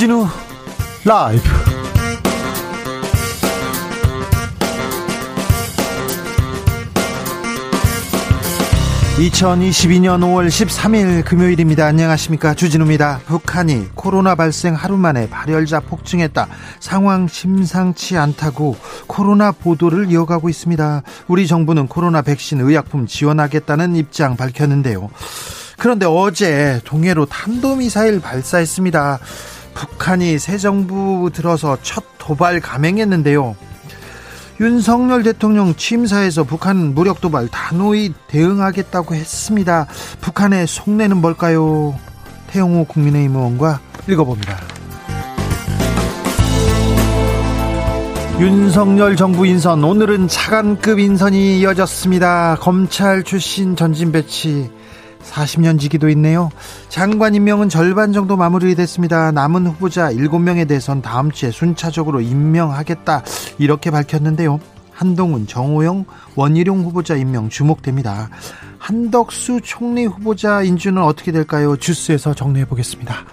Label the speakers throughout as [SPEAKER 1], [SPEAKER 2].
[SPEAKER 1] 주진우 라이브. (2022년 5월 13일) 금요일입니다. 안녕하십니까? 주진우입니다. 북한이 코로나 발생 하루 만에 발열자 폭증했다. 상황 심상치 않다고 코로나 보도를 이어가고 있습니다. 우리 정부는 코로나 백신 의약품 지원하겠다는 입장 밝혔는데요. 그런데 어제 동해로 탄도미사일 발사했습니다. 북한이 새 정부 들어서 첫 도발 감행했는데요. 윤석열 대통령 취임사에서 북한 무력 도발 단호히 대응하겠다고 했습니다. 북한의 속내는 뭘까요? 태영호 국민의힘 의원과 읽어봅니다. 윤석열 정부 인선 오늘은 차관급 인선이 이어졌습니다. 검찰 출신 전진 배치 40년 지기도 있네요. 장관 임명은 절반 정도 마무리됐습니다. 남은 후보자 7명에 대해선 다음 주에 순차적으로 임명하겠다 이렇게 밝혔는데요. 한동훈, 정호영, 원희룡 후보자 임명 주목됩니다. 한덕수 총리 후보자 인준은 어떻게 될까요? 주스에서 정리해 보겠습니다.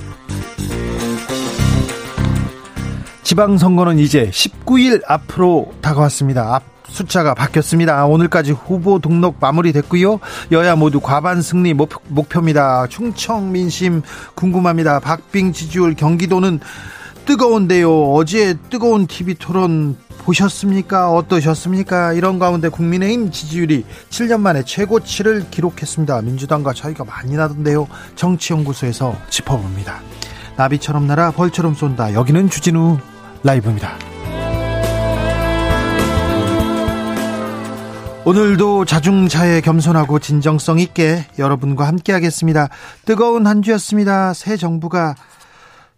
[SPEAKER 1] 지방선거는 이제 19일 앞으로 다가왔습니다. 앞 숫자가 바뀌었습니다. 오늘까지 후보 등록 마무리됐고요. 여야 모두 과반 승리 목표 입니다. 충청 민심 궁금합니다. 박빙 지지율 경기도는 뜨거운데요. 어제 뜨거운 TV 토론 보셨습니까? 어떠셨습니까? 이런 가운데 국민의힘 지지율이 7년 만에 최고치를 기록했습니다. 민주당과 차이가 많이 나던데요. 정치연구소에서 짚어봅니다. 나비처럼 날아 벌처럼 쏜다. 여기는 주진우 라이브입니다. 오늘도 자중차에 겸손하고 진정성 있게 여러분과 함께 하겠습니다. 뜨거운 한 주였습니다. 새 정부가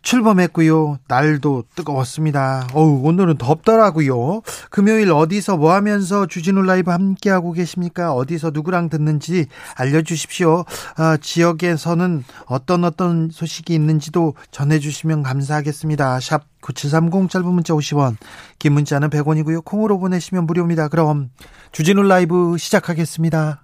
[SPEAKER 1] 출범했고요. 날도 뜨거웠습니다. 어우, 오늘은 덥더라고요. 금요일 어디서 뭐 하면서 주진우 라이브 함께 하고 계십니까? 어디서 누구랑 듣는지 알려 주십시오. 아, 지역에서는 어떤 어떤 소식이 있는지도 전해 주시면 감사하겠습니다. 샵 9730 짧은 문자 50원, 긴 문자는 100원이고요. 콩으로 보내시면 무료입니다. 그럼 주진우 라이브 시작하겠습니다.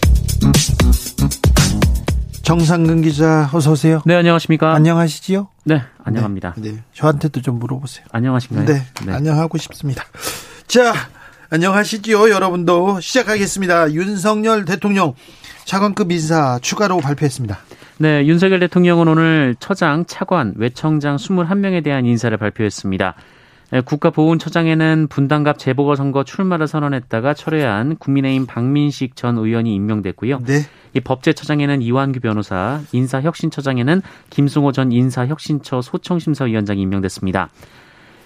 [SPEAKER 1] 정상근 기자 어서 오세요.
[SPEAKER 2] 네, 안녕하십니까?
[SPEAKER 1] 안녕하시지요?
[SPEAKER 2] 네, 안녕합니다.
[SPEAKER 1] 네, 네. 저한테도 좀 물어보세요.
[SPEAKER 2] 안녕하신가요?
[SPEAKER 1] 네, 네, 안녕하고 싶습니다. 자, 안녕하시지요, 여러분도 시작하겠습니다. 윤석열 대통령 차관급 인사 추가로 발표했습니다.
[SPEAKER 2] 네, 윤석열 대통령은 오늘 처장, 차관, 외청장 21명에 대한 인사를 발표했습니다. 네, 국가보훈처장에는 분당갑 재보궐선거 출마를 선언했다가 철회한 국민의힘 박민식 전 의원이 임명됐고요. 네. 이 법제처장에는 이완규 변호사, 인사혁신처장에는 김승호 전 인사혁신처 소청심사위원장이 임명됐습니다.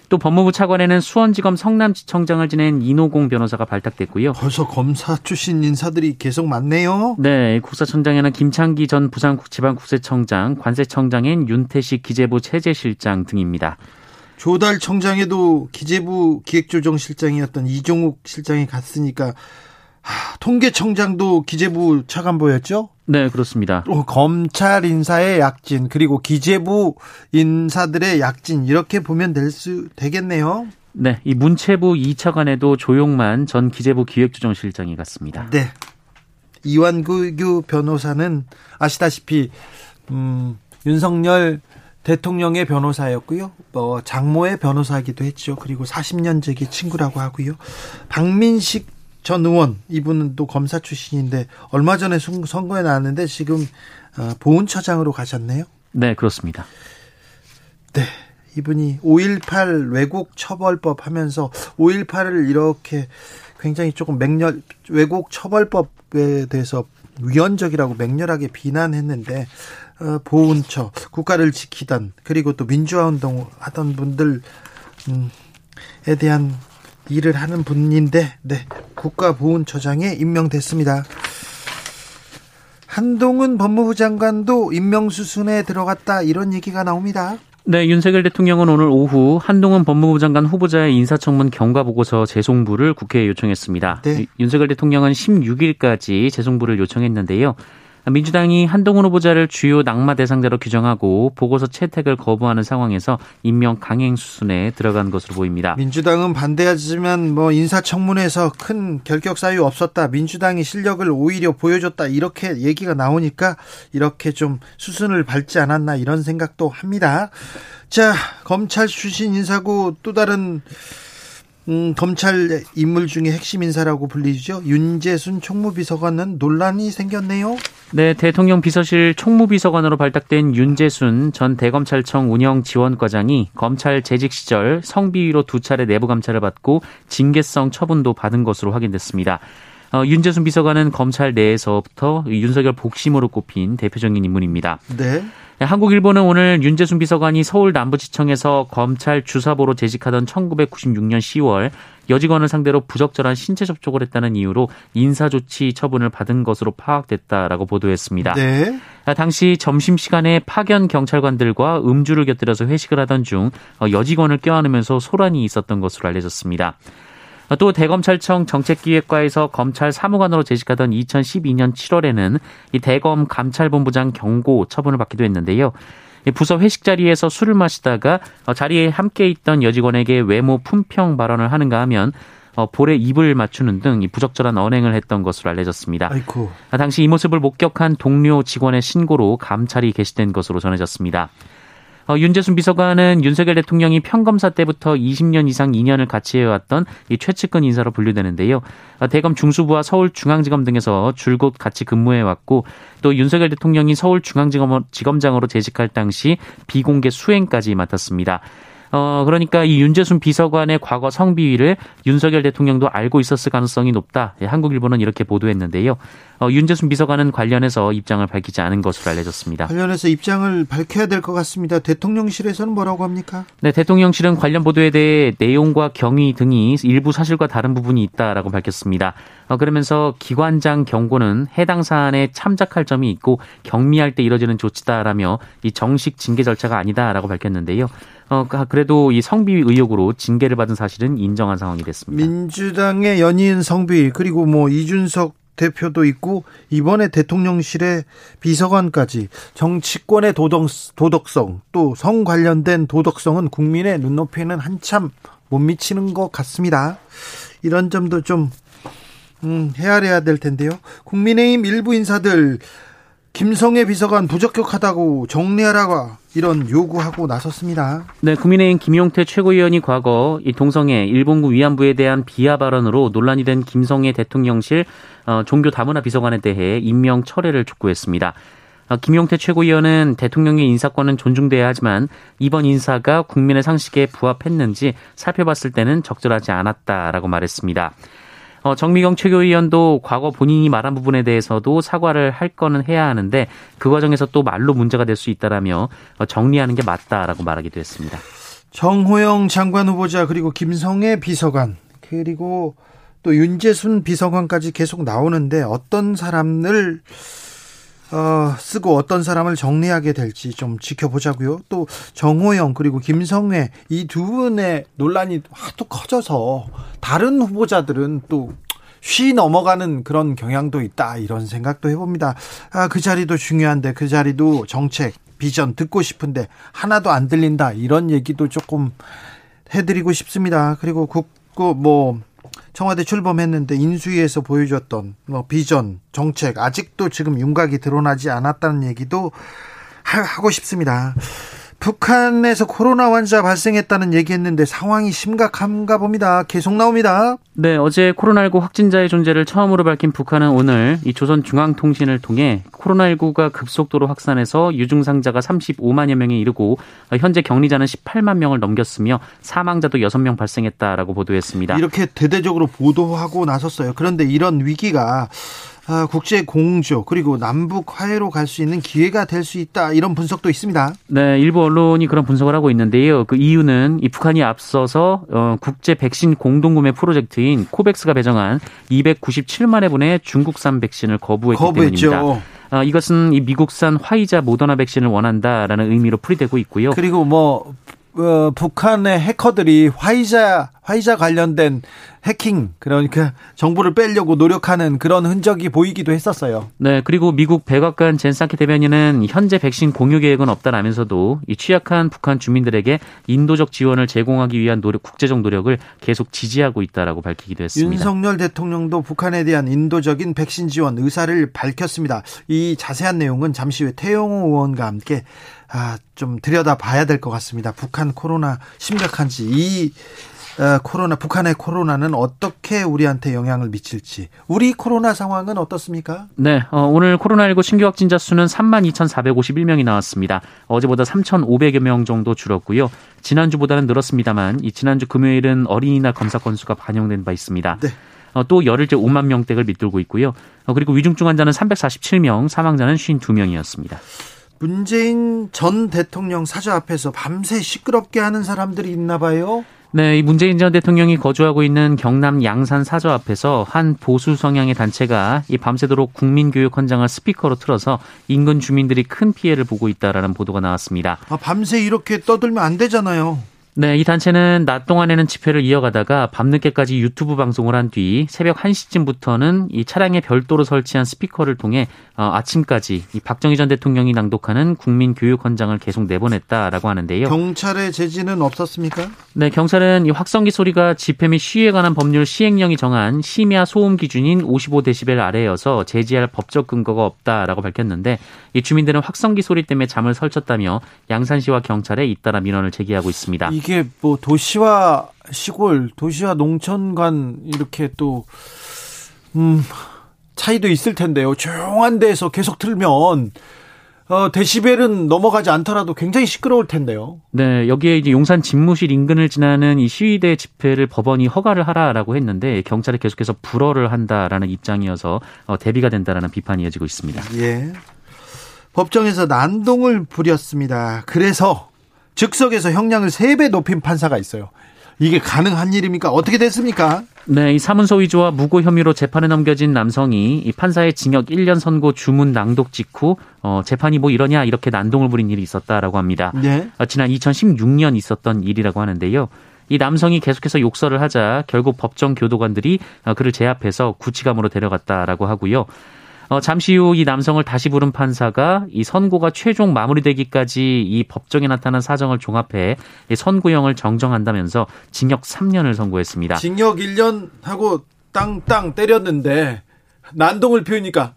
[SPEAKER 2] 또 법무부 차관에는 수원지검 성남지청장을 지낸 이노공 변호사가 발탁됐고요.
[SPEAKER 1] 벌써 검사 출신 인사들이 계속 많네요.
[SPEAKER 2] 네, 국사청장에는 김창기 전 부산지방국세청장, 관세청장인 윤태식 기재부 체제실장 등입니다.
[SPEAKER 1] 조달 청장에도 기재부 기획조정실장이었던 이종욱 실장이 갔으니까 하, 통계청장도 기재부 차관보였죠?
[SPEAKER 2] 네, 그렇습니다.
[SPEAKER 1] 또 검찰 인사의 약진 그리고 기재부 인사들의 약진 이렇게 보면 될 수 되겠네요.
[SPEAKER 2] 네, 이 문체부 2차관에도 조용만 전 기재부 기획조정실장이 갔습니다.
[SPEAKER 1] 네. 이완규 변호사는 아시다시피 음, 윤석열 대통령의 변호사였고요. 뭐 장모의 변호사이기도 했죠. 그리고 40년 지기 친구라고 하고요. 박민식 전 의원 이분은 또 검사 출신인데 얼마 전에 선거에 나왔는데 지금 어, 보훈처장으로 가셨네요.
[SPEAKER 2] 네, 그렇습니다.
[SPEAKER 1] 네. 이분이 5.18 왜곡 처벌법 하면서 5.18을 이렇게 굉장히 조금 맹렬 왜곡 처벌법에 대해서 위헌적이라고 맹렬하게 비난했는데 어, 보훈처 국가를 지키던 그리고 또 민주화 운동 하던 분들에 대한 일을 하는 분인데 네 국가보훈처장에 임명됐습니다. 한동훈 법무부 장관도 임명수순에 들어갔다 이런 얘기가 나옵니다.
[SPEAKER 2] 네, 윤석열 대통령은 오늘 오후 한동훈 법무부 장관 후보자의 인사청문 경과보고서 재송부를 국회에 요청했습니다. 네. 윤석열 대통령은 16일까지 재송부를 요청했는데요. 민주당이 한동훈 후보자를 주요 낙마 대상자로 규정하고 보고서 채택을 거부하는 상황에서 임명 강행 수순에 들어간 것으로 보입니다.
[SPEAKER 1] 민주당은 반대하지만 뭐 인사청문회에서 큰 결격 사유 없었다. 민주당이 실력을 오히려 보여줬다. 이렇게 얘기가 나오니까 이렇게 좀 수순을 밟지 않았나 이런 생각도 합니다. 자, 검찰 출신 인사고 또 다른 음, 검찰 인물 중에 핵심 인사라고 불리죠. 윤재순 총무비서관은 논란이 생겼네요.
[SPEAKER 2] 네, 대통령 비서실 총무비서관으로 발탁된 윤재순 전 대검찰청 운영지원과장이 검찰 재직 시절 성비위로 두 차례 내부 감찰을 받고 징계성 처분도 받은 것으로 확인됐습니다. 어, 윤재순 비서관은 검찰 내에서부터 윤석열 복심으로 꼽힌 대표적인 인물입니다. 네. 네, 한국 일보는 오늘 윤재순 비서관이 서울 남부지청에서 검찰 주사보로 재직하던 1996년 10월 여직원을 상대로 부적절한 신체 접촉을 했다는 이유로 인사조치 처분을 받은 것으로 파악됐다라고 보도했습니다. 네. 아, 당시 점심시간에 파견 경찰관들과 음주를 곁들여서 회식을 하던 중 어, 여직원을 껴안으면서 소란이 있었던 것으로 알려졌습니다. 또 대검찰청 정책기획과에서 검찰 사무관으로 재직하던 2012년 7월에는 이 대검 감찰본부장 경고 처분을 받기도 했는데요. 부서 회식 자리에서 술을 마시다가 어, 자리에 함께 있던 여직원에게 외모 품평 발언을 하는가 하면 어, 볼에 입을 맞추는 등 부적절한 언행을 했던 것으로 알려졌습니다. 아이쿠. 당시 이 모습을 목격한 동료 직원의 신고로 감찰이 개시된 것으로 전해졌습니다. 어, 윤재순 비서관은 윤석열 대통령이 평검사 때부터 20년 이상 2년을 같이 해왔던 이 최측근 인사로 분류되는데요. 어, 대검 중수부와 서울중앙지검 등에서 줄곧 같이 근무해왔고 또 윤석열 대통령이 서울중앙지검장으로 재직할 당시 비공개 수행까지 맡았습니다. 어, 그러니까 이 윤재순 비서관의 과거 성비위를 윤석열 대통령도 알고 있었을 가능성이 높다. 예, 한국일보는 이렇게 보도했는데요. 어, 윤재순 비서관은 관련해서 입장을 밝히지 않은 것으로 알려졌습니다.
[SPEAKER 1] 관련해서 입장을 밝혀야 될 것 같습니다. 대통령실에서는 뭐라고 합니까?
[SPEAKER 2] 네, 대통령실은 관련 보도에 대해 내용과 경위 등이 일부 사실과 다른 부분이 있다라고 밝혔습니다. 어, 그러면서 기관장 경고는 해당 사안에 참작할 점이 있고 경미할 때 이뤄지는 조치다라며 이 정식 징계 절차가 아니다라고 밝혔는데요. 어, 그래도 이 성비위 의혹으로 징계를 받은 사실은 인정한 상황이 됐습니다.
[SPEAKER 1] 민주당의 연이은 성비 그리고 뭐 이준석 대표도 있고 이번에 대통령실의 비서관까지 정치권의 도덕, 도덕성 또 성 관련된 도덕성은 국민의 눈높이에는 한참 못 미치는 것 같습니다. 이런 점도 좀 음, 헤아려야 될 텐데요. 국민의힘 일부 인사들 김성애 비서관 부적격하다고 정리하라고 이런 요구하고 나섰습니다.
[SPEAKER 2] 네, 국민의힘 김용태 최고위원이 과거 이 동성애 일본군 위안부에 대한 비하 발언으로 논란이 된 김성애 대통령실 어, 종교 다문화 비서관에 대해 임명 철회를 촉구했습니다. 어, 김용태 최고위원은 대통령의 인사권은 존중돼야 하지만 이번 인사가 국민의 상식에 부합했는지 살펴봤을 때는 적절하지 않았다라고 말했습니다. 어, 정미경 최고위원도 과거 본인이 말한 부분에 대해서도 사과를 할 거는 해야 하는데 그 과정에서 또 말로 문제가 될 수 있다라며 어, 정리하는 게 맞다라고 말하기도 했습니다.
[SPEAKER 1] 정호영 장관 후보자 그리고 김성애 비서관 그리고 또 윤재순 비서관까지 계속 나오는데 어떤 사람을 어, 쓰고 어떤 사람을 정리하게 될지 좀 지켜보자고요. 또 정호영 그리고 김성회 이두 분의 논란이 하도 커져서 다른 후보자들은 또 쉬 넘어가는 그런 경향도 있다 이런 생각도 해봅니다. 아, 그 자리도 중요한데 그 자리도 정책 비전 듣고 싶은데 하나도 안 들린다 이런 얘기도 조금 해드리고 싶습니다. 그리고 국고 뭐 청와대 출범했는데 인수위에서 보여줬던 뭐 비전, 정책 아직도 지금 윤곽이 드러나지 않았다는 얘기도 하고 싶습니다. 북한에서 코로나 환자 발생했다는 얘기했는데 상황이 심각한가 봅니다. 계속 나옵니다.
[SPEAKER 2] 네, 어제 코로나19 확진자의 존재를 처음으로 밝힌 북한은 오늘 이 조선중앙통신을 통해 코로나19가 급속도로 확산해서 유증상자가 35만여 명에 이르고 현재 격리자는 18만 명을 넘겼으며 사망자도 6명 발생했다라고 보도했습니다.
[SPEAKER 1] 이렇게 대대적으로 보도하고 나섰어요. 그런데 이런 위기가 아, 국제 공조 그리고 남북 화해로 갈 수 있는 기회가 될 수 있다 이런 분석도 있습니다.
[SPEAKER 2] 네, 일부 언론이 그런 분석을 하고 있는데요. 그 이유는 이 북한이 앞서서 어, 국제 백신 공동구매 프로젝트인 코백스가 배정한 297만 회분의 중국산 백신을 거부했기 거부했죠. 때문입니다. 어, 이것은 이 미국산 화이자 모더나 백신을 원한다라는 의미로 풀이되고 있고요.
[SPEAKER 1] 그리고 뭐 어, 북한의 해커들이 화이자 화이자 관련된 해킹 그러니까 정보를 빼려고 노력하는 그런 흔적이 보이기도 했었어요.
[SPEAKER 2] 네, 그리고 미국 백악관 젠 사키 대변인은 현재 백신 공유 계획은 없다라면서도 이 취약한 북한 주민들에게 인도적 지원을 제공하기 위한 노력, 국제적 노력을 계속 지지하고 있다라고 밝히기도 했습니다.
[SPEAKER 1] 윤석열 대통령도 북한에 대한 인도적인 백신 지원 의사를 밝혔습니다. 이 자세한 내용은 잠시 후에 태영호 의원과 함께 아, 좀 들여다 봐야 될 것 같습니다. 북한 코로나 심각한지 이 어, 코로나 북한의 코로나는 어떻게 우리한테 영향을 미칠지 우리 코로나 상황은 어떻습니까?
[SPEAKER 2] 네, 어, 오늘 코로나19 신규 확진자 수는 3만 2,451명이 나왔습니다. 어제보다 3,500여 명 정도 줄었고요. 지난주보다는 늘었습니다만 이 지난주 금요일은 어린이날 검사 건수가 반영된 바 있습니다. 네. 어, 또 열흘째 5만 명대를 밑돌고 있고요. 어, 그리고 위중증 환자는 347명, 사망자는 52명이었습니다.
[SPEAKER 1] 문재인 전 대통령 사저 앞에서 밤새 시끄럽게 하는 사람들이 있나 봐요.
[SPEAKER 2] 네, 이 문재인 전 대통령이 거주하고 있는 경남 양산 사저 앞에서 한 보수 성향의 단체가 이 밤새도록 국민교육 헌장을 스피커로 틀어서 인근 주민들이 큰 피해를 보고 있다라는 보도가 나왔습니다.
[SPEAKER 1] 아, 밤새 이렇게 떠들면 안 되잖아요.
[SPEAKER 2] 네, 이 단체는 낮 동안에는 집회를 이어가다가 밤늦게까지 유튜브 방송을 한 뒤 새벽 1시쯤부터는 이 차량에 별도로 설치한 스피커를 통해 어, 아침까지 이 박정희 전 대통령이 낭독하는 국민 교육 헌장을 계속 내보냈다라고 하는데요.
[SPEAKER 1] 경찰의 제지는 없었습니까?
[SPEAKER 2] 네, 경찰은 이 확성기 소리가 집회 및 시위에 관한 법률 시행령이 정한 심야 소음 기준인 55데시벨 아래여서 제지할 법적 근거가 없다라고 밝혔는데 이 주민들은 확성기 소리 때문에 잠을 설쳤다며 양산시와 경찰에 잇따라 민원을 제기하고 있습니다.
[SPEAKER 1] 이게 뭐 도시와 시골, 도시와 농촌 간 이렇게 또 음, 차이도 있을 텐데요. 조용한 데에서 계속 틀면 어, 데시벨은 넘어가지 않더라도 굉장히 시끄러울 텐데요.
[SPEAKER 2] 네, 여기에 이제 용산 집무실 인근을 지나는 이 시위대 집회를 법원이 허가를 하라라고 했는데 경찰이 계속해서 불허를 한다라는 입장이어서 어, 대비가 된다라는 비판이 이어지고 있습니다.
[SPEAKER 1] 예. 법정에서 난동을 부렸습니다. 그래서 즉석에서 형량을 3배 높인 판사가 있어요. 이게 가능한 일입니까? 어떻게 됐습니까?
[SPEAKER 2] 네, 이 사문서 위조와 무고 혐의로 재판에 넘겨진 남성이 이 판사의 징역 1년 선고 주문 낭독 직후 어, 재판이 뭐 이러냐 이렇게 난동을 부린 일이 있었다라고 합니다. 네. 어, 지난 2016년 있었던 일이라고 하는데요. 이 남성이 계속해서 욕설을 하자 결국 법정 교도관들이 어, 그를 제압해서 구치감으로 데려갔다라고 하고요. 어, 잠시 후 이 남성을 다시 부른 판사가 이 선고가 최종 마무리되기까지 이 법정에 나타난 사정을 종합해 이 선고형을 정정한다면서 징역 3년을 선고했습니다.
[SPEAKER 1] 징역 1년 하고 땅땅 때렸는데 난동을 피우니까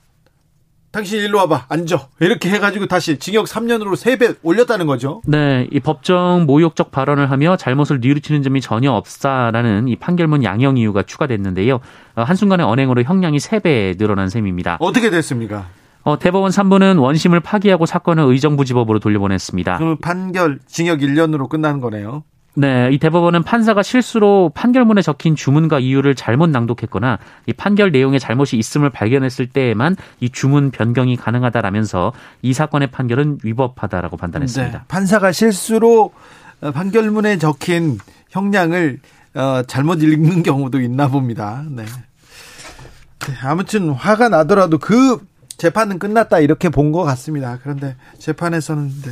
[SPEAKER 1] 당신 일로 와봐 앉아 이렇게 해가지고 다시 징역 3년으로 3배 올렸다는 거죠.
[SPEAKER 2] 네, 이 법정 모욕적 발언을 하며 잘못을 뉘우치는 점이 전혀 없다라는 이 판결문 양형 이유가 추가됐는데요. 어, 한순간에 언행으로 형량이 3배 늘어난 셈입니다.
[SPEAKER 1] 어떻게 됐습니까?
[SPEAKER 2] 어, 대법원 3부는 원심을 파기하고 사건을 의정부지법으로 돌려보냈습니다.
[SPEAKER 1] 그럼 판결 징역 1년으로 끝나는 거네요.
[SPEAKER 2] 네, 이 대법원은 판사가 실수로 판결문에 적힌 주문과 이유를 잘못 낭독했거나 이 판결 내용에 잘못이 있음을 발견했을 때에만 이 주문 변경이 가능하다라면서 이 사건의 판결은 위법하다라고 판단했습니다. 네,
[SPEAKER 1] 판사가 실수로 판결문에 적힌 형량을 어, 잘못 읽는 경우도 있나 봅니다. 네. 네 아무튼 화가 나더라도 그 재판은 끝났다 이렇게 본 것 같습니다. 그런데 재판에서는 네.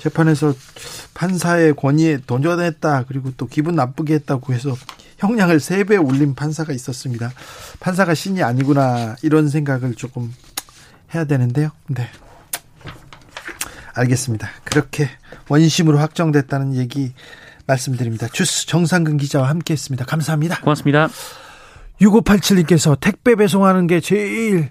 [SPEAKER 1] 재판에서 판사의 권위에 도전했다 그리고 또 기분 나쁘게 했다고 해서 형량을 3배 올린 판사가 있었습니다. 판사가 신이 아니구나 이런 생각을 조금 해야 되는데요. 네. 알겠습니다. 그렇게 원심으로 확정됐다는 얘기 말씀드립니다. 주스 정상근 기자와 함께 했습니다. 감사합니다.
[SPEAKER 2] 고맙습니다.
[SPEAKER 1] 6587님께서 택배 배송하는 게 제일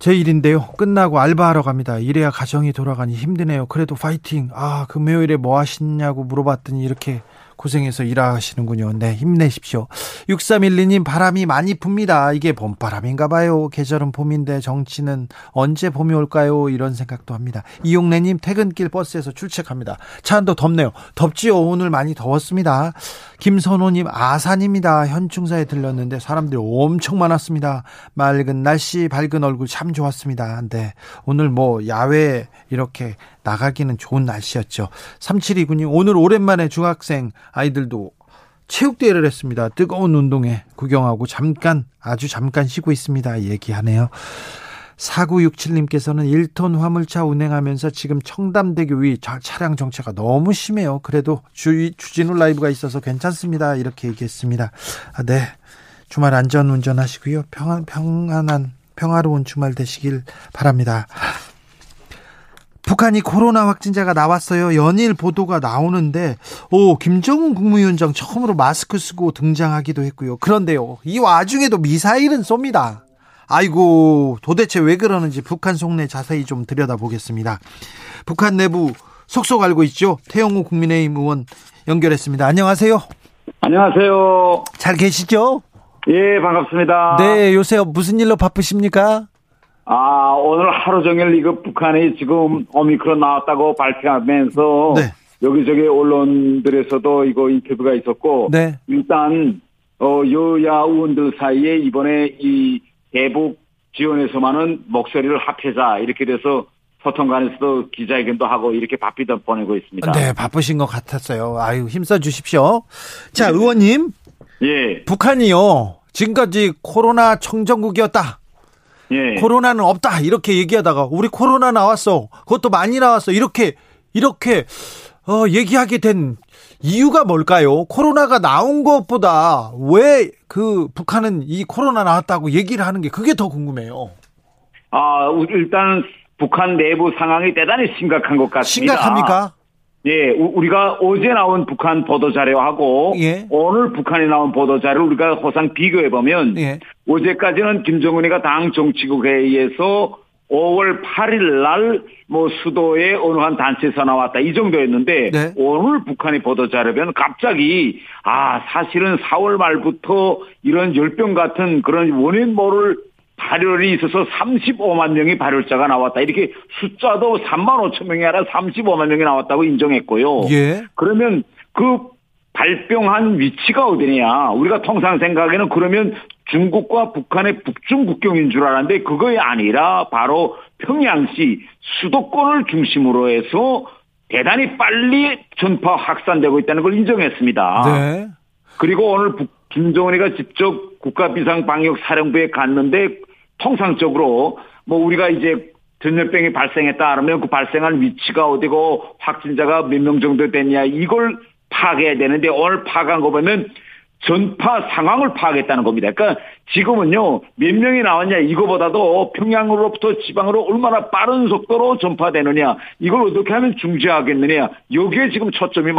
[SPEAKER 1] 제 일인데요. 끝나고 알바하러 갑니다. 이래야 가정이 돌아가니 힘드네요. 그래도 파이팅. 아, 금요일에 뭐 하시냐고 물어봤더니 이렇게 고생해서 일하시는군요. 네, 힘내십시오. 6312님, 바람이 많이 붑니다. 이게 봄바람인가 봐요. 계절은 봄인데 정치는 언제 봄이 올까요? 이런 생각도 합니다. 이용래 님, 퇴근길 버스에서 출첵합니다. 차 안도 덥네요. 덥지요? 오늘 많이 더웠습니다. 김선호 님, 아산입니다. 현충사에 들렸는데 사람들이 엄청 많았습니다. 맑은 날씨, 밝은 얼굴 참 좋았습니다. 네. 오늘 뭐 야외 이렇게 나가기는 좋은 날씨였죠. 3729님, 오늘 오랜만에 중학생 아이들도 체육대회를 했습니다. 뜨거운 운동회 구경하고 잠깐, 아주 잠깐 쉬고 있습니다. 얘기하네요. 4967님께서는 1톤 화물차 운행하면서 지금 청담대교 위 차량 정체가 너무 심해요. 그래도 주, 주진우 라이브가 있어서 괜찮습니다. 이렇게 얘기했습니다. 아, 네. 주말 안전 운전하시고요. 평안, 평안한, 평화로운 주말 되시길 바랍니다. 북한이 코로나 확진자가 나왔어요. 연일 보도가 나오는데, 오, 김정은 국무위원장 처음으로 마스크 쓰고 등장하기도 했고요. 그런데요, 이 와중에도 미사일은 쏩니다. 아이고, 도대체 왜 그러는지 북한 속내 자세히 좀 들여다보겠습니다. 북한 내부 속속 알고 있죠? 태영호 국민의힘 의원 연결했습니다. 안녕하세요.
[SPEAKER 3] 안녕하세요.
[SPEAKER 1] 잘 계시죠?
[SPEAKER 3] 예, 반갑습니다.
[SPEAKER 1] 네, 요새 무슨 일로 바쁘십니까?
[SPEAKER 3] 아, 오늘 하루 종일 이거 북한이 지금 오미크론 나왔다고 발표하면서 네. 여기저기 언론들에서도 이거 인터뷰가 있었고 네. 일단 어 여야 의원들 사이에 이번에 이 대북 지원에서만은 목소리를 합해자 이렇게 돼서 소통관에서도 기자회견도 하고 이렇게 바삐다 보내고 있습니다.
[SPEAKER 1] 네, 바쁘신 것 같았어요. 아유, 힘써 주십시오. 자, 의원님. 예. 북한이요. 지금까지 코로나 청정국이었다. 예. 코로나는 없다. 이렇게 얘기하다가 우리 코로나 나왔어. 그것도 많이 나왔어. 이렇게 이렇게 어 얘기하게 된 이유가 뭘까요? 코로나가 나온 것보다 왜 그 북한은 이 코로나 나왔다고 얘기를 하는 게 그게 더 궁금해요.
[SPEAKER 3] 아, 일단 북한 내부 상황이 대단히 심각한 것 같습니다.
[SPEAKER 1] 심각합니까?
[SPEAKER 3] 예, 우리가 어제 나온 북한 보도 자료하고 예. 오늘 북한에 나온 보도 자료 우리가 호상 비교해 보면 예. 어제까지는 김정은이가 당 정치국 회의에서 5월 8일 날 뭐 수도의 어느 한 단체에서 나왔다 이 정도였는데 네. 오늘 북한의 보도 자료면 갑자기 아 사실은 4월 말부터 이런 열병 같은 그런 원인 모를 발열이 있어서 35만 명의 발열자가 나왔다. 이렇게 숫자도 3만 5천 명이 아니라 35만 명이 나왔다고 인정했고요. 예. 그러면 그 발병한 위치가 어디냐? 우리가 통상 생각에는 그러면 중국과 북한의 북중 국경인 줄 알았는데 그거이 아니라 바로 평양시 수도권을 중심으로 해서 대단히 빨리 전파 확산되고 있다는 걸 인정했습니다. 네. 그리고 오늘 김정은이가 직접 국가비상방역사령부에 갔는데 통상적으로 뭐 우리가 이제 전염병이 발생했다 하면 그 발생한 위치가 어디고 확진자가 몇 명 정도 됐냐 이걸 파악해야 되는데 오늘 파악한 거 보면 전파 상황을 파악했다는 겁니다. 그러니까 지금은요 몇 명이 나왔냐 이거보다도 평양으로부터 지방으로 얼마나 빠른 속도로 전파되느냐 이걸 어떻게 하면 중지하겠느냐 여기에 지금 초점이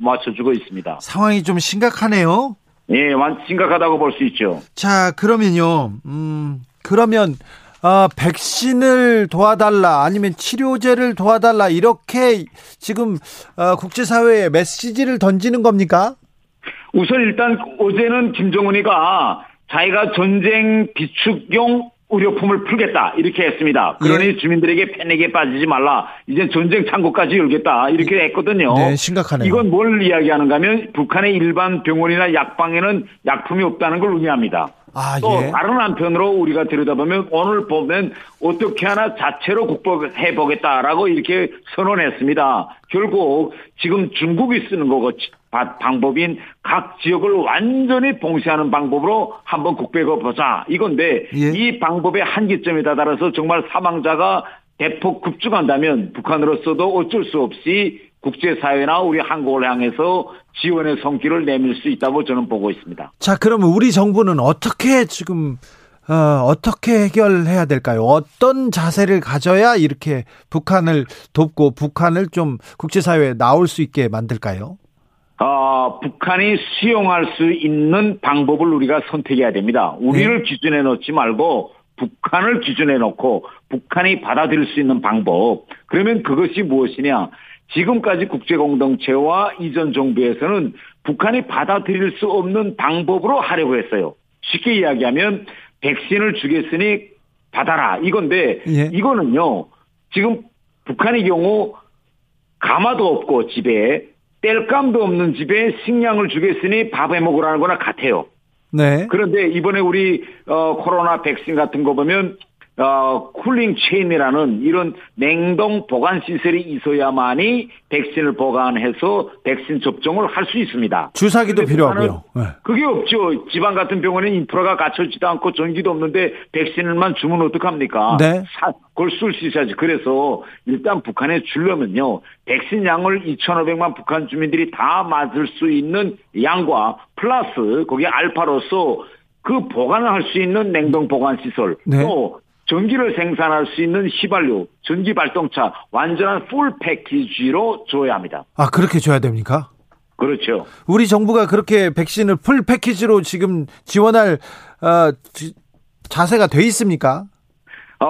[SPEAKER 3] 맞춰주고 있습니다.
[SPEAKER 1] 상황이 좀 심각하네요.
[SPEAKER 3] 예, 심각하다고 볼 수 있죠.
[SPEAKER 1] 자 그러면요, 음 그러면 어, 백신을 도와달라 아니면 치료제를 도와달라 이렇게 지금 어, 국제사회에 메시지를 던지는 겁니까?
[SPEAKER 3] 우선 일단 어제는 김정은이가 자기가 전쟁 비축용 의료품을 풀겠다 이렇게 했습니다. 그러니 예. 주민들에게 패닉에 빠지지 말라. 이제 전쟁 창고까지 열겠다 이렇게 했거든요.
[SPEAKER 1] 네, 심각하네요.
[SPEAKER 3] 이건 뭘 이야기하는가 하면 북한의 일반 병원이나 약방에는 약품이 없다는 걸 의미합니다. 아, 또 예. 다른 한편으로 우리가 들여다보면 오늘 보면 어떻게 하나 자체로 극복해 보겠다라고 이렇게 선언했습니다. 결국 지금 중국이 쓰는 거고 방법인 각 지역을 완전히 봉쇄하는 방법으로 한번 국백해 보자 이건데 예. 이 방법의 한계점에 다다라서 정말 사망자가 대폭 급증한다면 북한으로서도 어쩔 수 없이 국제사회나 우리 한국을 향해서 지원의 손길을 내밀 수 있다고 저는 보고 있습니다.
[SPEAKER 1] 자, 그러면 우리 정부는 어떻게 지금 어, 어떻게 해결해야 될까요? 어떤 자세를 가져야 이렇게 북한을 돕고 북한을 좀 국제사회에 나올 수 있게 만들까요?
[SPEAKER 3] 어, 북한이 수용할 수 있는 방법을 우리가 선택해야 됩니다. 우리를 네. 기준에 놓지 말고 북한을 기준에 놓고 북한이 받아들일 수 있는 방법. 그러면 그것이 무엇이냐? 지금까지 국제공동체와 이전 정부에서는 북한이 받아들일 수 없는 방법으로 하려고 했어요. 쉽게 이야기하면 백신을 주겠으니 받아라 이건데 예. 이거는요 지금 북한의 경우 가마도 없고 집에 뗄감도 없는 집에 식량을 주겠으니 밥해 먹으라는 거나 같아요. 네. 그런데 이번에 우리 어 코로나 백신 같은 거 보면 어, cooling chain이라는 이런 냉동 보관 시설이 있어야만이 백신을 보관해서 백신 접종을 할 수 있습니다.
[SPEAKER 1] 주사기도 필요하고요. 네.
[SPEAKER 3] 그게 없죠. 지방 같은 병원은 인프라가 갖춰지도 않고 전기도 없는데 백신을만 주면 어떡합니까? 네. 사, 그걸 쓸 수 있어야지. 그래서 일단 북한에 주려면요. 백신 양을 2,500만 북한 주민들이 다 맞을 수 있는 양과 플러스 거기에 알파로서 그 보관을 할 수 있는 냉동 보관 시설 네. 또 전기를 생산할 수 있는 휘발유, 전기 발동차 완전한 full package로 줘야 합니다.
[SPEAKER 1] 아 그렇게 줘야 됩니까?
[SPEAKER 3] 그렇죠.
[SPEAKER 1] 우리 정부가 그렇게 백신을 full package로 지금 지원할 어, 지, 자세가 돼 있습니까?
[SPEAKER 3] 어,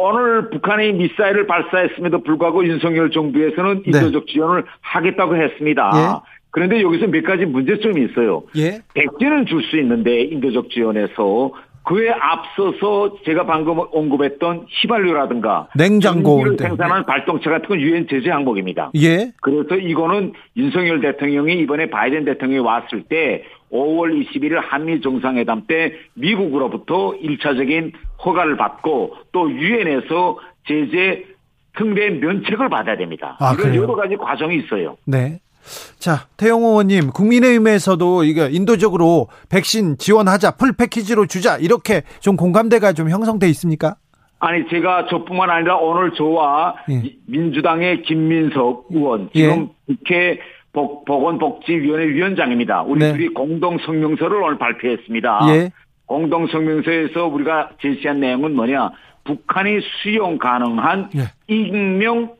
[SPEAKER 3] 오늘 북한이 미사일을 발사했음에도 불구하고 윤석열 정부에서는 네. 인도적 지원을 하겠다고 했습니다. 예? 그런데 여기서 몇 가지 문제점이 있어요. 예? 백신은 줄 수 있는데 인도적 지원에서 그에 앞서서 제가 방금 언급했던 휘발유라든가
[SPEAKER 1] 냉장고
[SPEAKER 3] 생산한 발동차 같은 건 유엔 제재 항목입니다. 예. 그래서 이거는 윤석열 대통령이 이번에 바이든 대통령이 왔을 때 5월 21일 한미 정상회담 때 미국으로부터 1차적인 허가를 받고 또 유엔에서 제재 특례 면책을 받아야 됩니다. 아, 이런 그래요? 여러 가지 과정이 있어요.
[SPEAKER 1] 네. 자, 태영 의원님, 국민의힘에서도 이거 인도적으로 백신 지원하자, 풀 패키지로 주자, 이렇게 좀 공감대가 좀 형성돼 있습니까?
[SPEAKER 3] 아니, 제가 저뿐만 아니라 오늘 저와 예. 민주당의 김민석 의원, 예. 지금 예. 국회 복, 보건복지위원회 위원장입니다. 우리 네. 둘이 공동 성명서를 오늘 발표했습니다. 예. 공동 성명서에서 우리가 제시한 내용은 뭐냐? 북한이 수용 가능한 예. 익명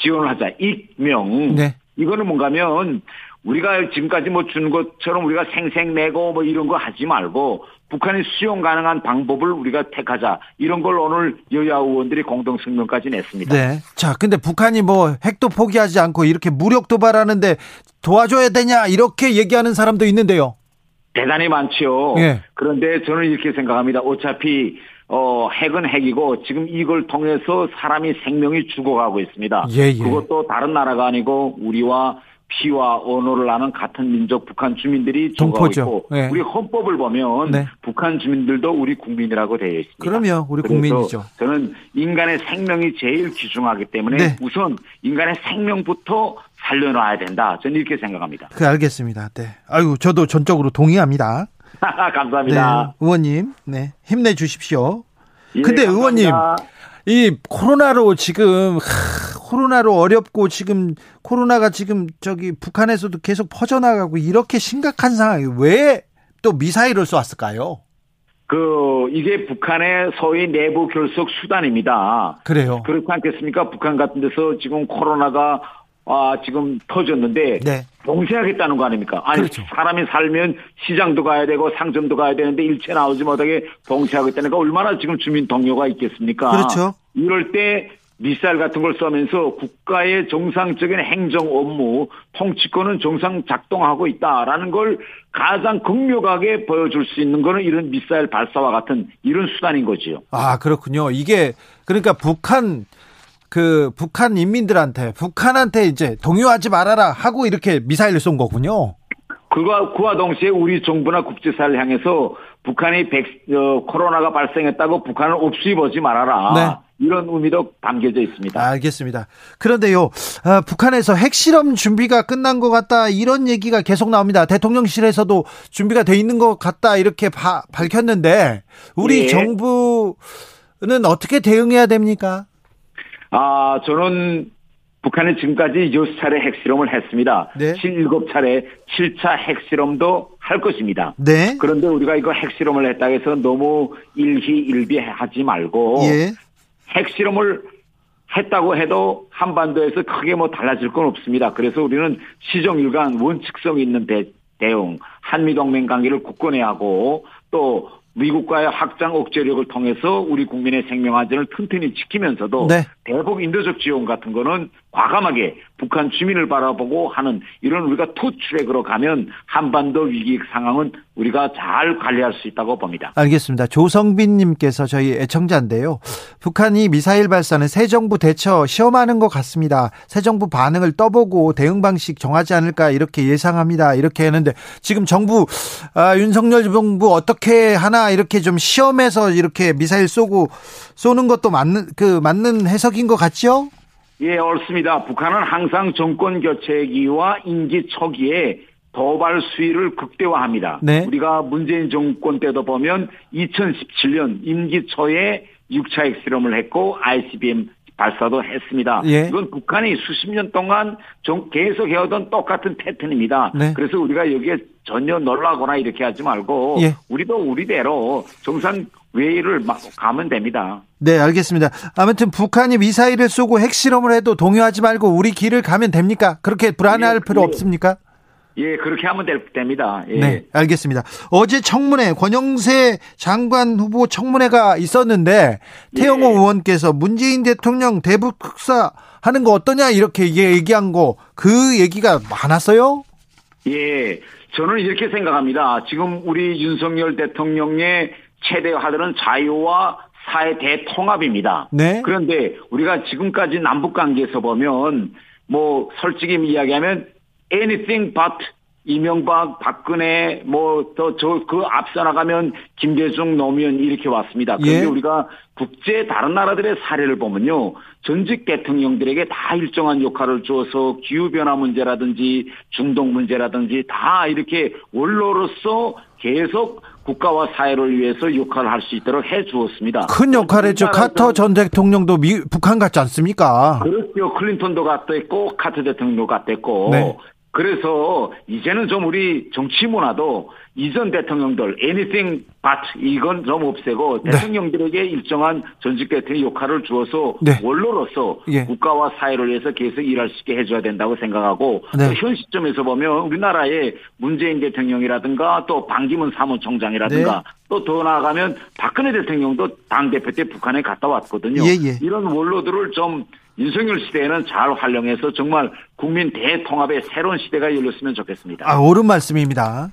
[SPEAKER 3] 지원을 하자. 익명. 네. 이거는 뭔가면 우리가 지금까지 뭐 준 것처럼 우리가 생생 내고 뭐 이런 거 하지 말고 북한이 수용 가능한 방법을 우리가 택하자 이런 걸 오늘 여야 의원들이 공동 성명까지 냈습니다.
[SPEAKER 1] 네. 자, 근데 북한이 뭐 핵도 포기하지 않고 이렇게 무력 도발하는데 도와줘야 되냐 이렇게 얘기하는 사람도 있는데요.
[SPEAKER 3] 대단히 많죠. 예. 그런데 저는 이렇게 생각합니다. 어차피 어, 핵은 핵이고 지금 이걸 통해서 사람이 생명이 죽어가고 있습니다. 예, 예. 그것도 다른 나라가 아니고 우리와 피와 언어를 아는 같은 민족 북한 주민들이 동포죠. 있고 네. 우리 헌법을 보면 네. 북한 주민들도 우리 국민이라고 되어 있습니다.
[SPEAKER 1] 그럼요, 우리 국민이죠.
[SPEAKER 3] 저는 인간의 생명이 제일 귀중하기 때문에 네. 우선 인간의 생명부터 살려놔야 된다. 저는 이렇게 생각합니다.
[SPEAKER 1] 그 알겠습니다. 네. 아유, 저도 전적으로 동의합니다.
[SPEAKER 3] 감사합니다.
[SPEAKER 1] 네, 의원님, 네, 힘내 주십시오. 예, 근데 감사합니다. 의원님, 이 코로나로 지금 하, 코로나로 어렵고 지금 코로나가 지금 저기 북한에서도 계속 퍼져나가고 이렇게 심각한 상황이 왜 또 미사일을 쏘았을까요?
[SPEAKER 3] 그 이게 북한의 소위 내부 결속 수단입니다.
[SPEAKER 1] 그래요.
[SPEAKER 3] 그렇지 않겠습니까? 북한 같은 데서 지금 코로나가 아, 지금 터졌는데 네. 봉쇄하겠다는 거 아닙니까? 아니 그렇죠. 사람이 살면 시장도 가야 되고 상점도 가야 되는데 일체 나오지 못하게 봉쇄하겠다는 거 얼마나 지금 주민 동료가 있겠습니까?
[SPEAKER 1] 그렇죠.
[SPEAKER 3] 이럴 때 미사일 같은 걸 쏘면서 국가의 정상적인 행정 업무 통치권은 정상 작동하고 있다라는 걸 가장 극명하게 보여줄 수 있는 거는 이런 미사일 발사와 같은 이런 수단인 거지요.
[SPEAKER 1] 아 그렇군요. 이게 그러니까 북한 그 북한 인민들한테 북한한테 이제 동요하지 말아라 하고 이렇게 미사일을 쏜 거군요.
[SPEAKER 3] 그와 그와 동시에 우리 정부나 국제사를 향해서 북한이 백, 어, 코로나가 발생했다고 북한을 옵수해 보지 말아라. 네. 이런 의미도 담겨져 있습니다.
[SPEAKER 1] 알겠습니다. 그런데요, 어, 북한에서 핵실험 준비가 끝난 것 같다 이런 얘기가 계속 나옵니다. 대통령실에서도 준비가 돼 있는 것 같다 이렇게 바, 밝혔는데 우리 네. 정부는 어떻게 대응해야 됩니까?
[SPEAKER 3] 아, 저는 북한이 지금까지 6차례 핵실험을 했습니다. 네. 7, 7차례 7차 핵실험도 할 것입니다. 네. 그런데 우리가 이거 핵실험을 했다 해서 너무 일희일비 하지 말고 예. 핵실험을 했다고 해도 한반도에서 크게 뭐 달라질 건 없습니다. 그래서 우리는 시정일관 원칙성 있는 대, 대응, 한미동맹 관계를 굳건히 하고 또 미국과의 확장 억제력을 통해서 우리 국민의 생명 안전을 튼튼히 지키면서도 네. 대북 인도적 지원 같은 거는 과감하게 북한 주민을 바라보고 하는 이런 우리가 two track으로 가면 한반도 위기 상황은 우리가 잘 관리할 수 있다고 봅니다.
[SPEAKER 1] 알겠습니다. 조성빈 님께서 저희 애청자인데요. 북한이 미사일 발사는 새 정부 대처 시험하는 것 같습니다. 새 정부 반응을 떠보고 대응 방식 정하지 않을까 이렇게 예상합니다. 이렇게 했는데 지금 정부 아, 윤석열 정부 어떻게 하나 이렇게 좀 시험해서 이렇게 미사일 쏘고 쏘는 것도 맞는 그 맞는 해석인 것 같죠?
[SPEAKER 3] 예, 옳습니다. 북한은 항상 정권 교체기와 임기 초기에 도발 수위를 극대화합니다. 네. 우리가 문재인 정권 때도 보면 2017년 임기 초에 6차 핵실험을 했고 ICBM 발사도 했습니다. 예. 이건 북한이 수십 년 동안 좀 계속 해오던 똑같은 패턴입니다. 네. 그래서 우리가 여기에 전혀 놀라거나 이렇게 하지 말고 예. 우리도 우리대로 정상 외의를 가면 됩니다.
[SPEAKER 1] 네, 알겠습니다. 아무튼 북한이 미사일을 쏘고 핵실험을 해도 동요하지 말고 우리 길을 가면 됩니까? 그렇게 불안해할 예, 필요 예. 없습니까?
[SPEAKER 3] 예, 그렇게 하면 됩니다. 예.
[SPEAKER 1] 네, 알겠습니다. 어제 청문회 권영세 장관 후보 청문회가 있었는데 태영호 예. 의원께서 문재인 대통령 대북 특사 하는 거 어떠냐 이렇게 얘기한 거 그 얘기가 많았어요?
[SPEAKER 3] 예, 저는 이렇게 생각합니다. 지금 우리 윤석열 대통령의 최대 화두는 자유와 사회 대통합입니다. 네. 그런데 우리가 지금까지 남북 관계에서 보면 뭐 솔직히 이야기하면 anything but 이명박, 박근혜, 뭐, 더, 저, 그 앞서 나가면 김대중, 노무현 이렇게 왔습니다. 그런데 예. 우리가 국제 다른 나라들의 사례를 보면요. 전직 대통령들에게 다 일정한 역할을 주어서 기후변화 문제라든지 중동 문제라든지 다 이렇게 원로로서 계속 국가와 사회를 위해서 역할을 을할수 있도록 해 주었습니다.
[SPEAKER 1] 큰 역할 했죠. 카터 전 대통령도 미, 북한 같지 않습니까?
[SPEAKER 3] 그렇죠. 클린턴도 갔다 했고 카터 대통령도 갔다 했고 네. 그래서 이제는 좀 우리 정치 문화도 이전 대통령들 anything but 이건 좀 없애고 네. 대통령들에게 일정한 전직 대통령 역할을 주어서 네. 원로로서 예. 국가와 사회를 위해서 계속 일할 수 있게 해줘야 된다고 생각하고 네. 현 시점에서 보면 우리나라의 문재인 대통령이라든가 또 반기문 사무총장이라든가 네. 또더 나아가면 박근혜 대통령도 당 대표 때 북한에 갔다 왔거든요. 예, 예. 이런 원로들을 좀 윤석열 시대에는 잘 활용해서 정말 국민 대통합의 새로운 시대가 열렸으면 좋겠습니다.
[SPEAKER 1] 아, 옳은 말씀입니다.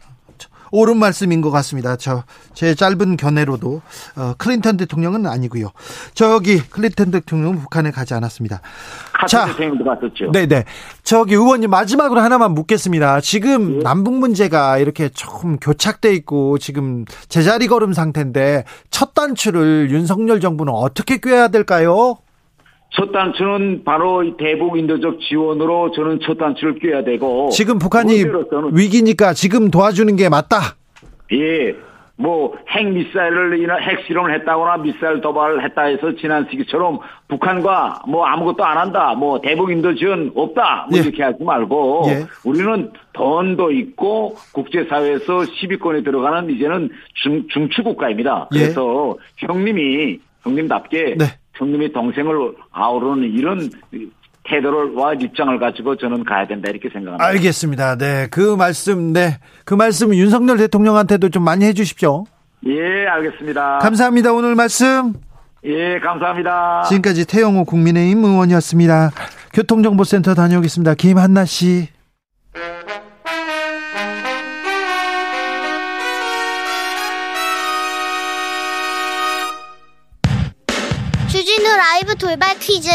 [SPEAKER 1] 옳은 말씀인 것 같습니다. 저 제 짧은 견해로도 어, 클린턴 대통령은 아니고요. 저기 클린턴 대통령은 북한에 가지 않았습니다.
[SPEAKER 3] 자, 대통령도 갔었죠.
[SPEAKER 1] 네네. 저기 의원님 마지막으로 하나만 묻겠습니다. 지금 네. 남북 문제가 이렇게 조금 교착돼 있고 지금 제자리 걸음 상태인데 첫 단추를 윤석열 정부는 어떻게 꿰야 될까요?
[SPEAKER 3] 첫 단추는 바로 대북 인도적 지원으로 저는 첫 단추를 껴야 되고
[SPEAKER 1] 지금 북한이 위기니까 지금 도와주는 게 맞다.
[SPEAKER 3] 예. 뭐 핵 미사일을 핵 실험을 했다거나 미사일 도발을 했다 해서 지난 시기처럼 북한과 뭐 아무것도 안 한다. 뭐 대북 인도 지원 없다. 뭐 예. 이렇게 하지 말고 예. 우리는 돈도 있고 국제사회에서 10위권에 들어가는 이제는 중, 중추 국가입니다. 예. 그래서 예. 형님이 형님답게 네. 형님이 동생을 아우르는 이런 태도와 입장을 가지고 저는 가야 된다 이렇게 생각합니다.
[SPEAKER 1] 알겠습니다. 네, 그 말씀, 네, 그 말씀 윤석열 대통령한테도 좀 많이 해주십시오.
[SPEAKER 3] 예, 알겠습니다.
[SPEAKER 1] 감사합니다. 오늘 말씀.
[SPEAKER 3] 예, 감사합니다.
[SPEAKER 1] 지금까지 태영호 국민의힘 의원이었습니다. 교통정보센터 다녀오겠습니다. 김한나 씨.
[SPEAKER 4] 라이브 돌발 퀴즈.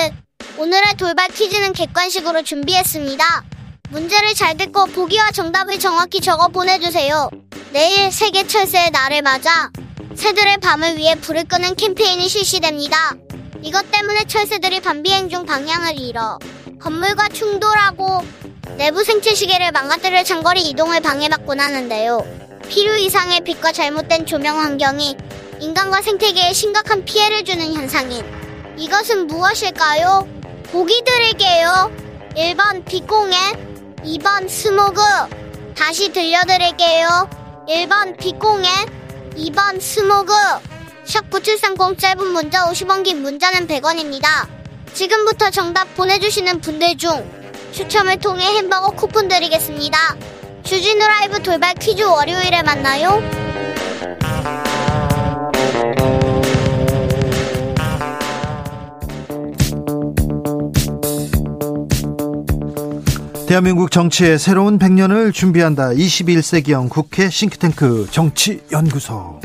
[SPEAKER 4] 오늘의 돌발 퀴즈는 객관식으로 준비했습니다. 문제를 잘 듣고 보기와 정답을 정확히 적어 보내주세요. 내일 세계 철새의 날을 맞아 새들의 밤을 위해 불을 끄는 캠페인이 실시됩니다. 이것 때문에 철새들이 밤 비행 중 방향을 잃어 건물과 충돌하고 내부 생체 시계를 망가뜨릴 장거리 이동을 방해받곤 하는데요. 필요 이상의 빛과 잘못된 조명 환경이 인간과 생태계에 심각한 피해를 주는 현상인 이것은 무엇일까요? 보기 드릴게요. 1번 빛공해, 2번 스모그. 다시 들려드릴게요. 1번 빛공해, 2번 스모그. 샵9730 짧은 문자 50원 긴 문자는 100원입니다. 지금부터 정답 보내주시는 분들 중 추첨을 통해 햄버거 쿠폰 드리겠습니다. 주진우 라이브 돌발 퀴즈 월요일에 만나요.
[SPEAKER 1] 대한민국 정치의 새로운 100년을 준비한다. 21세기형 국회 싱크탱크 정치연구소.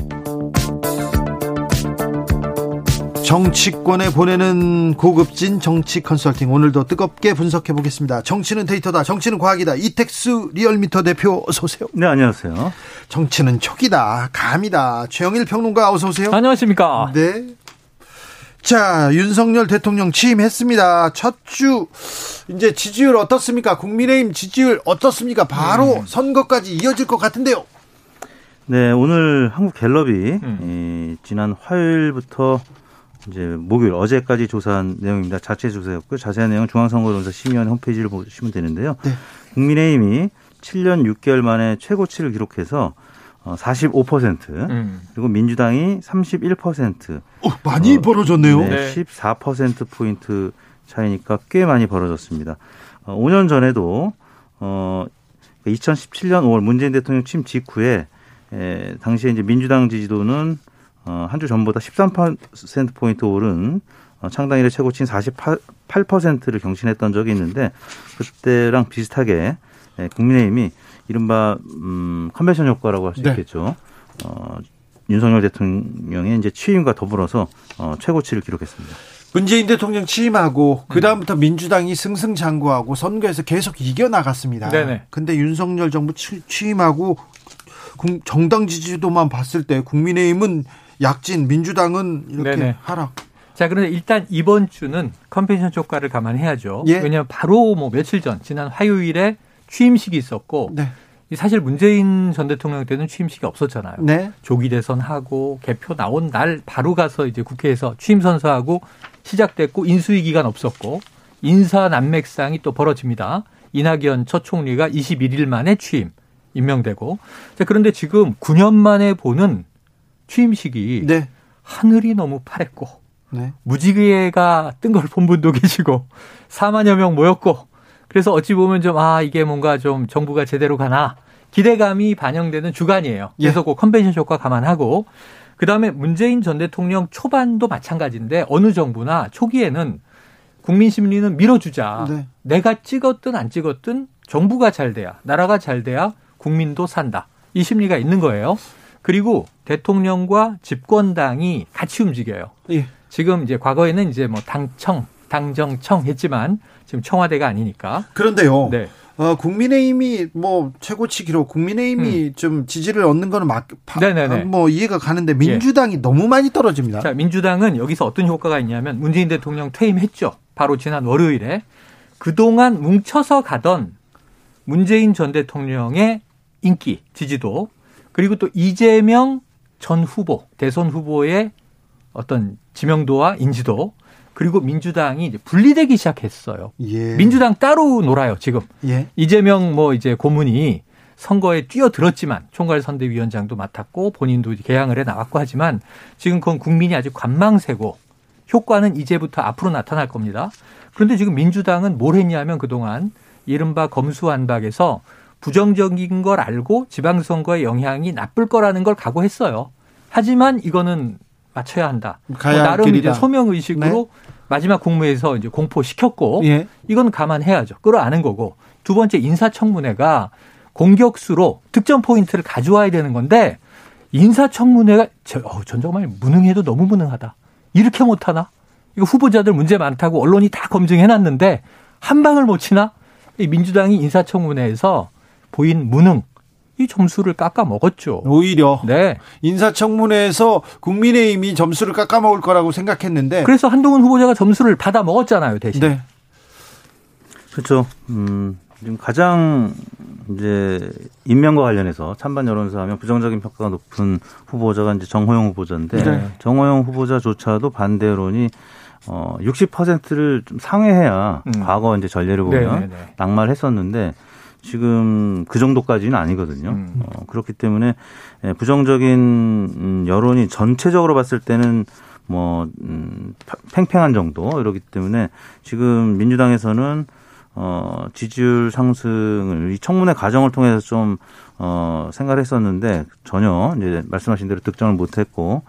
[SPEAKER 1] 정치권에 보내는 고급진 정치 컨설팅 오늘도 뜨겁게 분석해 보겠습니다. 정치는 데이터다. 정치는 과학이다. 이택수 리얼미터 대표 어서 오세요.
[SPEAKER 5] 네, 안녕하세요.
[SPEAKER 1] 정치는 촉이다. 감이다. 최영일 평론가 어서 오세요.
[SPEAKER 6] 안녕하십니까?
[SPEAKER 1] 네. 자, 윤석열 대통령 취임했습니다. 첫 주 이제 지지율 어떻습니까? 국민의힘 지지율 어떻습니까? 바로 음. 선거까지 이어질 것 같은데요.
[SPEAKER 5] 네, 오늘 한국 갤럽이 음. 이, 지난 화요일부터 이제 목요일 어제까지 조사한 내용입니다. 자체 조사였고 자세한 내용은 중앙선거론사 심의원 홈페이지를 보시면 되는데요. 네. 국민의힘이 7년 6개월 만에 최고치를 기록해서 45% 어, 음. 그리고 민주당이 31%.
[SPEAKER 1] 어, 많이 어, 벌어졌네요.
[SPEAKER 5] 네, 14% 포인트 차이니까 꽤 많이 벌어졌습니다. 어, 5년 전에도 어 2017년 5월 문재인 대통령 취임 직후에 에, 당시에 이제 민주당 지지도는 어, 한 주 전보다 13% 포인트 오른 어, 창당 일의 최고치인 48%를 경신했던 적이 있는데 그때랑 비슷하게 예, 국민의힘이 이른바 음, 컨벤션 효과라고 할수 네. 있겠죠. 어, 윤석열 대통령의 이제 취임과 더불어서 어, 최고치를 기록했습니다.
[SPEAKER 1] 문재인 대통령 취임하고 그 다음부터 음. 민주당이 승승장구하고 선거에서 계속 이겨 나갔습니다. 네네. 근데 윤석열 정부 취임하고 정당 지지도만 봤을 때 국민의힘은 약진, 민주당은 이렇게 네네. 하락.
[SPEAKER 6] 자, 그런데 일단 이번 주는 컨벤션 효과를 감안해야죠. 예? 왜냐하면 바로 뭐 며칠 전 지난 화요일에 취임식이 있었고 네. 사실 문재인 전 대통령 때는 취임식이 없었잖아요. 네. 조기 대선 하고 개표 나온 날 바로 가서 이제 국회에서 취임 선서하고 시작됐고 인수위 기간 없었고 인사 난맥상이 또 벌어집니다. 이낙연 첫 총리가 21일 만에 취임 임명되고 자 그런데 지금 9년 만에 보는 취임식이 네. 하늘이 너무 파랬고 네. 무지개가 뜬 걸 본 분도 계시고 4만여 명 모였고 그래서 어찌 보면 좀, 아, 이게 뭔가 좀 정부가 제대로 가나 기대감이 반영되는 주간이에요. 예. 계속 그 컨벤션 효과 감안하고. 그 다음에 문재인 전 대통령 초반도 마찬가지인데 어느 정부나 초기에는 국민 심리는 밀어주자. 네. 내가 찍었든 안 찍었든 정부가 잘 돼야, 나라가 잘 돼야 국민도 산다. 이 심리가 있는 거예요. 그리고 대통령과 집권당이 같이 움직여요. 예. 지금 이제 과거에는 이제 뭐 당청, 당정청 했지만 지금 청와대가 아니니까.
[SPEAKER 1] 그런데요. 네. 어, 국민의힘이 뭐 최고치 기록, 국민의힘이 음. 좀 지지를 얻는 거는 막, 네네네. 뭐 이해가 가는데 민주당이 예. 너무 많이 떨어집니다.
[SPEAKER 6] 자, 민주당은 여기서 어떤 효과가 있냐면 문재인 대통령 퇴임했죠. 바로 지난 월요일에 그동안 뭉쳐서 가던 문재인 전 대통령의 인기, 지지도 그리고 또 이재명 전 후보, 대선 후보의 어떤 지명도와 인지도 그리고 민주당이 이제 분리되기 시작했어요. 예. 민주당 따로 놀아요, 지금. 예. 이재명 뭐 이제 고문이 선거에 뛰어들었지만 총괄 선대위원장도 맡았고 본인도 개항을 해 나왔고 하지만 지금 그건 국민이 아직 관망세고 효과는 이제부터 앞으로 나타날 겁니다. 그런데 지금 민주당은 뭘 했냐면 그동안 이른바 검수안박에서 부정적인 걸 알고 지방선거의 영향이 나쁠 거라는 걸 각오했어요. 하지만 이거는 맞춰야 한다. 뭐 나름 길이다. 이제 소명 의식으로 네. 마지막 국무에서 이제 공포시켰고 예. 이건 감안해야죠. 끌어안은 거고 두 번째 인사청문회가 공격수로 득점 포인트를 가져와야 되는 건데 인사청문회가 저, 어, 전 정말 무능해도 너무 무능하다. 이렇게 못하나? 이거 후보자들 문제 많다고 언론이 다 검증해놨는데 한 방을 못 치나? 이 민주당이 인사청문회에서 보인 무능 이 점수를 깎아 먹었죠.
[SPEAKER 1] 오히려 네. 인사청문회에서 국민의힘이 점수를 깎아 먹을 거라고 생각했는데
[SPEAKER 6] 그래서 한동훈 후보자가 점수를 받아 먹었잖아요, 대신. 네.
[SPEAKER 5] 그렇죠. 음, 지금 가장 이제 임명과 관련해서 찬반 여론조사 하면 부정적인 평가가 높은 후보자가 이제 정호영 후보자인데 네. 정호영 후보자조차도 반대론이 어 60%를 좀 상회해야 음. 과거 이제 전례를 보면 네, 네, 네. 낙마를 했었는데 지금 그 정도까지는 아니거든요. 음. 어, 그렇기 때문에 예, 부정적인 음, 여론이 전체적으로 봤을 때는 뭐 음, 팽팽한 정도 이러기 때문에 지금 민주당에서는 어, 지지율 상승을 이 청문회 과정을 통해서 좀 어, 생각을 했었는데 전혀 이제 말씀하신 대로 득점을 못했고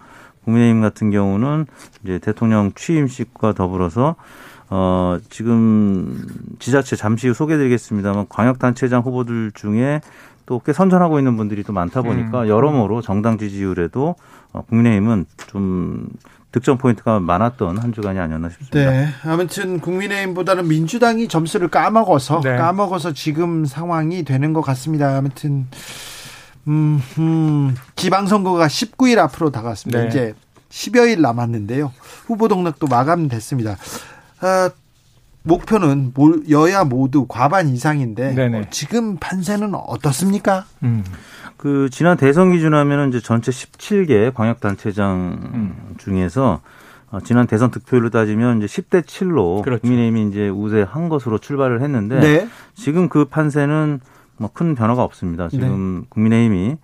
[SPEAKER 5] 국민의힘 같은 경우는 이제 대통령 취임식과 더불어서 어, 지금 지자체 잠시 후 소개드리겠습니다만 광역단체장 후보들 중에 또 꽤 선전하고 있는 분들이 또 많다 보니까 음. 여러모로 정당 지지율에도 어, 국민의힘은 좀 득점 포인트가 많았던 한 주간이 아니었나 싶습니다.
[SPEAKER 1] 네. 아무튼 국민의힘보다는 민주당이 점수를 까먹어서 네. 까먹어서 지금 상황이 되는 것 같습니다. 아무튼 음, 음 지방선거가 19일 앞으로 다가왔습니다. 네. 이제 10여일 남았는데요. 후보 등록도 마감됐습니다. 아, 목표는 여야 모두 과반 이상인데 어, 지금 판세는 어떻습니까? 음.
[SPEAKER 5] 그 지난 대선 기준하면 이제 전체 17개 광역 단체장 음. 중에서 어, 지난 대선 득표율로 따지면 이제 10대 7로 그렇죠. 국민의힘이 이제 우세한 것으로 출발을 했는데 네. 지금 그 판세는 뭐 큰 변화가 없습니다. 지금 네. 국민의힘이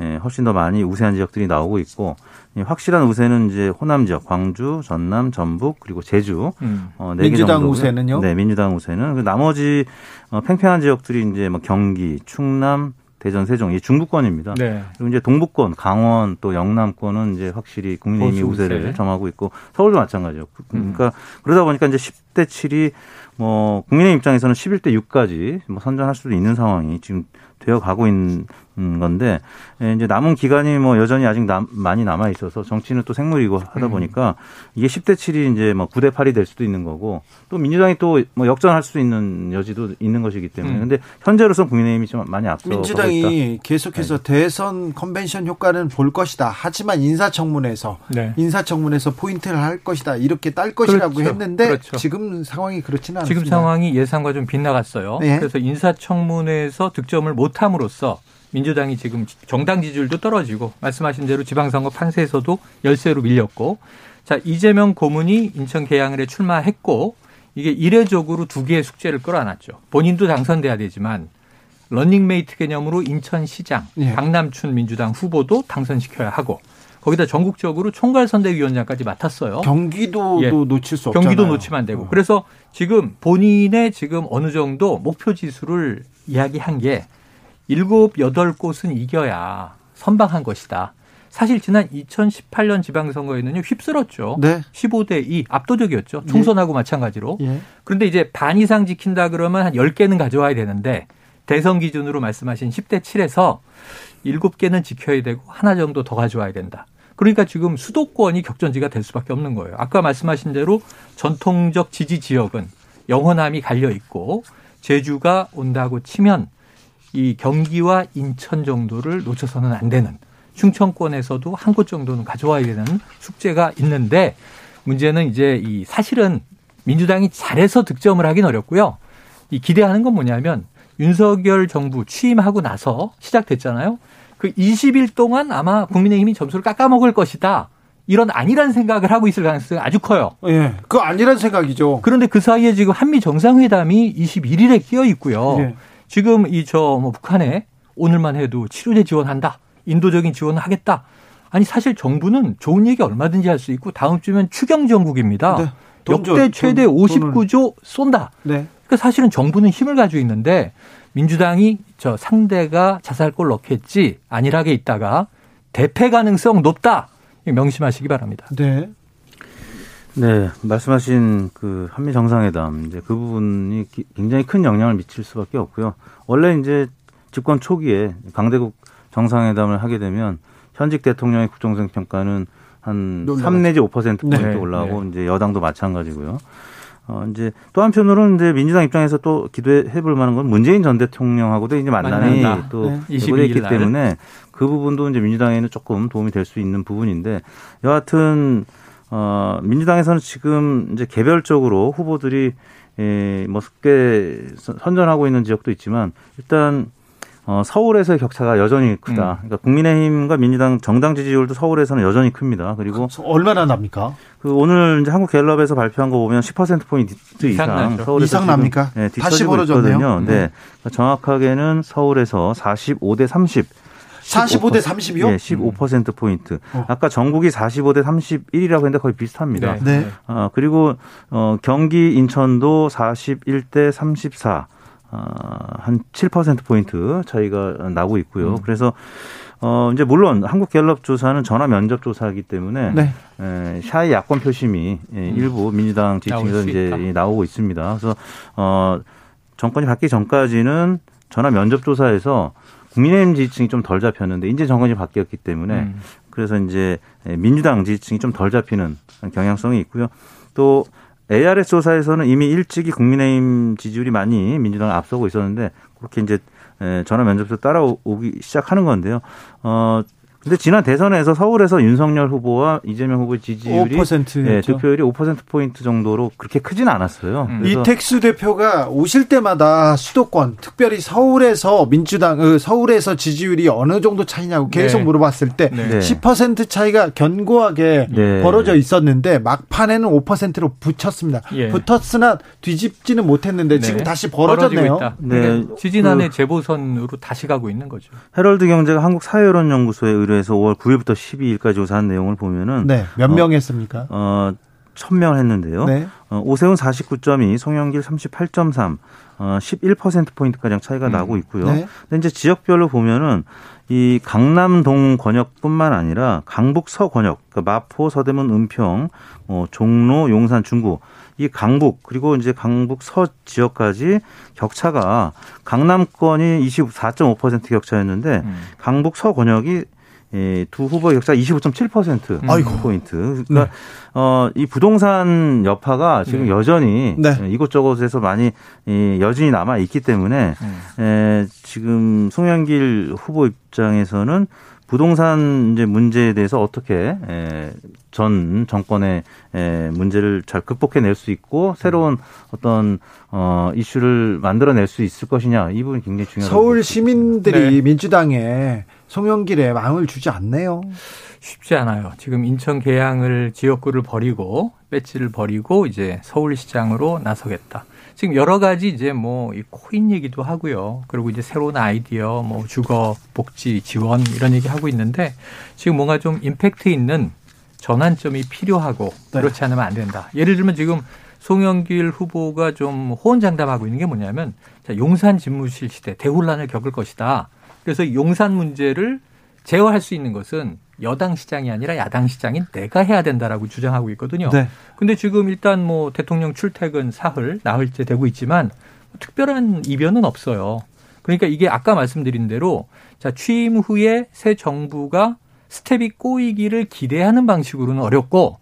[SPEAKER 5] 예, 훨씬 더 많이 우세한 지역들이 나오고 있고 확실한 우세는 이제 호남 지역, 광주, 전남, 전북 그리고 제주
[SPEAKER 1] 음. 어, 네 민주당 정도고요. 우세는요?
[SPEAKER 5] 네, 민주당 우세는 그 나머지 어, 팽팽한 지역들이 이제 뭐 경기, 충남, 대전, 세종 이 중부권입니다. 네. 그리고 이제 동부권, 강원 또 영남권은 이제 확실히 국민의힘이 우세를 우세. 점하고 있고 서울도 마찬가지죠. 그, 음. 그러니까 음. 그러다 보니까 이제 10대 7이 뭐 국민의힘 입장에서는 11대 6까지 뭐 선전할 수도 있는 상황이 지금 되어 가고 있는 건데 예, 이제 남은 기간이 뭐 여전히 아직 남, 많이 남아 있어서 정치는 또 생물이고 하다 음. 보니까 이게 10대 7이 이제 뭐 9대 8이 될 수도 있는 거고 또 민주당이 또 뭐 역전할 수 있는 여지도 있는 것이기 때문에 음. 근데 현재로서 국민의힘이 좀 많이 앞서
[SPEAKER 1] 민주당이 계속해서 네. 대선 컨벤션 효과는 볼 것이다. 하지만 인사청문회에서 네. 인사청문회에서 포인트를 할 것이다. 이렇게 딸 것이라고 그렇죠. 했는데 그렇죠. 지금 상황이 그렇지는 않습니다.
[SPEAKER 6] 지금 상황이 예상과 좀 빗나갔어요. 네. 그래서 인사청문회에서 득점을 못함으로써 민주당이 지금 정당 지지율도 떨어지고 말씀하신 대로 지방선거 판세에서도 열세로 밀렸고 자 이재명 고문이 인천 계양을에 출마했고 이게 이례적으로 두 개의 숙제를 끌어안았죠. 본인도 당선돼야 되지만 런닝메이트 개념으로 인천시장 예. 박남춘 민주당 후보도 당선시켜야 하고 거기다 전국적으로 총괄선대위원장까지 맡았어요.
[SPEAKER 1] 경기도도 예. 놓칠 수 없잖아요.
[SPEAKER 6] 경기도 놓치면 안 되고. 어. 그래서 지금 본인의 지금 어느 정도 목표 지수를 이야기한 게 일곱 여덟 곳은 이겨야 선방한 것이다. 사실 지난 2018년 지방선거에는요 휩쓸었죠. 네. 15대 2 압도적이었죠. 총선하고 예. 마찬가지로. 예. 그런데 이제 반 이상 지킨다 그러면 한 10개는 가져와야 되는데 대선 기준으로 말씀하신 10대 7에서 7개는 지켜야 되고 하나 정도 더 가져와야 된다. 그러니까 지금 수도권이 격전지가 될 수밖에 없는 거예요. 아까 말씀하신 대로 전통적 지지 지역은 영원함이 갈려 있고 제주가 온다고 치면 이 경기와 인천 정도를 놓쳐서는 안 되는 충청권에서도 한 곳 정도는 가져와야 되는 숙제가 있는데 문제는 이제 이 사실은 민주당이 잘해서 득점을 하긴 어렵고요. 이 기대하는 건 뭐냐면 윤석열 정부 취임하고 나서 시작됐잖아요. 그 20일 동안 아마 국민의힘이 점수를 깎아먹을 것이다. 이런 아니란 생각을 하고 있을 가능성이 아주 커요.
[SPEAKER 1] 예. 그 아니란 생각이죠.
[SPEAKER 6] 그런데 그 사이에 지금 한미 정상회담이 21일에 끼어 있고요. 예. 지금 이 저 뭐 북한에 오늘만 해도 치료제 지원한다. 인도적인 지원을 하겠다. 아니 사실 정부는 좋은 얘기 얼마든지 할 수 있고 다음 주면 추경 정국입니다. 네. 역대 최대 59조 쏜다. 네. 그러니까 사실은 정부는 힘을 가지고 있는데 민주당이 저 상대가 자살골 넣겠지 안일하게 있다가 대패 가능성 높다. 명심하시기 바랍니다.
[SPEAKER 1] 네.
[SPEAKER 5] 네, 말씀하신 그 한미 정상회담 이제 그 부분이 굉장히 큰 영향을 미칠 수밖에 없고요. 원래 이제 집권 초기에 강대국 정상회담을 하게 되면 현직 대통령의 국정성 평가는 한 3 내지 5% 포인트 네, 올라가고 네. 이제 여당도 마찬가지고요. 어 이제 또 한편으로는 이제 민주당 입장에서 또 기대해 볼 만한 건 문재인 전 대통령하고도 이제 만남이 만난다. 또 네. 예고돼 있기 때문에 그 부분도 이제 민주당에는 조금 도움이 될 수 있는 부분인데 여하튼 어, 민주당에서는 지금 이제 개별적으로 후보들이 에, 뭐꽤 선전하고 있는 지역도 있지만 일단 어, 서울에서의 격차가 여전히 크다. 음. 그러니까 국민의힘과 민주당 정당 지지율도 서울에서는 여전히 큽니다. 그리고
[SPEAKER 1] 얼마나 납니까?
[SPEAKER 5] 그 오늘 이제 한국갤럽에서 발표한 거 보면 10% 포인트 이상
[SPEAKER 1] 서울에서 이상 납니까?
[SPEAKER 5] 네, 다시 벌어졌네요. 네. 네. 그러니까 정확하게는 서울에서 45대 30
[SPEAKER 1] 45대 30이요?
[SPEAKER 5] 네, 15% 포인트. 어. 아까 전국이 45대 31이라고 했는데 거의 비슷합니다. 네. 네. 어, 그리고 어, 경기 인천도 41대 34. 어, 한7% 포인트 차이가 나고 있고요. 음. 그래서 어 이제 물론 한국 갤럽 조사는 전화 면접 조사이기 때문에 네. 에, 샤이 야권 표심이 예, 음. 일부 민주당 지지층에서 이제 있다. 나오고 있습니다. 그래서 어 정권이 바뀌기 전까지는 전화 면접 조사에서 국민의힘 지지층이 좀 덜 잡혔는데 이제 정권이 바뀌었기 때문에 음. 그래서 이제 민주당 지지층이 좀 덜 잡히는 경향성이 있고요. 또 ARS 조사에서는 이미 일찍이 국민의힘 지지율이 많이 민주당을 앞서고 있었는데 그렇게 이제 전화 면접에서 따라오기 시작하는 건데요. 어 근데 지난 대선에서 서울에서 윤석열 후보와 이재명 후보의 지지율이 5%였죠. 예, 득표율이 5% 포인트 정도로 그렇게 크지는 않았어요.
[SPEAKER 1] 음. 이택수 대표가 오실 때마다 수도권, 특별히 서울에서 민주당 어, 서울에서 지지율이 어느 정도 차이냐고 계속 네. 물어봤을 때 네. 10% 차이가 견고하게 네. 벌어져 있었는데 막판에는 5%로 붙였습니다. 예. 붙었으나 뒤집지는 못했는데 네. 지금 다시 벌어졌네요.
[SPEAKER 6] 네. 지지난해 그 재보선으로 다시 가고 있는 거죠.
[SPEAKER 5] 헤럴드 경제가 한국 사회여론연구소에 의뢰 그래서 5월 9일부터 12일까지 조사한 내용을 보면은
[SPEAKER 1] 네, 몇명 어, 했습니까?
[SPEAKER 5] 어, 1000명을 했는데요. 네. 어, 오세훈 49.2, 송영길 38.3, 어, 11%포인트 가량 차이가 음. 나고 있고요. 네. 근데 이제 지역별로 보면은 이 강남동 권역뿐만 아니라 강북 서권역, 그러니까 마포, 서대문, 은평, 어, 종로, 용산, 중구 이 강북 그리고 이제 강북 서 지역까지 격차가 강남권이 24.5% 격차였는데 음. 강북 서 권역이 예, 두 후보의 격차 25.7% 음. 포인트. 그러니까 네. 어, 이 부동산 여파가 지금 네. 여전히 네. 이곳저곳에서 많이 이 여진이 남아 있기 때문에 네. 에, 지금 송영길 후보 입장에서는 부동산 이제 문제에 대해서 어떻게 에, 전 정권의 에, 문제를 잘 극복해낼 수 있고 새로운 어떤 어, 이슈를 만들어낼 수 있을 것이냐 이 부분이 굉장히 중요하다.
[SPEAKER 1] 서울 시민들이 네. 민주당에 송영길에 마음을 주지 않네요.
[SPEAKER 6] 쉽지 않아요. 지금 인천 계양을 지역구를 버리고 배지를 버리고 이제 서울시장으로 나서겠다. 지금 여러 가지 이제 뭐 이 코인 얘기도 하고요. 그리고 이제 새로운 아이디어, 뭐 주거 복지 지원 이런 얘기 하고 있는데 지금 뭔가 좀 임팩트 있는 전환점이 필요하고 네. 그렇지 않으면 안 된다. 예를 들면 지금 송영길 후보가 좀 호언장담하고 있는 게 뭐냐면 자, 용산 집무실 시대 대혼란을 겪을 것이다. 그래서 용산 문제를 제어할 수 있는 것은 여당 시장이 아니라 야당 시장인 내가 해야 된다라고 주장하고 있거든요. 네. 근데 지금 일단 뭐 대통령 출퇴근 사흘, 나흘째 되고 있지만 특별한 이변은 없어요. 그러니까 이게 아까 말씀드린 대로 자, 취임 후에 새 정부가 스텝이 꼬이기를 기대하는 방식으로는 어렵고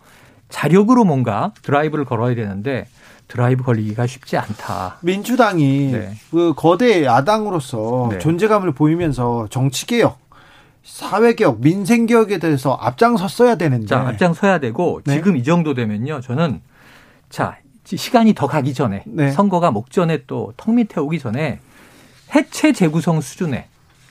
[SPEAKER 6] 자력으로 뭔가 드라이브를 걸어야 되는데 드라이브 걸리기가 쉽지 않다.
[SPEAKER 1] 민주당이 네. 그 거대 야당으로서 네. 존재감을 보이면서 정치개혁, 사회개혁, 민생개혁에 대해서 앞장섰어야 되는데.
[SPEAKER 6] 자, 앞장서야 되고 네. 지금 이 정도 되면요. 저는 자, 시간이 더 가기 전에 네. 선거가 목전에 또 턱 밑에 오기 전에 해체 재구성 수준에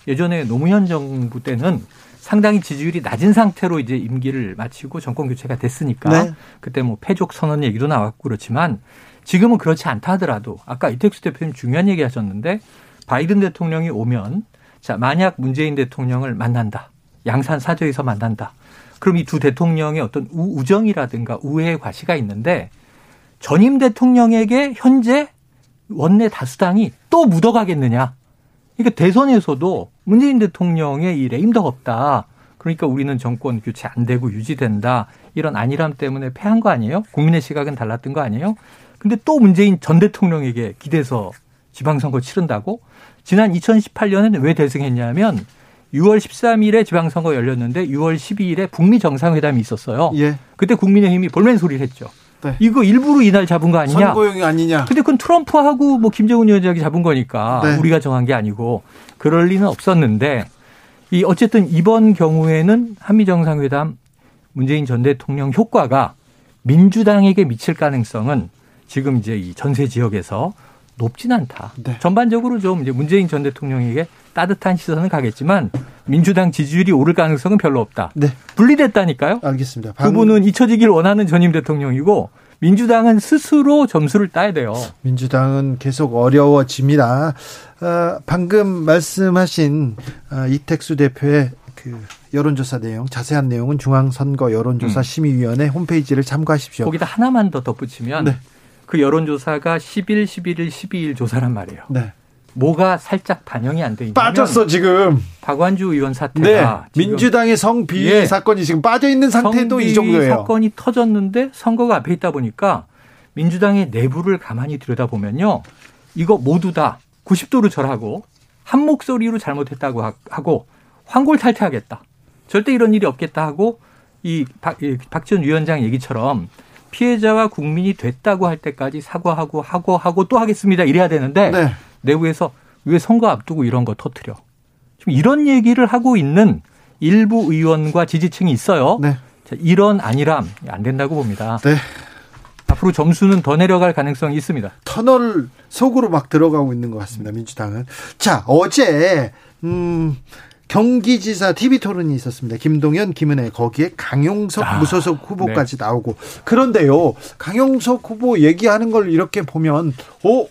[SPEAKER 6] 예전에 노무현 정부 때는 상당히 지지율이 낮은 상태로 이제 임기를 마치고 정권 교체가 됐으니까 네. 그때 뭐 패족 선언 얘기도 나왔고 그렇지만 지금은 그렇지 않다 하더라도 아까 이택수 대표님 중요한 얘기 하셨는데 바이든 대통령이 오면 자, 만약 문재인 대통령을 만난다. 양산 사저에서 만난다. 그럼 이 두 대통령의 어떤 우정이라든가 우애의 과시가 있는데 전임 대통령에게 현재 원내 다수당이 또 묻어가겠느냐. 그러니까 대선에서도 문재인 대통령의 이 레임덕 없다. 그러니까 우리는 정권 교체 안 되고 유지된다. 이런 안일함 때문에 패한 거 아니에요? 국민의 시각은 달랐던 거 아니에요? 근데 또 문재인 전 대통령에게 기대서 지방선거 치른다고? 지난 2018년에는 왜 대승했냐면 6월 13일에 지방선거 열렸는데 6월 12일에 북미 정상회담이 있었어요. 예. 그때 국민의힘이 볼멘 소리를 했죠. 네. 이거 일부러 이날 잡은 거 아니냐?
[SPEAKER 1] 선거용이 아니냐?
[SPEAKER 6] 근데 그건 트럼프하고 뭐 김정은 위원장이 잡은 거니까 네. 우리가 정한 게 아니고 그럴 리는 없었는데 이 어쨌든 이번 경우에는 한미 정상회담 문재인 전 대통령 효과가 민주당에게 미칠 가능성은 지금 이제 이 전세 지역에서 높진 않다. 네. 전반적으로 좀 이제 문재인 전 대통령에게 따뜻한 시선은 가겠지만 민주당 지지율이 오를 가능성은 별로 없다. 네. 분리됐다니까요.
[SPEAKER 1] 알겠습니다.
[SPEAKER 6] 방... 그분은 잊혀지길 원하는 전임 대통령이고 민주당은 스스로 점수를 따야 돼요.
[SPEAKER 1] 민주당은 계속 어려워집니다. 어, 방금 말씀하신 어, 이택수 대표의 그 여론조사 내용, 자세한 내용은 중앙선거 여론조사 음. 심의위원회 홈페이지를 참고하십시오.
[SPEAKER 6] 거기다 하나만 더 덧붙이면 네. 그 여론조사가 10일, 11일, 12일 조사란 말이에요. 네. 뭐가 살짝 반영이 안 돼 있냐면
[SPEAKER 1] 빠졌어 지금
[SPEAKER 6] 박완주 의원 사태가
[SPEAKER 1] 네, 민주당의 성비 예, 사건이 지금 빠져 있는 상태도 이 정도예요.
[SPEAKER 6] 사건이 터졌는데 선거가 앞에 있다 보니까 민주당의 내부를 가만히 들여다보면요. 이거 모두 다 90도로 절하고 한 목소리로 잘못했다고 하고 황골 탈퇴하겠다. 절대 이런 일이 없겠다 하고 이 박, 박지원 위원장 얘기처럼 피해자와 국민이 됐다고 할 때까지 사과하고 하고 하고 또 하겠습니다. 이래야 되는데 네. 내부에서 왜 선거 앞두고 이런 거 터트려? 지금 이런 얘기를 하고 있는 일부 의원과 지지층이 있어요. 네. 자, 이런 아니람 안 된다고 봅니다. 네. 앞으로 점수는 더 내려갈 가능성이 있습니다.
[SPEAKER 1] 터널 속으로 막 들어가고 있는 것 같습니다. 민주당은. 자, 어제 음 경기지사 TV 토론이 있었습니다. 김동연, 김은혜 거기에 강용석 아, 무소속 후보까지 네. 나오고 그런데요 강용석 후보 얘기하는 걸 이렇게 보면 어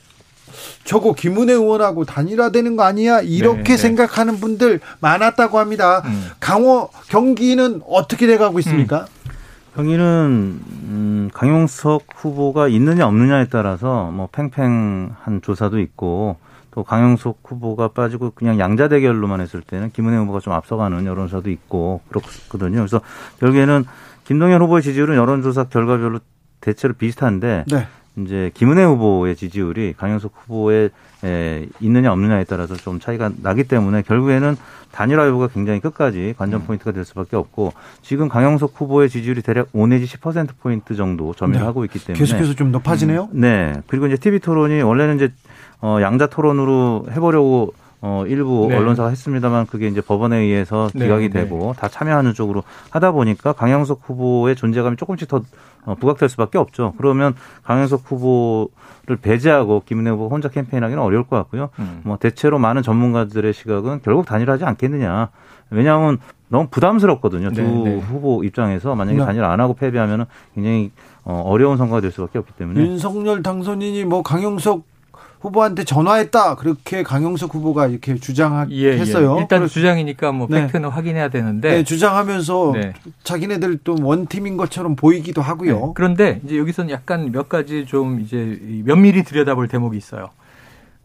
[SPEAKER 1] 저거 김은혜 의원하고 단일화되는 거 아니야 이렇게 네, 네. 생각하는 분들 많았다고 합니다. 음. 강호 경기는 어떻게 돼가고 있습니까? 음.
[SPEAKER 5] 경기는 음, 강용석 후보가 있느냐 없느냐에 따라서 뭐 팽팽한 조사도 있고 또 강영석 후보가 빠지고 그냥 양자 대결로만 했을 때는 김은혜 후보가 좀 앞서가는 여론조사도 있고 그렇거든요. 그래서 결국에는 김동연 후보의 지지율은 여론조사 결과별로 대체로 비슷한데 네. 이제 김은혜 후보의 지지율이 강영석 후보에 에, 있느냐 없느냐에 따라서 좀 차이가 나기 때문에 결국에는 단일화 여부가 굉장히 끝까지 관전 음. 포인트가 될 수밖에 없고 지금 강영석 후보의 지지율이 대략 5 내지 10% 포인트 정도 점유하고 네. 있기 때문에
[SPEAKER 1] 계속해서 좀 높아지네요.
[SPEAKER 5] 음, 네. 그리고 이제 TV 토론이 원래는 이제 어, 양자 토론으로 해보려고 어, 일부 네. 언론사가 했습니다만 그게 이제 법원에 의해서 네, 기각이 네, 되고 네. 다 참여하는 쪽으로 하다 보니까 강영석 후보의 존재감이 조금씩 더 어, 부각될 수밖에 없죠. 그러면 강영석 후보를 배제하고 김은혜 후보 혼자 캠페인하기는 어려울 것 같고요. 음. 뭐 대체로 많은 전문가들의 시각은 결국 단일하지 않겠느냐. 왜냐하면 너무 부담스럽거든요. 두 네, 네. 후보 입장에서 만약에 단일 안 하고 패배하면 굉장히 어, 어려운 선거가 될 수밖에 없기 때문에
[SPEAKER 1] 윤석열 당선인이 뭐 강영석 후보한테 전화했다 그렇게 강영석 후보가 이렇게 주장했어요.
[SPEAKER 6] 예, 예. 일단 주장이니까 뭐 네. 팩트는 확인해야 되는데
[SPEAKER 1] 네, 주장하면서 네. 자기네들 또 원팀인 것처럼 보이기도 하고요. 네.
[SPEAKER 6] 그런데 이제 여기서는 약간 몇 가지 좀 이제 면밀히 들여다볼 대목이 있어요.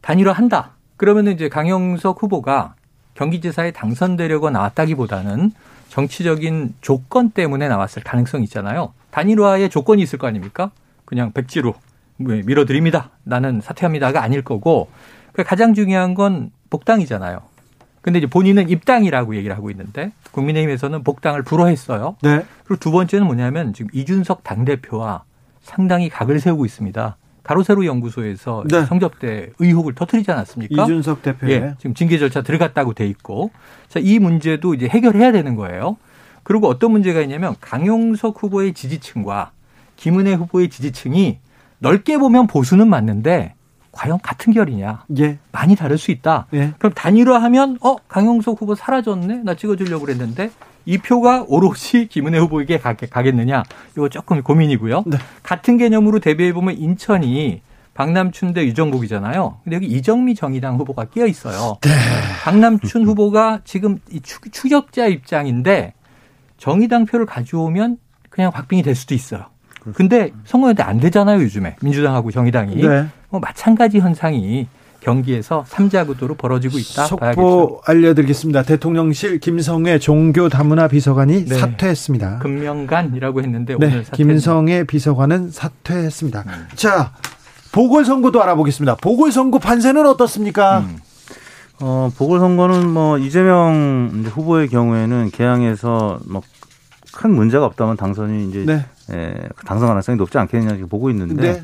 [SPEAKER 6] 단일화한다. 그러면 이제 강영석 후보가 경기지사에 당선되려고 나왔다기보다는 정치적인 조건 때문에 나왔을 가능성이 있잖아요. 단일화의 조건이 있을 거 아닙니까? 그냥 백지로 밀어드립니다. 나는 사퇴합니다가 아닐 거고 가장 중요한 건 복당이잖아요. 근데 이제 본인은 입당이라고 얘기를 하고 있는데 국민의힘에서는 복당을 불허했어요. 네. 그리고 두 번째는 뭐냐면 지금 이준석 당대표와 상당히 각을 세우고 있습니다. 가로세로 연구소에서 네. 성접대 의혹을 터뜨리지 않았습니까?
[SPEAKER 1] 이준석 대표. 예,
[SPEAKER 6] 지금 징계 절차 들어갔다고 돼 있고. 자, 이 문제도 이제 해결해야 되는 거예요. 그리고 어떤 문제가 있냐면 강용석 후보의 지지층과 김은혜 후보의 지지층이 넓게 보면 보수는 맞는데 과연 같은 결이냐? 예. 많이 다를 수 있다. 예. 그럼 단일화하면 어 강용석 후보 사라졌네. 나 찍어주려고 그랬는데 이 표가 오롯이 김은혜 후보에게 가겠느냐? 이거 조금 고민이고요. 네. 같은 개념으로 대비해 보면 인천이 박남춘 대 유정복이잖아요. 근데 여기 이정미 정의당 후보가 끼어 있어요. 네. 박남춘 후보가 지금 이 추격자 입장인데 정의당 표를 가져오면 그냥 박빙이 될 수도 있어요. 근데 선거연대 안 되잖아요, 요즘에. 민주당하고 정의당이. 네. 뭐 마찬가지 현상이 경기에서 삼자 구도로 벌어지고 있다.
[SPEAKER 1] 속보 봐야겠죠. 알려드리겠습니다. 대통령실 김성애 종교 다문화 비서관이 네. 사퇴했습니다.
[SPEAKER 6] 금명간이라고 했는데 네. 오늘
[SPEAKER 1] 사퇴. 김성애 비서관은 사퇴했습니다. 음. 자 보궐선거도 알아보겠습니다. 보궐선거 판세는 어떻습니까? 음.
[SPEAKER 5] 어, 보궐선거는 뭐 이재명 후보의 경우에는 개항에서 뭐 큰 문제가 없다면 당선이 이제 네. 예, 당선 가능성이 높지 않겠느냐 지금 보고 있는데 네.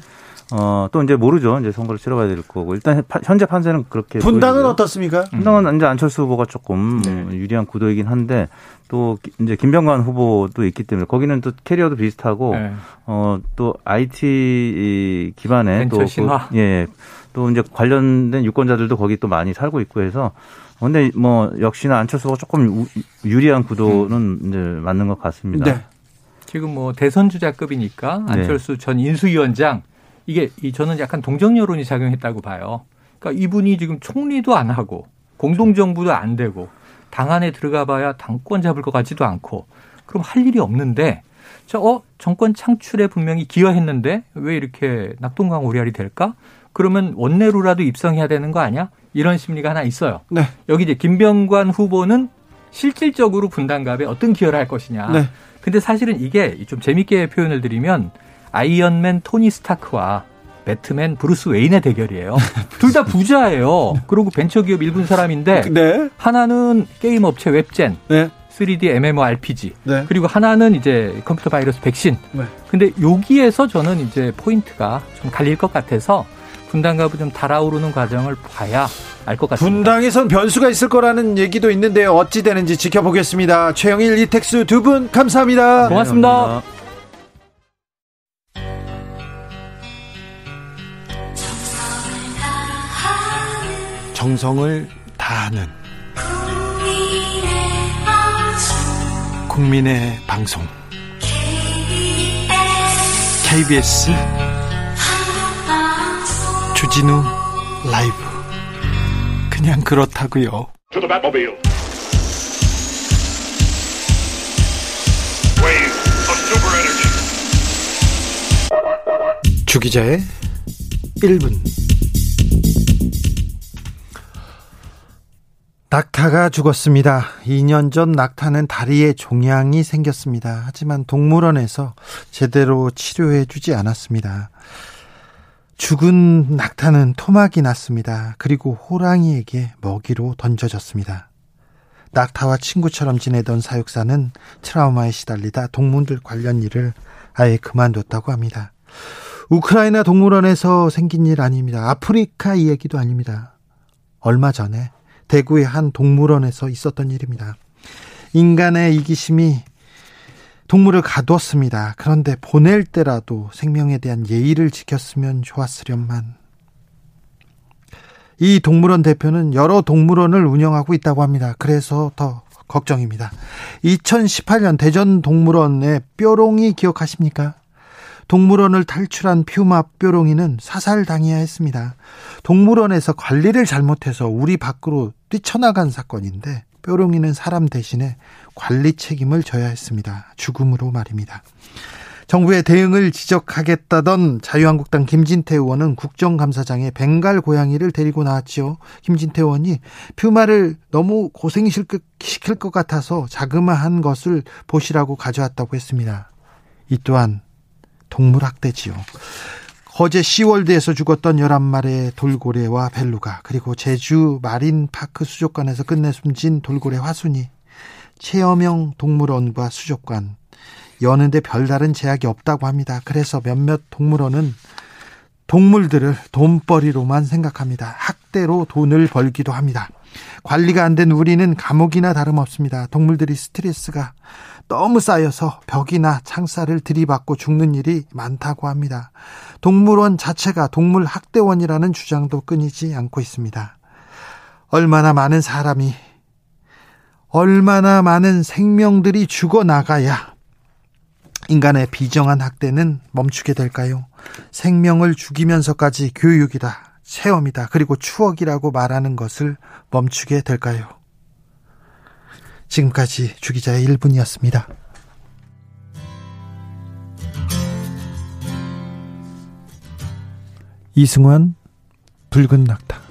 [SPEAKER 5] 어, 또 이제 모르죠. 이제 선거를 치러봐야 될 거고. 일단 현재 판세는 그렇게.
[SPEAKER 1] 분당은 보이고요. 어떻습니까?
[SPEAKER 5] 분당은 음. 이제 안철수 후보가 조금 네. 유리한 구도이긴 한데 또 이제 김병관 후보도 있기 때문에 거기는 또 캐리어도 비슷하고 네. 어, 또 IT 기반의 또 그, 예. 또 이제 관련된 유권자들도 거기 또 많이 살고 있고 해서 근데 뭐 역시나 안철수가 조금 유리한 구도는 음. 이제 맞는 것 같습니다. 네.
[SPEAKER 6] 지금 뭐 대선 주자급이니까 네. 안철수 네. 전 인수위원장 이게 이 저는 약간 동정 여론이 작용했다고 봐요. 그러니까 이분이 지금 총리도 안 하고 공동정부도 안 되고 당 안에 들어가 봐야 당권 잡을 것 같지도 않고 그럼 할 일이 없는데 저 어, 정권 창출에 분명히 기여했는데 왜 이렇게 낙동강 오리알이 될까? 그러면 원내로라도 입성해야 되는 거 아니야? 이런 심리가 하나 있어요. 네. 여기 이제 김병관 후보는 실질적으로 분당갑에 어떤 기여를 할 것이냐. 네. 근데 사실은 이게 좀 재밌게 표현을 드리면 아이언맨 토니 스타크와 배트맨 브루스 웨인의 대결이에요. 둘 다 부자예요. 그리고 벤처기업 일군 사람인데 네. 하나는 게임 업체 웹젠, 네. 3D MMORPG, 네. 그리고 하나는 이제 컴퓨터 바이러스 백신. 네. 근데 여기에서 저는 이제 포인트가 좀 갈릴 것 같아서 분당가부 좀 달아오르는 과정을 봐야 알 것 같습니다.
[SPEAKER 1] 분당에선 변수가 있을 거라는 얘기도 있는데요. 어찌 되는지 지켜보겠습니다. 최영일, 이택수 두 분 감사합니다.
[SPEAKER 6] 고맙습니다. 네, 감사합니다.
[SPEAKER 1] 정성을 다하는 국민의 방송 KBS 주진우 라이브 그냥 그렇다고요. 주기자의 1분 낙타가 죽었습니다. 2년 전 낙타는 다리에 종양이 생겼습니다. 하지만 동물원에서 제대로 치료해 주지 않았습니다. 죽은 낙타는 토막이 났습니다. 그리고 호랑이에게 먹이로 던져졌습니다. 낙타와 친구처럼 지내던 사육사는 트라우마에 시달리다 동물들 관련 일을 아예 그만뒀다고 합니다. 우크라이나 동물원에서 생긴 일 아닙니다. 아프리카 이야기도 아닙니다. 얼마 전에 대구의 한 동물원에서 있었던 일입니다. 인간의 이기심이 동물을 가두었습니다. 그런데 보낼 때라도 생명에 대한 예의를 지켰으면 좋았으련만. 이 동물원 대표는 여러 동물원을 운영하고 있다고 합니다. 그래서 더 걱정입니다. 2018년 대전 동물원의 뾰롱이 기억하십니까? 동물원을 탈출한 퓨마 뾰롱이는 사살당해야 했습니다. 동물원에서 관리를 잘못해서 우리 밖으로 뛰쳐나간 사건인데 뾰롱이는 사람 대신에 관리 책임을 져야 했습니다. 죽음으로 말입니다. 정부의 대응을 지적하겠다던 자유한국당 김진태 의원은 국정감사장에 벵갈 고양이를 데리고 나왔지요. 김진태 의원이 퓨마를 너무 고생시킬 것 같아서 자그마한 것을 보시라고 가져왔다고 했습니다. 이 또한 동물학대지요. 어제 시월드에서 죽었던 11마리의 돌고래와 벨루가 그리고 제주 마린파크 수족관에서 끝내 숨진 돌고래 화순이 체험형 동물원과 수족관 여는데 별다른 제약이 없다고 합니다. 그래서 몇몇 동물원은 동물들을 돈벌이로만 생각합니다. 학대로 돈을 벌기도 합니다. 관리가 안 된 우리는 감옥이나 다름없습니다. 동물들이 스트레스가 너무 쌓여서 벽이나 창살을 들이받고 죽는 일이 많다고 합니다. 동물원 자체가 동물 학대원이라는 주장도 끊이지 않고 있습니다. 얼마나 많은 사람이, 얼마나 많은 생명들이 죽어나가야 인간의 비정한 학대는 멈추게 될까요? 생명을 죽이면서까지 교육이다, 체험이다, 그리고 추억이라고 말하는 것을 멈추게 될까요? 지금까지 주기자의 1분이었습니다. 이승환 붉은 낙타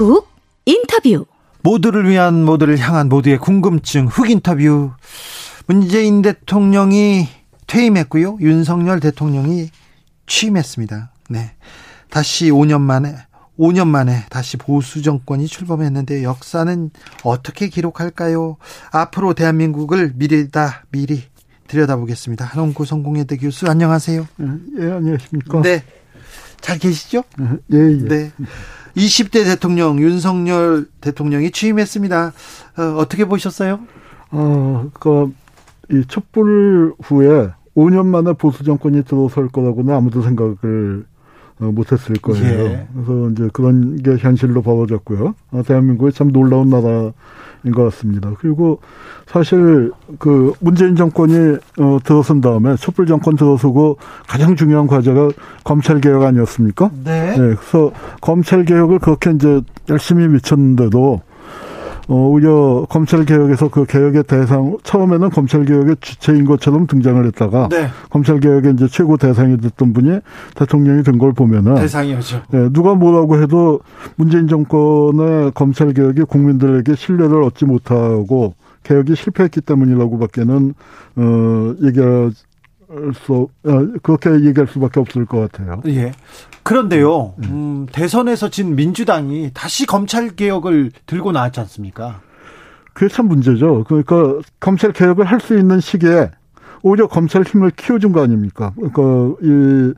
[SPEAKER 7] 훅 인터뷰
[SPEAKER 1] 모두를 위한 모두를 향한 모두의 궁금증 훅 인터뷰 문재인 대통령이 퇴임했고요. 윤석열 대통령이 취임했습니다. 네. 다시 5년 만에 5년 만에 다시 보수 정권이 출범했는데 역사는 어떻게 기록할까요? 앞으로 대한민국을 미래다 미리 들여다보겠습니다. 한원구 성공회대 교수 안녕하세요.
[SPEAKER 8] 예, 안녕하십니까?
[SPEAKER 1] 네. 잘 계시죠?
[SPEAKER 8] 예, 예.
[SPEAKER 1] 네. 20대 대통령 윤석열 대통령이 취임했습니다. 어, 떻게 보셨어요?
[SPEAKER 8] 어, 그, 이 촛불 후에 5년 만에 보수 정권이 들어설 거라고는 아무도 생각을 어, 못했을 거예요. 예. 그래서 이제 그런 게 현실로 벌어졌고요. 어, 대한민국이 참 놀라운 나라인 것 같습니다. 그리고 사실 그 문재인 정권이 어, 들어선 다음에 촛불 정권 들어서고 가장 중요한 과제가 검찰 개혁 아니었습니까?
[SPEAKER 1] 네.
[SPEAKER 8] 네. 그래서 검찰 개혁을 그렇게 이제 열심히 미쳤는데도 어, 오히려 검찰 개혁에서 그 개혁의 대상 처음에는 검찰 개혁의 주체인 것처럼 등장을 했다가 네. 검찰 개혁의 이제 최고 대상이 됐던 분이 대통령이 된 걸 보면은
[SPEAKER 1] 대상이었죠.
[SPEAKER 8] 네, 누가 뭐라고 해도 문재인 정권의 검찰 개혁이 국민들에게 신뢰를 얻지 못하고 개혁이 실패했기 때문이라고밖에는 어 얘기할 수 어, 그렇게 얘기할 수밖에 없을 것 같아요.
[SPEAKER 1] 예. 그런데요, 음, 음 대선에서 진 민주당이 다시 검찰 개혁을 들고 나왔지 않습니까?
[SPEAKER 8] 그게 참 문제죠. 그러니까 검찰 개혁을 할 수 있는 시기에 오히려 검찰 힘을 키워준 거 아닙니까? 그러니까 이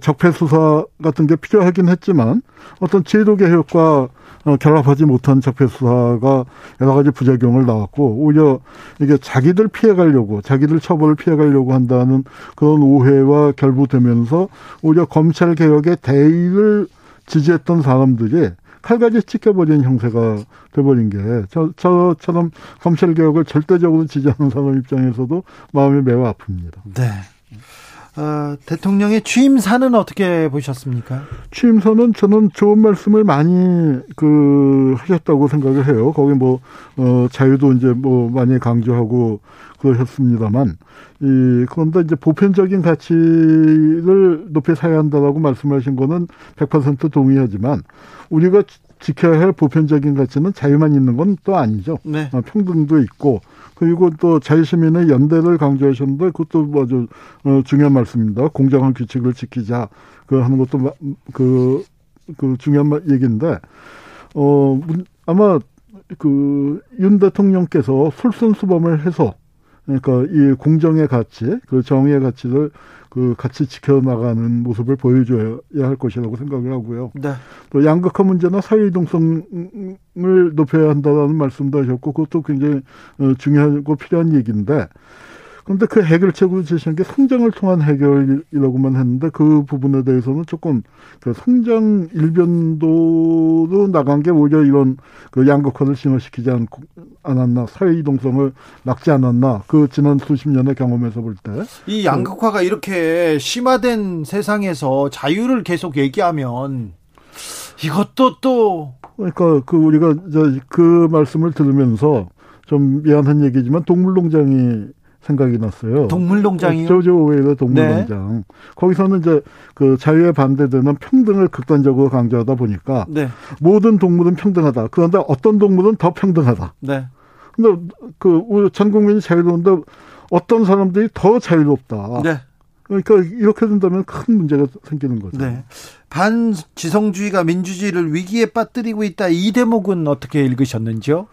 [SPEAKER 8] 적폐 수사 같은 게 필요하긴 했지만 어떤 제도 개혁과 어, 결합하지 못한 적폐 수사가 여러 가지 부작용을 낳았고 오히려 이게 자기들 피해가려고 자기들 처벌을 피해가려고 한다는 그런 오해와 결부되면서 오히려 검찰 개혁의 대의를 지지했던 사람들이 칼같이 찍혀버린 형태가 돼버린 게 저, 저처럼 검찰 개혁을 절대적으로 지지하는 사람 입장에서도 마음이 매우 아픕니다.
[SPEAKER 1] 네. 어, 대통령의 취임사는 어떻게 보셨습니까?
[SPEAKER 8] 취임사는 저는 좋은 말씀을 많이 그 하셨다고 생각을 해요. 거기 뭐 어, 자유도 이제 뭐 많이 강조하고 그러셨습니다만 이 그런데 이제 보편적인 가치를 높이 사야 한다라고 말씀하신 거는 100% 동의하지만 우리가 지켜야 할 보편적인 가치는 자유만 있는 건 또 아니죠. 네. 어, 평등도 있고 그리고 또 자유시민의 연대를 강조하셨는데 그것도 아주 어, 중요한 말씀입니다. 공정한 규칙을 지키자 그 하는 것도 그, 그 중요한 얘기인데 어 아마 그 윤 대통령께서 솔선수범을 해서 그러니까 이 공정의 가치, 그 정의의 가치를 그 같이 지켜나가는 모습을 보여줘야 할 것이라고 생각을 하고요. 네. 또 양극화 문제나 사회 이동성을 높여야 한다는 말씀도 하셨고 그것도 굉장히 어, 중요하고 필요한 얘기인데 그런데 그 해결책으로 제시한 게 성장을 통한 해결이라고만 했는데 그 부분에 대해서는 조금 그 성장 일변도로 나간 게 오히려 이런 그 양극화를 심화시키지 않고 않았나 사회 이동성을 막지 않았나 그 지난 수십 년의 경험에서 볼 때.
[SPEAKER 1] 이 양극화가 이렇게 심화된 세상에서 자유를 계속 얘기하면 이것도 또
[SPEAKER 8] 그러니까 그 우리가 그 말씀을 들으면서 좀 미안한 얘기지만 동물농장이 생각이 났어요.
[SPEAKER 1] 동물농장이요?
[SPEAKER 8] 조조 오웨이의 동물농장. 네. 거기서는 이제 그 자유에 반대되는 평등을 극단적으로 강조하다 보니까 네. 모든 동물은 평등하다. 그런데 어떤 동물은 더 평등하다. 네. 근데 그 우리 전 국민이 자유로운데 어떤 사람들이 더 자유롭다. 네. 그러니까 이렇게 된다면 큰 문제가 생기는 거죠. 네.
[SPEAKER 1] 반지성주의가 민주주의를 위기에 빠뜨리고 있다. 이 대목은 어떻게 읽으셨는지요?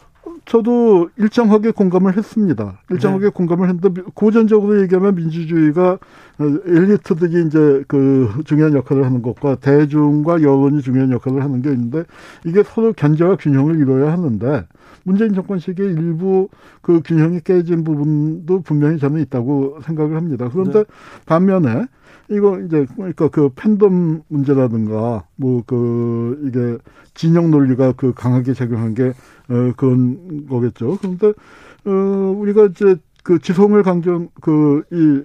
[SPEAKER 8] 저도 일정하게 공감을 했습니다. 일정하게 네. 공감을 했는데 고전적으로 얘기하면 민주주의가 엘리트들이 이제 그 중요한 역할을 하는 것과 대중과 여론이 중요한 역할을 하는 게 있는데 이게 서로 견제와 균형을 이뤄야 하는데 문재인 정권 시기에 일부 그 균형이 깨진 부분도 분명히 저는 있다고 생각을 합니다. 그런데 네. 반면에 이거 이제 그러니까 그 팬덤 문제라든가 뭐 그 이게 진영 논리가 그 강하게 작용한 게 어, 그런 거겠죠. 그런데 어, 우리가 이제 그 지성을 강조 그이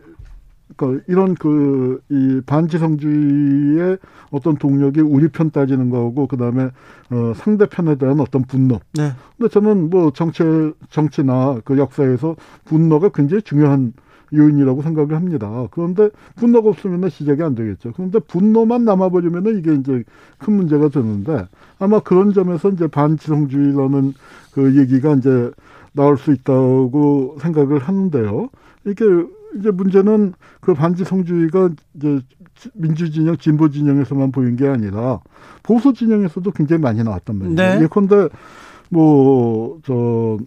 [SPEAKER 8] 그러니까 이런 그 이 반지성주의의 어떤 동력이 우리 편 따지는 거고 그다음에 어 상대편에 대한 어떤 분노. 네. 근데 저는 뭐 정치 정치나 그 역사에서 분노가 굉장히 중요한 요인이라고 생각을 합니다. 그런데 분노가 없으면 시작이 안 되겠죠. 그런데 분노만 남아버리면 이게 이제 큰 문제가 되는데 아마 그런 점에서 이제 반지성주의라는 그 얘기가 이제 나올 수 있다고 생각을 하는데요. 이게 이제 문제는 그 반지성주의가 이제 민주 진영, 진보 진영에서만 보인 게 아니라 보수 진영에서도 굉장히 많이 나왔단 말이에요. 네. 예컨대 뭐 저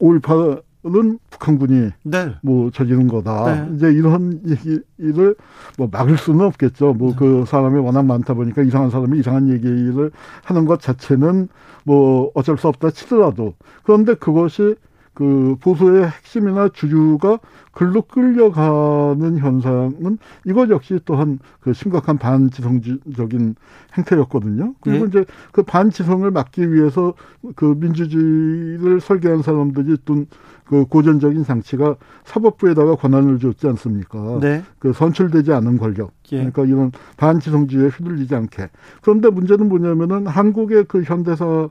[SPEAKER 8] 5.18 은 북한군이 네. 뭐 저지른 거다. 네. 이제 이런 얘기를 뭐 막을 수는 없겠죠. 뭐그 네. 사람이 워낙 많다 보니까 이상한 사람이 이상한 얘기를 하는 것 자체는 뭐 어쩔 수 없다 치더라도 그런데 그것이 그 보수의 핵심이나 주류가 글로 끌려가는 현상은 이것 역시 또한 그 심각한 반지성적인 행태였거든요. 그리고 네. 이제 그 반지성을 막기 위해서 그 민주주의를 설계한 사람들이 둔그 고전적인 장치가 사법부에다가 권한을 줬지 않습니까? 네. 그 선출되지 않은 권력. 예. 그러니까 이런 반지성주의에 휘둘리지 않게. 그런데 문제는 뭐냐면은 한국의 그 현대사에서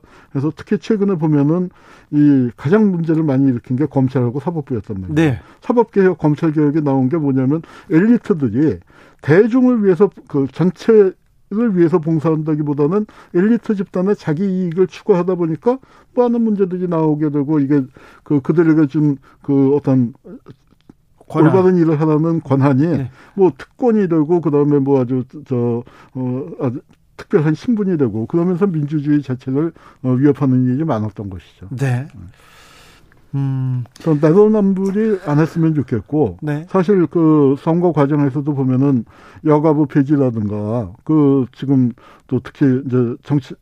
[SPEAKER 8] 특히 최근에 보면은 이 가장 문제를 많이 일으킨 게 검찰하고 사법부였단 말이에요. 네. 사법 개혁, 검찰 개혁이 나온 게 뭐냐면 엘리트들이 대중을 위해서 그 전체 를 위해서 봉사한다기보다는 엘리트 집단의 자기 이익을 추구하다 보니까 많은 문제들이 나오게 되고 이게 그 그들에게 준 그 어떤 권한. 올바른 일을 하라는 권한이 네. 뭐 특권이 되고 그다음에 뭐 아주 저어 아주 특별한 신분이 되고 그러면서 민주주의 자체를 어, 위협하는 일이 많았던 것이죠. 네. 음. 전 내로남불이 안 했으면 좋겠고 네. 사실 그 선거 과정에서도 보면은 여가부 폐지라든가 그 지금 또 특히 이제 정치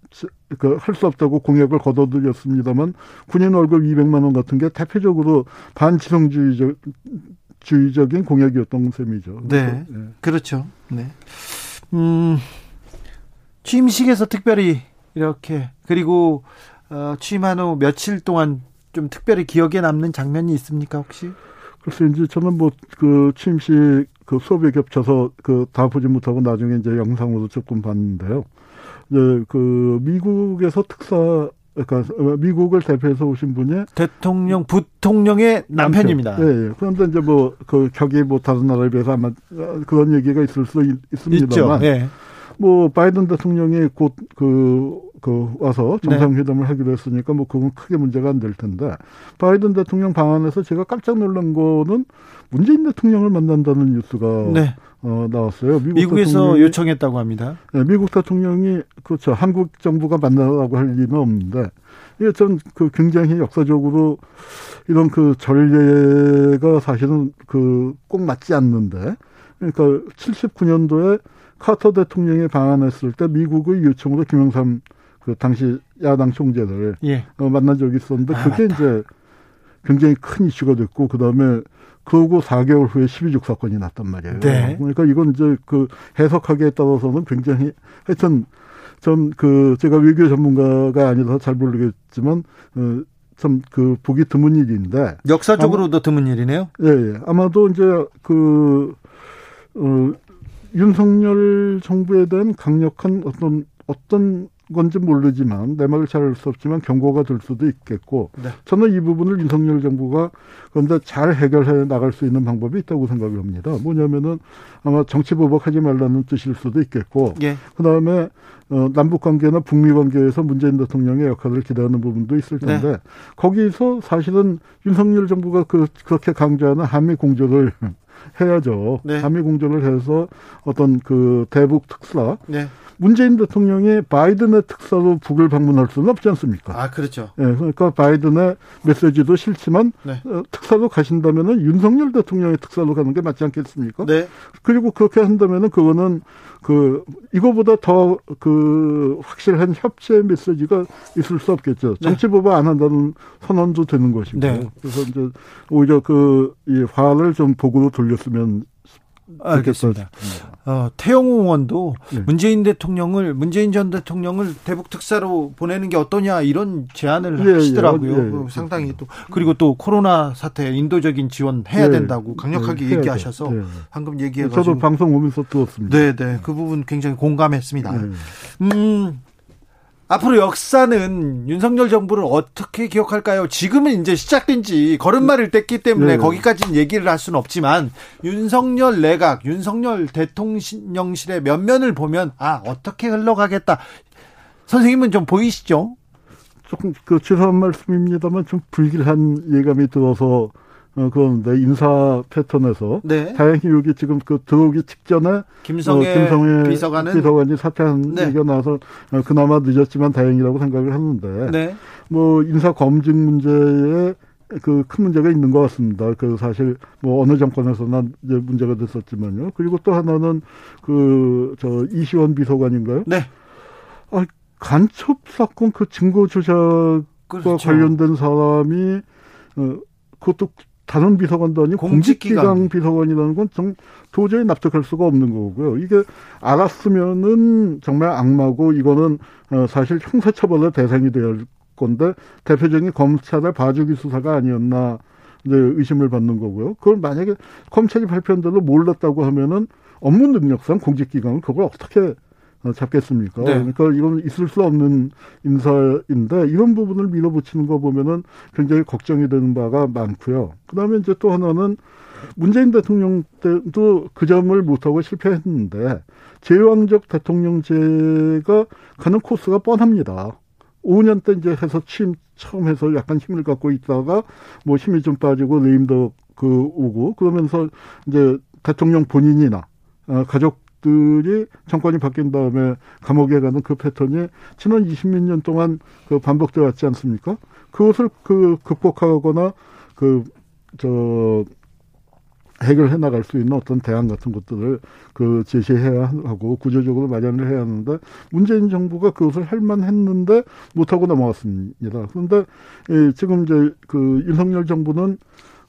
[SPEAKER 8] 그 할 수 없다고 공약을 거둬들였습니다만 군인 월급 200만 원 같은 게 대표적으로 반지성주의적 주의적인 공약이었던 셈이죠.
[SPEAKER 1] 네. 네. 그렇죠. 네. 음, 취임식에서 특별히 이렇게 그리고 어, 취임한 후 며칠 동안 좀 특별히 기억에 남는 장면이 있습니까 혹시?
[SPEAKER 8] 글쎄 이제 저는 뭐 그 취임식 그 수업에 겹쳐서 그 다 보지 못하고 나중에 이제 영상으로 조금 봤는데요. 이제 그 미국에서 특사 그러니까 미국을 대표해서 오신 분이
[SPEAKER 1] 대통령 부통령의 남편입니다.
[SPEAKER 8] 남편. 예, 예. 그런데 이제 뭐 그 격이 뭐 다른 나라에 비해서 아마 그런 얘기가 있을 수 있, 습니다만 예. 뭐 바이든 대통령이 곧 그 그 와서 정상회담을 네. 하기로 했으니까 뭐 그건 크게 문제가 안 될 텐데 바이든 대통령 방안에서 제가 깜짝 놀란 거는 문재인 대통령을 만난다는 뉴스가 네. 어, 나왔어요.
[SPEAKER 1] 미국 에서 요청했다고 합니다.
[SPEAKER 8] 네, 미국 대통령이 그렇죠. 한국 정부가 만나라고 할 리는 없는데 이게 전 그 굉장히 역사적으로 이런 그 전례가 사실은 그 꼭 맞지 않는데 그러니까 79년도에 카터 대통령이 방한했을 때 미국의 요청으로 김영삼 그 당시 야당 총재를 예. 어, 만난 적이 있었는데 아, 그게 맞다. 이제 굉장히 큰 이슈가 됐고 그다음에 그러고 4개월 후에 12족 사건이 났단 말이에요. 네. 그러니까 이건 이제 그 해석하기에 따라서는 굉장히 하여튼 전 그 제가 외교 전문가가 아니라서 잘 모르겠지만 어, 참그 보기 드문 일인데
[SPEAKER 1] 역사적으로도 아마, 드문 일이네요.
[SPEAKER 8] 예, 예. 아마도 이제 그 어, 윤석열 정부에 대한 강력한 어떤 어떤 건지 모르지만 내 말을 잘 알 수 없지만 경고가 될 수도 있겠고 네. 저는 이 부분을 윤석열 정부가 그런데 잘 해결해 나갈 수 있는 방법이 있다고 생각을 합니다. 뭐냐면은 아마 정치 보복하지 말라는 뜻일 수도 있겠고 예. 그다음에 어, 남북 관계나 북미 관계에서 문재인 대통령의 역할을 기대하는 부분도 있을 네. 텐데 네. 거기서 사실은 윤석열 정부가 그 그렇게 강조하는 한미 공조를 해야죠. 네. 한미 공조를 해서 어떤 그 대북 특사 네. 문재인 대통령이 바이든의 특사로 북을 방문할 수는 없지 않습니까?
[SPEAKER 1] 아, 그렇죠.
[SPEAKER 8] 예, 그러니까 바이든의 메시지도 싫지만 네. 어, 특사로 가신다면은 윤석열 대통령의 특사로 가는 게 맞지 않겠습니까? 네. 그리고 그렇게 한다면은 그거는 그 이거보다 더 그 확실한 협치의 메시지가 있을 수 없겠죠. 네. 정치 보복 안 한다는 선언도 되는 것이고. 네. 그래서 이제 오히려 그 이 화를 좀 복으로 돌렸으면
[SPEAKER 1] 알겠습니다. 어, 태영호 의원도 네. 문재인 대통령을 문재인 전 대통령을 대북 특사로 보내는 게 어떠냐 이런 제안을 예, 예 하시더라고요. 예, 예, 그 상당히 또 그리고 또 코로나 사태 인도적인 지원 해야 예. 된다고 강력하게 예, 얘기하셔서 방금 얘기해 가지고
[SPEAKER 8] 저도 방송 오면서 들었습니다.
[SPEAKER 1] 네, 네. 그 부분 굉장히 공감했습니다. 음. 앞으로 역사는 윤석열 정부를 어떻게 기억할까요? 지금은 이제 시작된 지 걸음마를 뗐기 때문에 네. 거기까지는 얘기를 할 수는 없지만 윤석열 내각, 윤석열 대통령실의 면면을 보면 아, 어떻게 흘러가겠다. 선생님은 좀 보이시죠?
[SPEAKER 8] 조금 그 죄송한 말씀입니다만 좀 불길한 예감이 들어서 어, 그런데 인사 패턴에서 네. 다행히 여기 지금 그 들어오기 직전에
[SPEAKER 1] 김성애, 어, 김성애 비서관은
[SPEAKER 8] 비서관이 사퇴한 네. 얘기가 나와서 어, 그나마 늦었지만 다행이라고 생각을 하는데 네. 뭐 인사 검증 문제에 그 큰 문제가 있는 것 같습니다. 그 사실 뭐 어느 정권에서나 이제 문제가 됐었지만요. 그리고 또 하나는 그 저 이시원 비서관인가요? 네. 아 간첩 사건 그 증거 조작과 그렇죠. 관련된 사람이 어 그것도 다른 비서관도 아니고 공직기강, 비서관이라는 건 정, 도저히 납득할 수가 없는 거고요. 이게 알았으면은 정말 악마고 이거는 어, 사실 형사처벌의 대상이 될 건데 대표적인 검찰의 봐주기 수사가 아니었나 이제 의심을 받는 거고요. 그걸 만약에 검찰이 발표한 대로 몰랐다고 하면은 업무 능력상 공직기강은 그걸 어떻게 어, 잡겠습니까? 네. 그러니까 이건 있을 수 없는 인사인데 이런 부분을 밀어붙이는 거 보면은 굉장히 걱정이 되는 바가 많고요. 그다음에 이제 또 하나는 문재인 대통령 때도 그 점을 못하고 실패했는데 제왕적 대통령제가 가는 코스가 뻔합니다. 5년 때 이제 해서 취임 처음 해서 약간 힘을 갖고 있다가 뭐 힘이 좀 빠지고 레임도 그 오고 그러면서 이제 대통령 본인이나 어, 가족 들이 정권이 바뀐 다음에 감옥에 가는 그 패턴이 지난 20몇 년 동안 그 반복돼 왔지 않습니까? 그것을 그 극복하거나 그 저 해결해 나갈 수 있는 어떤 대안 같은 것들을 그 제시해야 하고 구조적으로 마련을 해야 하는데 문재인 정부가 그것을 할 만 했는데 못하고 넘어갔습니다. 그런데 예, 지금 이제 그 윤석열 정부는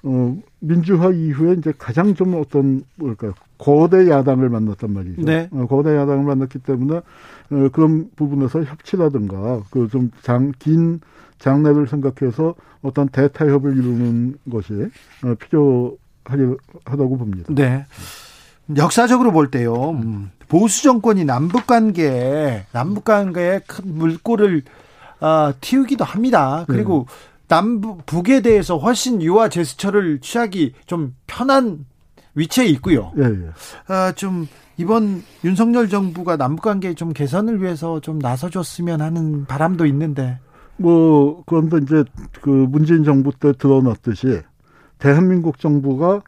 [SPEAKER 8] 어 민주화 이후에 이제 가장 좀 어떤 뭘까 거대 야당을 만났단 말이죠. 네. 어, 거대 야당을 만났기 때문에 어, 그런 부분에서 협치라든가 그 좀 장 긴 장래를 생각해서 어떤 대타협을 이루는 것이 어, 필요 하다고 봅니다.
[SPEAKER 1] 네. 역사적으로 볼 때요. 음. 보수 정권이 남북 관계에 남북 관계에 큰 물꼬를 어, 틔우기도 합니다. 그리고 네. 남북 북에 대해서 훨씬 유화 제스처를 취하기 좀 편한 위치에 있고요. 예, 예. 아, 좀 이번 윤석열 정부가 남북 관계 좀 개선을 위해서 좀 나서줬으면 하는 바람도 있는데.
[SPEAKER 8] 뭐 그런데 이제 그 문재인 정부 때 드러났듯이 대한민국 정부가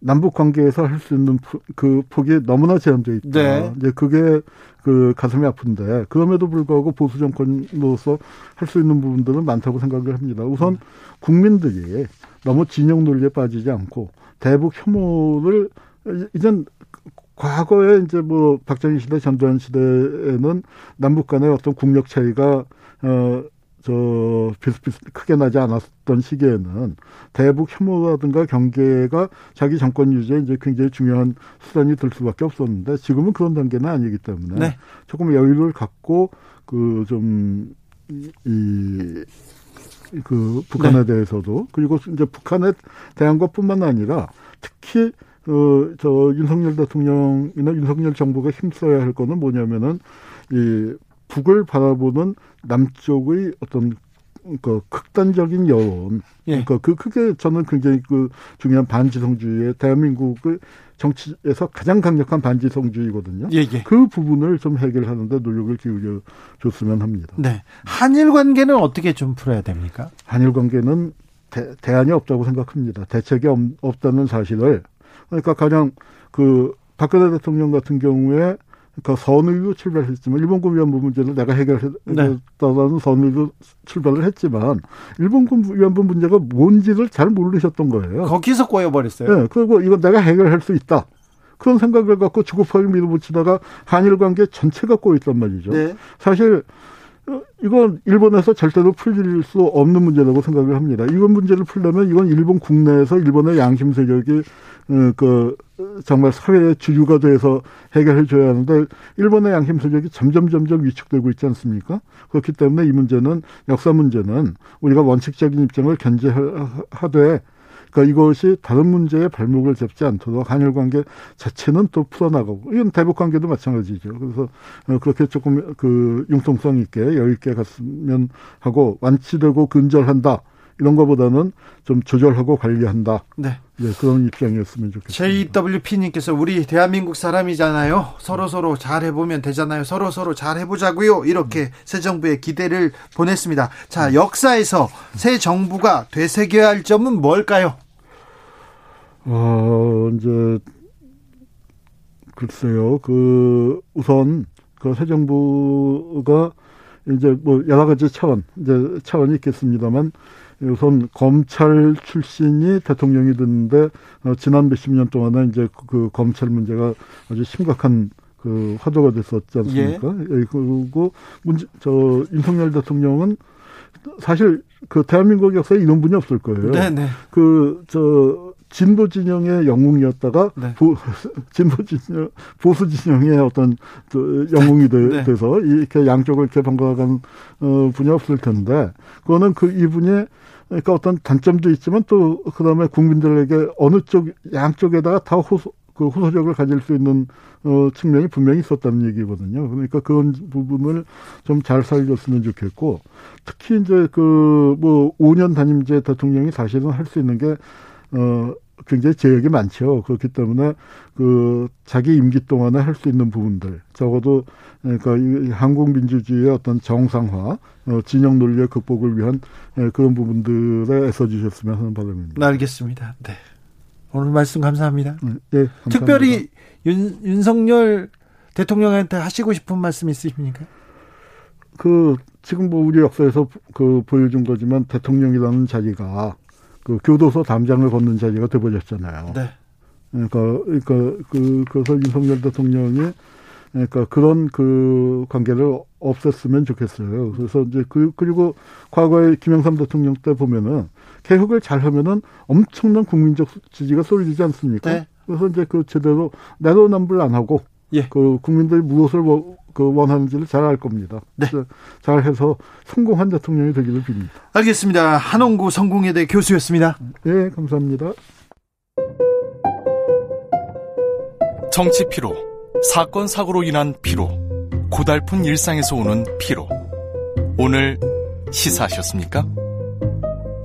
[SPEAKER 8] 남북 관계에서 할 수 있는 그 폭이 너무나 제한되어 있다. 네. 이제 그게 그 가슴이 아픈데 그럼에도 불구하고 보수 정권으로서 할 수 있는 부분들은 많다고 생각을 합니다. 우선 음. 국민들이 너무 진영 논리에 빠지지 않고 대북 혐오를 이젠 과거에 이제 뭐 박정희 시대, 전두환 시대에는 남북 간의 어떤 국력 차이가 어 저 비슷비슷 크게 나지 않았던 시기에는 대북 혐오라든가 경계가 자기 정권 유지에 이제 굉장히 중요한 수단이 될 수밖에 없었는데 지금은 그런 단계는 아니기 때문에 네. 조금 여유를 갖고 그 좀 이 그 북한에 네. 대해서도 그리고 이제 북한에 대한 것뿐만 아니라 특히 그저 윤석열 대통령이나 윤석열 정부가 힘써야 할 거는 뭐냐면은 이 북을 바라보는 남쪽의 어떤 그 극단적인 여론, 예. 그러니까 그 크게 저는 굉장히 그 중요한 반지성주의의 대한민국의 정치에서 가장 강력한 반지성주의거든요. 예, 예. 그 부분을 좀 해결하는데 노력을 기울여 줬으면 합니다.
[SPEAKER 1] 네. 한일 관계는 어떻게 좀 풀어야 됩니까?
[SPEAKER 8] 한일 관계는 대, 대안이 없다고 생각합니다. 대책이 없, 없다는 사실을 그러니까 가장 그 박근혜 대통령 같은 경우에 그 선의로 출발했지만 일본군 위안부 문제를 내가 해결했다는 네. 선의로 출발을 했지만 일본군 위안부 문제가 뭔지를 잘 모르셨던 거예요.
[SPEAKER 1] 거기서 꼬여버렸어요.
[SPEAKER 8] 네, 그리고 이거 내가 해결할 수 있다. 그런 생각을 갖고 주급하게 밀어붙이다가 한일 관계 전체가 꼬였단 말이죠. 네. 사실 이건 일본에서 절대로 풀릴 수 없는 문제라고 생각을 합니다. 이건 문제를 풀려면 이건 일본 국내에서 일본의 양심 세력이 어, 그 정말 사회의 주류가 돼서 해결해 줘야 하는데 일본의 양심 세력이 점점 점점 위축되고 있지 않습니까? 그렇기 때문에 이 문제는 역사 문제는 우리가 원칙적인 입장을 견제하되 그러니까 이것이 다른 문제에 발목을 잡지 않도록 한일 관계 자체는 또 풀어나가고 이건 대북 관계도 마찬가지죠. 그래서 어, 그렇게 조금 그 융통성 있게 여유 있게 갔으면 하고 완치되고 근절한다. 이런 것보다는 좀 조절하고 관리한다. 네. 네, 그런 입장이었으면 좋겠습니다.
[SPEAKER 1] JWP님께서 우리 대한민국 사람이잖아요. 서로 서로 잘 해보면 되잖아요. 서로 서로 잘 해보자고요. 이렇게 음. 새 정부에 기대를 보냈습니다. 자, 역사에서 새 정부가 되새겨야 할 점은 뭘까요?
[SPEAKER 8] 어, 이제 글쎄요. 그 우선 그 새 정부가 이제 뭐 여러 가지 차원 이제 차원이 있겠습니다만 우선 검찰 출신이 대통령이 됐는데 어, 지난 몇십 년 동안에 이제 그, 그 검찰 문제가 아주 심각한 그 화두가 됐었지 않습니까? 예. 예 그리고 문제 저 윤석열 대통령은 사실 그 대한민국 역사에 이런 분이 없을 거예요. 네, 네. 그저 진보 진영의 영웅이었다가 네. 보, 진보 진영 보수 진영의 어떤 영웅이 되, 네. 돼서 이렇게 양쪽을 이렇게 번갈아간 어, 분이 없을 텐데 그거는 그 이분이 그러니까 어떤 단점도 있지만 또 그다음에 국민들에게 어느 쪽 양쪽에다가 다 호소 그 호소력을 가질 수 있는 어 측면이 분명히 있었다는 얘기거든요. 그러니까 그런 부분을 좀 잘 살렸으면 좋겠고 특히 이제 그 뭐 5년 단임제 대통령이 사실은 할 수 있는 게 어, 굉장히 제약이 많죠. 그렇기 때문에 그 자기 임기 동안에 할 수 있는 부분들 적어도 그러니까 이 한국 민주주의의 어떤 정상화, 어, 진영 논리의 극복을 위한 예, 그런 부분들에 애써 주셨으면 하는 바람입니다.
[SPEAKER 1] 알겠습니다. 네. 오늘 말씀 감사합니다. 네, 네 감사합니다. 특별히 윤, 윤석열 대통령한테 하시고 싶은 말씀 있으십니까?
[SPEAKER 8] 그 지금 뭐 우리 역사에서 그 보여준 거지만 대통령이라는 자리가 그 교도소 담장을 걷는 자리가 돼버렸잖아요. 네. 그러니까 그러니까 그 그래서 윤석열 대통령이 그러니까 그런 그 관계를 없앴으면 좋겠어요. 그래서 이제 그 그리고 과거에 김영삼 대통령 때 보면은 개혁을 잘 하면은 엄청난 국민적 지지가 쏠리지 않습니까? 네. 그래서 이제 그 제대로 내로남불 안 하고 예. 그 국민들이 무엇을 그 원하는지를 잘 알 겁니다. 네. 잘 해서 성공한 대통령이 되기를 빕니다.
[SPEAKER 1] 알겠습니다. 한홍구 성공회대 교수였습니다.
[SPEAKER 8] 네, 감사합니다.
[SPEAKER 9] 정치 피로, 사건 사고로 인한 피로, 고달픈 일상에서 오는 피로. 오늘 시사하셨습니까?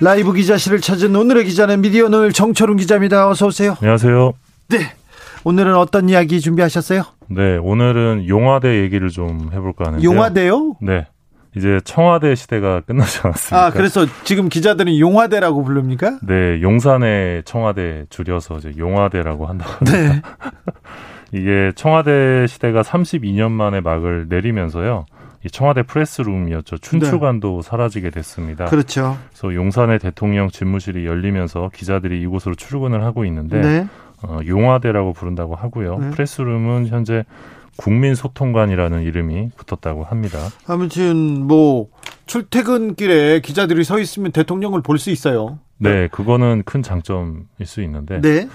[SPEAKER 1] 라이브 기자실을 찾은 오늘의 기자는 미디어 노을 정철웅 기자입니다. 어서 오세요.
[SPEAKER 10] 안녕하세요.
[SPEAKER 1] 네. 오늘은 어떤 이야기 준비하셨어요?
[SPEAKER 10] 네, 오늘은 용화대 얘기를 좀 해볼까 하는데요.
[SPEAKER 1] 용화대요?
[SPEAKER 10] 네. 이제 청와대 시대가 끝나지 않았습니까?
[SPEAKER 1] 아, 그래서 지금 기자들은 용화대라고 부릅니까?
[SPEAKER 10] 네, 용산의 청와대 줄여서 이제 용화대라고 한다고 합니다. 네. 이게 청와대 시대가 32년 만에 막을 내리면서요. 이 청와대 프레스룸이었죠. 춘추관도 네. 사라지게 됐습니다.
[SPEAKER 1] 그렇죠.
[SPEAKER 10] 그래서 용산의 대통령 집무실이 열리면서 기자들이 이곳으로 출근을 하고 있는데 네. 어, 용화대라고 부른다고 하고요. 네. 프레스룸은 현재 국민소통관이라는 이름이 붙었다고 합니다.
[SPEAKER 1] 아무튼 뭐 출퇴근길에 기자들이 서 있으면 대통령을 볼 수 있어요.
[SPEAKER 10] 네, 그거는 큰 장점일 수 있는데. 네.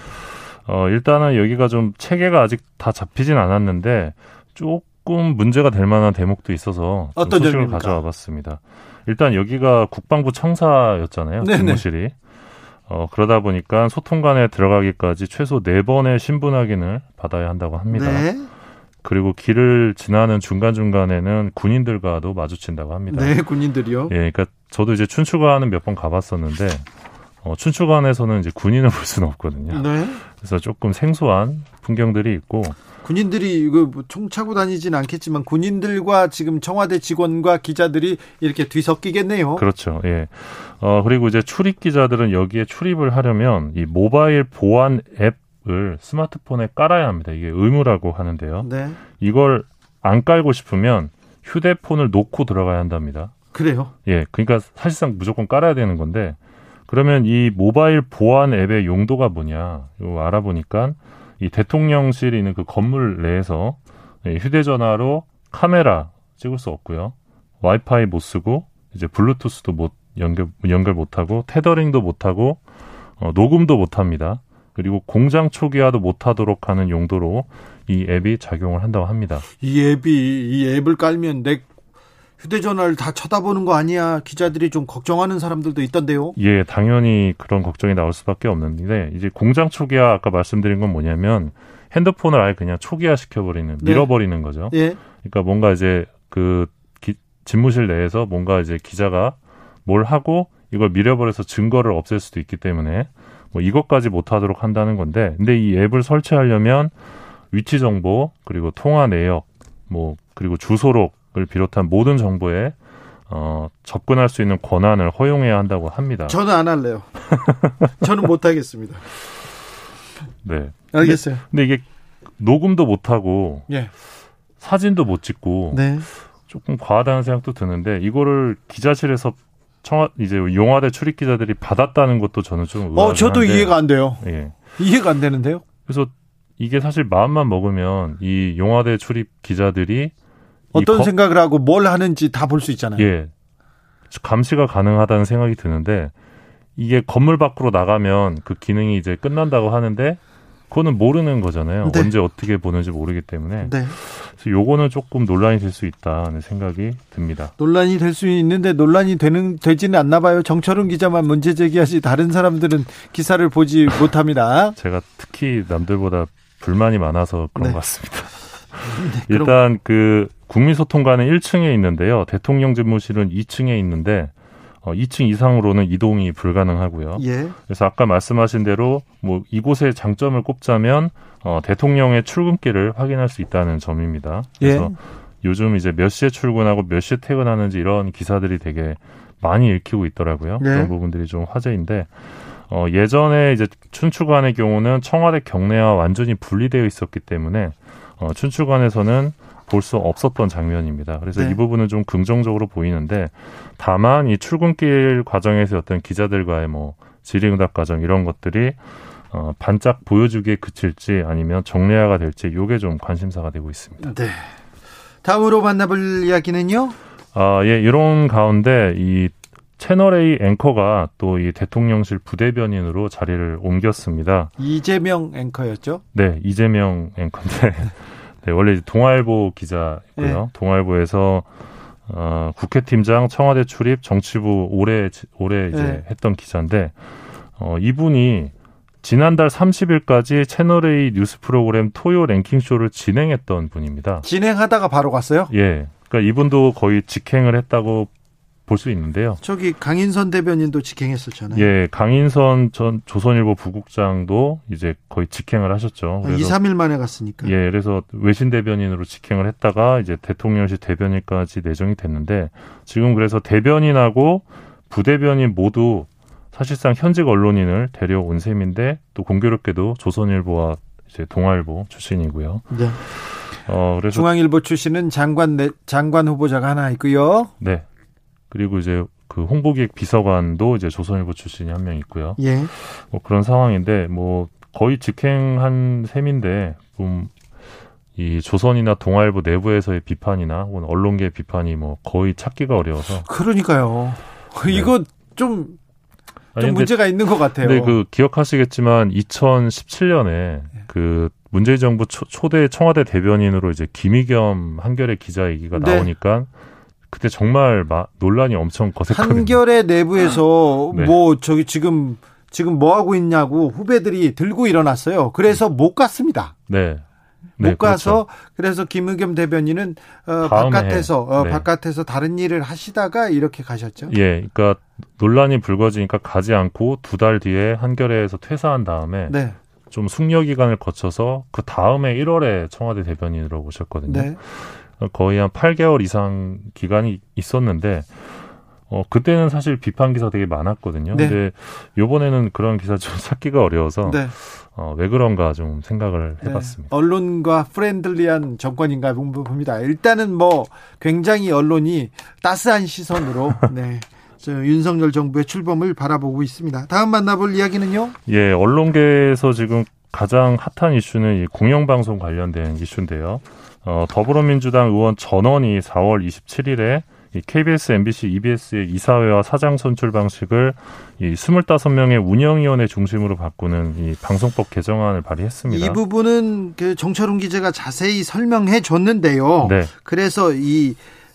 [SPEAKER 10] 어, 일단은 여기가 좀 체계가 아직 다 잡히진 않았는데 조금 문제가 될 만한 대목도 있어서 어떤 소식을 점입니까? 가져와 봤습니다. 일단 여기가 국방부 청사였잖아요. 집무실이. 어, 그러다 보니까 소통관에 들어가기까지 최소 네번의 신분 확인을 받아야 한다고 합니다. 네. 그리고 길을 지나는 중간중간에는 군인들과도 마주친다고 합니다.
[SPEAKER 1] 네, 군인들이요?
[SPEAKER 10] 예, 그러니까 저도 이제 춘추관은 몇 번 가봤었는데 어, 춘추관에서는 이제 군인을 볼 수는 없거든요. 네. 그래서 조금 생소한 풍경들이 있고
[SPEAKER 1] 군인들이 이거 뭐총 차고 다니진 않겠지만 군인들과 지금 청와대 직원과 기자들이 이렇게 뒤섞이겠네요.
[SPEAKER 10] 그렇죠. 예. 어 그리고 이제 출입 기자들은 여기에 출입을 하려면 이 모바일 보안 앱을 스마트폰에 깔아야 합니다. 이게 의무라고 하는데요. 네. 이걸 안 깔고 싶으면 휴대폰을 놓고 들어가야 한답니다.
[SPEAKER 1] 그래요?
[SPEAKER 10] 예. 그러니까 사실상 무조건 깔아야 되는 건데 그러면 이 모바일 보안 앱의 용도가 뭐냐? 요 알아보니까 이 대통령실이 있는 그 건물 내에서 휴대전화로 카메라 찍을 수 없고요. 와이파이 못 쓰고 이제 블루투스도 못 연결 연결 못 하고 테더링도 못 하고 어, 녹음도 못 합니다. 그리고 공장 초기화도 못 하도록 하는 용도로 이 앱이 작용을 한다고 합니다.
[SPEAKER 1] 이 앱이 이 앱을 깔면 내 휴대전화를 다 쳐다보는 거 아니야? 기자들이 좀 걱정하는 사람들도 있던데요.
[SPEAKER 10] 예, 당연히 그런 걱정이 나올 수밖에 없는데 이제 공장 초기화 아까 말씀드린 건 뭐냐면 핸드폰을 아예 그냥 초기화 시켜버리는 네. 밀어버리는 거죠. 예. 그러니까 뭔가 이제 그 기, 집무실 내에서 뭔가 이제 기자가 뭘 하고 이걸 밀어버려서 증거를 없앨 수도 있기 때문에 뭐 이것까지 못하도록 한다는 건데 근데 이 앱을 설치하려면 위치 정보 그리고 통화 내역 뭐 그리고 주소록 을 비롯한 모든 정보에 어, 접근할 수 있는 권한을 허용해야 한다고 합니다.
[SPEAKER 1] 저는 안 할래요. 저는 못 하겠습니다.
[SPEAKER 10] 네.
[SPEAKER 1] 알겠어요.
[SPEAKER 10] 근데, 근데, 이게 녹음도 못 하고 예. 사진도 못 찍고 네. 조금 과하다는 생각도 드는데 이거를 기자실에서 청와 이제 용화대 출입 기자들이 받았다는 것도 저는 좀
[SPEAKER 1] 어, 저도 이해가 안 돼요. 예. 이해가 안 되는데요.
[SPEAKER 10] 그래서 이게 사실 마음만 먹으면 이 용화대 출입 기자들이
[SPEAKER 1] 어떤 거, 생각을 하고 뭘 하는지 다 볼 수 있잖아요.
[SPEAKER 10] 예. 감시가 가능하다는 생각이 드는데 이게 건물 밖으로 나가면 그 기능이 이제 끝난다고 하는데 그거는 모르는 거잖아요. 네. 언제 어떻게 보는지 모르기 때문에. 네. 그래서 요거는 조금 논란이 될 수 있다는 생각이 듭니다.
[SPEAKER 1] 논란이 될 수 있는데 논란이 되는 되지는 않나 봐요. 정철은 기자만 문제 제기하지 다른 사람들은 기사를 보지 못합니다.
[SPEAKER 10] 제가 특히 남들보다 불만이 많아서 그런 네. 것 같습니다. 네, 일단 그 국민소통관은 1층에 있는데요. 대통령 집무실은 2층에 있는데 어, 2층 이상으로는 이동이 불가능하고요. 예. 그래서 아까 말씀하신 대로 뭐 이곳의 장점을 꼽자면 어, 대통령의 출근길을 확인할 수 있다는 점입니다. 그래서 예. 요즘 이제 몇 시에 출근하고 몇 시에 퇴근하는지 이런 기사들이 되게 많이 읽히고 있더라고요. 예. 그런 부분들이 좀 화제인데 어, 예전에 이제 춘추관의 경우는 청와대 경내와 완전히 분리되어 있었기 때문에 어, 춘추관에서는 볼 수 없었던 장면입니다. 그래서 네. 이 부분은 좀 긍정적으로 보이는데 다만 이 출근길 과정에서 어떤 기자들과의 뭐 질의응답 과정 이런 것들이 어, 반짝 보여주기에 그칠지 아니면 정례화가 될지 요게 좀 관심사가 되고 있습니다.
[SPEAKER 1] 네. 다음으로 만나볼 이야기는요?
[SPEAKER 10] 아, 예, 이런 가운데 이 채널A 앵커가 또 이 대통령실 부대변인으로 자리를 옮겼습니다.
[SPEAKER 1] 이재명 앵커였죠?
[SPEAKER 10] 네, 이재명 앵커인데 네, 원래 동아일보 기자고요. 네. 동아일보에서 어, 국회팀장, 청와대 출입, 정치부 오래 오래 이제 네. 했던 기자인데 어, 이분이 지난달 30일까지 채널A 뉴스 프로그램 토요 랭킹 쇼를 진행했던 분입니다.
[SPEAKER 1] 진행하다가 바로 갔어요?
[SPEAKER 10] 예. 그러니까 이분도 거의 직행을 했다고 볼 수 있는데요.
[SPEAKER 1] 저기 강인선 대변인도 직행했었잖아요.
[SPEAKER 10] 예, 강인선 전 조선일보 부국장도 이제 거의 직행을 하셨죠.
[SPEAKER 1] 그래서 2, 3일 만에 갔으니까.
[SPEAKER 10] 예, 그래서 외신 대변인으로 직행을 했다가 이제 대통령실 대변인까지 내정이 됐는데 지금 그래서 대변인하고 부대변인 모두 사실상 현직 언론인을 데려온 셈인데 또 공교롭게도 조선일보와 이제 동아일보 출신이고요. 네.
[SPEAKER 1] 어, 그래서 중앙일보 출신은 장관 장관 후보자가 하나 있고요.
[SPEAKER 10] 네. 그리고 이제 그 홍보기획 비서관도 이제 조선일보 출신이 한 명 있고요. 예. 뭐 그런 상황인데 뭐 거의 직행한 셈인데 좀 이 조선이나 동아일보 내부에서의 비판이나 혹은 언론계 비판이 뭐 거의 찾기가 어려워서
[SPEAKER 1] 그러니까요. 네. 이거 좀, 좀 아니, 문제가 있는 것 같아요.
[SPEAKER 10] 네, 그 기억하시겠지만 2017년에 그 문재인 정부 초, 대 청와대 대변인으로 이제 김희겸 한겨레 기자 얘기가 네. 나오니까 그때 정말 마, 논란이 엄청 거셌거든요.
[SPEAKER 1] 한결의 내부에서 네. 뭐 저기 지금 지금 뭐 하고 있냐고 후배들이 들고 일어났어요. 그래서 못 갔습니다.
[SPEAKER 10] 네.
[SPEAKER 1] 못 네, 가서 그렇죠. 그래서 김의겸 대변인은 어, 바깥에서 어, 네. 바깥에서 다른 일을 하시다가 이렇게 가셨죠.
[SPEAKER 10] 예, 그러니까 논란이 불거지니까 가지 않고 두 달 뒤에 한겨레에서 퇴사한 다음에 네. 좀 숙려 기간을 거쳐서 그 다음에 1월에 청와대 대변인으로 오셨거든요. 네. 거의 한 8개월 이상 기간이 있었는데 어 그때는 사실 비판 기사 되게 많았거든요. 네. 근데 요번에는 그런 기사 좀 찾기가 어려워서 네. 어, 왜 그런가 좀 생각을 네. 해봤습니다.
[SPEAKER 1] 네. 언론과 friendly한 정권인가 봅니다. 일단은 뭐 굉장히 언론이 따스한 시선으로 네. 저 윤석열 정부의 출범을 바라보고 있습니다. 다음 만나볼 이야기는요?
[SPEAKER 10] 예, 언론계에서 지금 가장 핫한 이슈는 이 공영방송 관련된 이슈인데요. 어, 더불어민주당 의원 전원이 4월 27일에 이 KBS, MBC, EBS의 이사회와 사장 선출 방식을 이 25명의 운영위원회 중심으로 바꾸는 이 방송법 개정안을 발의했습니다.
[SPEAKER 1] 이 부분은 그 정철웅 기자가 자세히 설명해 줬는데요. 네. 그래서 이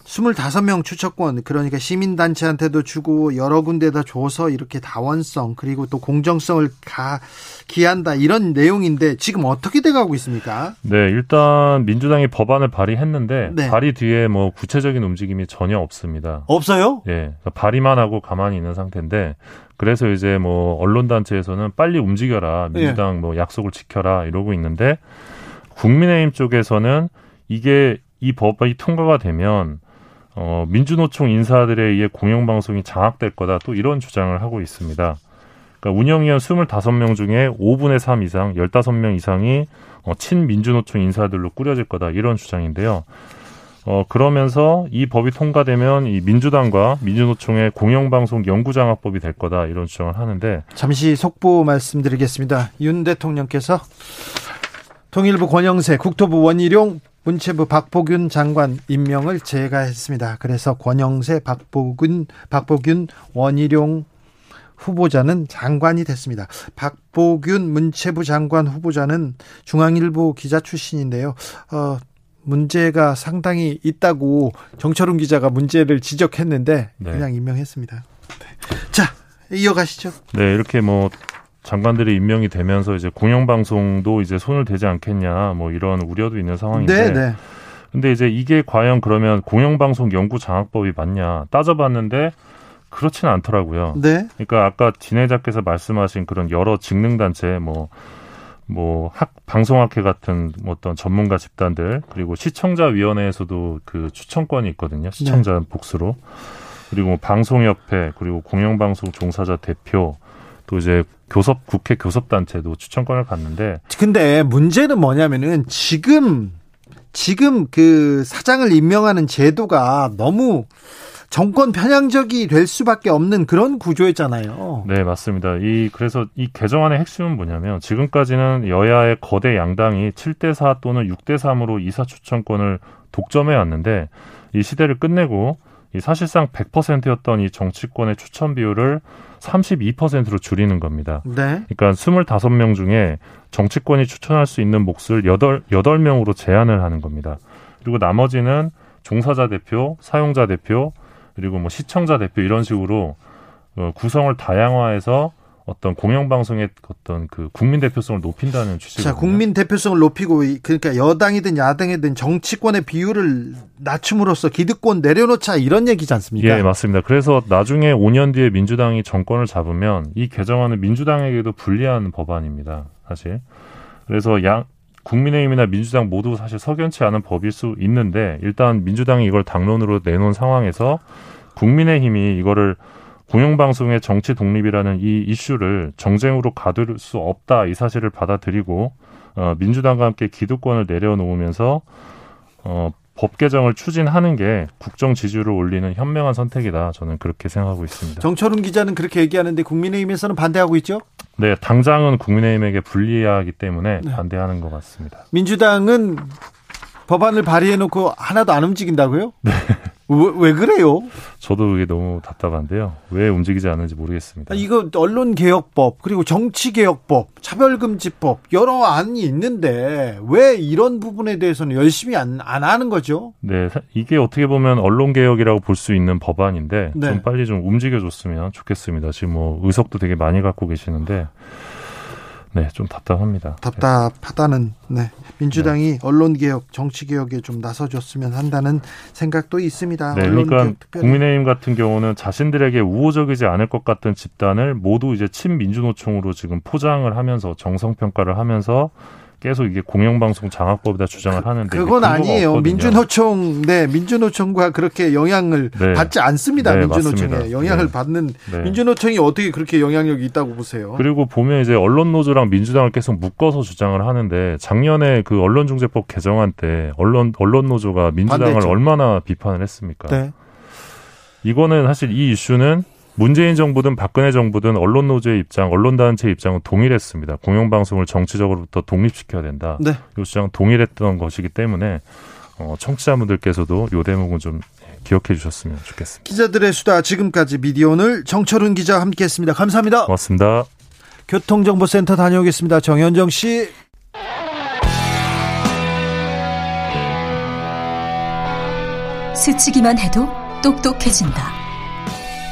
[SPEAKER 1] 25명 추천권 그러니까 시민단체한테도 주고 여러 군데다 줘서 이렇게 다원성 그리고 또 공정성을 가, 기한다 이런 내용인데 지금 어떻게 돼가고 있습니까?
[SPEAKER 10] 네 일단 민주당이 법안을 발의했는데 네. 발의 뒤에 뭐 구체적인 움직임이 전혀 없습니다.
[SPEAKER 1] 없어요?
[SPEAKER 10] 예, 네, 발의만 하고 가만히 있는 상태인데 그래서 이제 뭐 언론단체에서는 빨리 움직여라 민주당 네. 뭐 약속을 지켜라 이러고 있는데 국민의힘 쪽에서는 이게 이 법이 통과가 되면 어, 민주노총 인사들에 의해 공영방송이 장악될 거다 또 이런 주장을 하고 있습니다. 그러니까 운영위원 25명 중에 5분의 3 이상, 15명 이상이 어, 친민주노총 인사들로 꾸려질 거다 이런 주장인데요. 어, 그러면서 이 법이 통과되면 이 민주당과 민주노총의 공영방송 연구장악법이 될 거다 이런 주장을 하는데
[SPEAKER 1] 잠시 속보 말씀드리겠습니다. 윤 대통령께서 통일부 권영세, 국토부 원희룡, 문체부 박보균 장관 임명을 제가 했습니다. 그래서 권영세, 박보균, 박보균, 원희룡 후보자는 장관이 됐습니다. 박보균 문체부 장관 후보자는 중앙일보 기자 출신인데요. 어, 문제가 상당히 있다고 정철웅 기자가 문제를 지적했는데 네. 그냥 임명했습니다. 네. 자, 이어가시죠.
[SPEAKER 10] 네, 이렇게 뭐 장관들이 임명이 되면서 이제 공영방송도 이제 손을 대지 않겠냐 뭐 이런 우려도 있는 상황인데. 네, 네. 근데 이제 이게 과연 그러면 공영방송 연구 장악법이 맞냐 따져봤는데 그렇지는 않더라고요. 네. 그러니까 아까 진해자께서 말씀하신 그런 여러 직능 단체 뭐 뭐 학 방송학회 같은 뭐 어떤 전문가 집단들 그리고 시청자 위원회에서도 그 추천권이 있거든요. 시청자 네. 복수로. 그리고 뭐 방송협회 그리고 공영방송 종사자 대표 또 이제 교섭 국회 교섭 단체도 추천권을 갖는데
[SPEAKER 1] 근데 문제는 뭐냐면은 지금 지금 그 사장을 임명하는 제도가 너무 정권 편향적이 될 수밖에 없는 그런 구조였잖아요.
[SPEAKER 10] 네, 맞습니다. 이 그래서 이 개정안의 핵심은 뭐냐면 지금까지는 여야의 거대 양당이 7대 4 또는 6대 3으로 이사 추천권을 독점해 왔는데 이 시대를 끝내고 이 사실상 100%였던 이 정치권의 추천 비율을 32%로 줄이는 겁니다. 네. 그러니까 25명 중에 정치권이 추천할 수 있는 몫을 8, 8명으로 제한을 하는 겁니다. 그리고 나머지는 종사자 대표, 사용자 대표, 그리고 뭐 시청자 대표 이런 식으로 어, 구성을 다양화해서 어떤 공영방송의 어떤 그 국민 대표성을 높인다는 취지죠.
[SPEAKER 1] 자, 국민 대표성을 높이고 그러니까 여당이든 야당이든 정치권의 비율을 낮춤으로써 기득권 내려놓자 이런 얘기지 않습니까?
[SPEAKER 10] 예, 맞습니다. 그래서 나중에 5년 뒤에 민주당이 정권을 잡으면 이 개정안은 민주당에게도 불리한 법안입니다. 사실. 그래서 양 국민의힘이나 민주당 모두 사실 석연치 않은 법일 수 있는데 일단 민주당이 이걸 당론으로 내놓은 상황에서 국민의힘이 이거를 공영방송의 정치 독립이라는 이 이슈를 정쟁으로 가둘 수 없다 이 사실을 받아들이고 어, 민주당과 함께 기득권을 내려놓으면서 어, 법 개정을 추진하는 게 국정 지지율을 올리는 현명한 선택이다. 저는 그렇게 생각하고 있습니다.
[SPEAKER 1] 정철훈 기자는 그렇게 얘기하는데 국민의힘에서는 반대하고 있죠?
[SPEAKER 10] 네, 당장은 국민의힘에게 불리하기 때문에 네. 반대하는 것 같습니다.
[SPEAKER 1] 민주당은 법안을 발의해놓고 하나도 안 움직인다고요? 네. 왜, 왜, 그래요?
[SPEAKER 10] 저도 그게 너무 답답한데요. 왜 움직이지 않는지 모르겠습니다.
[SPEAKER 1] 이거 언론 개혁법 그리고 정치 개혁법, 차별금지법 여러 안이 있는데 왜 이런 부분에 대해서는 열심히 안, 안 하는 거죠?
[SPEAKER 10] 네, 이게 어떻게 보면 언론 개혁이라고 볼 수 있는 법안인데 네. 좀 빨리 좀 움직여줬으면 좋겠습니다. 지금 뭐 의석도 되게 많이 갖고 계시는데 네, 좀 답답합니다.
[SPEAKER 1] 답답하다는 네. 민주당이 네. 언론 개혁, 정치 개혁에 좀 나서줬으면 한다는 생각도 있습니다.
[SPEAKER 10] 네, 그러니까 국민의힘 같은 경우는 자신들에게 우호적이지 않을 것 같은 집단을 모두 이제 친민주노총으로 지금 포장을 하면서 정성 평가를 하면서 계속 이게 공영방송 장악법이다 주장을 하는데
[SPEAKER 1] 그건 아니에요. 없거든요. 민주노총 네 민주노총과 그렇게 영향을 네. 받지 않습니다. 네, 민주노총에 맞습니다. 영향을 네. 받는 네. 민주노총이 어떻게 그렇게 영향력이 있다고 보세요?
[SPEAKER 10] 그리고 보면 이제 언론노조랑 민주당을 계속 묶어서 주장을 하는데 작년에 그 언론중재법 개정안 때 언론 언론노조가 민주당을 반대죠. 얼마나 비판을 했습니까? 네. 이거는 사실 이 이슈는 문재인 정부든 박근혜 정부든 언론 노조의 입장, 언론 단체 입장은 동일했습니다. 공영방송을 정치적으로부터 독립시켜야 된다. 네. 이 주장 동일했던 것이기 때문에 어, 청취자분들께서도 요 대목은 좀 기억해 주셨으면 좋겠습니다.
[SPEAKER 1] 기자들의 수다 지금까지 미디어 오늘 정철훈 기자 함께했습니다. 감사합니다.
[SPEAKER 10] 고맙습니다.
[SPEAKER 1] 교통정보센터 다녀오겠습니다. 정현정 씨.
[SPEAKER 7] 스치기만 해도 똑똑해진다.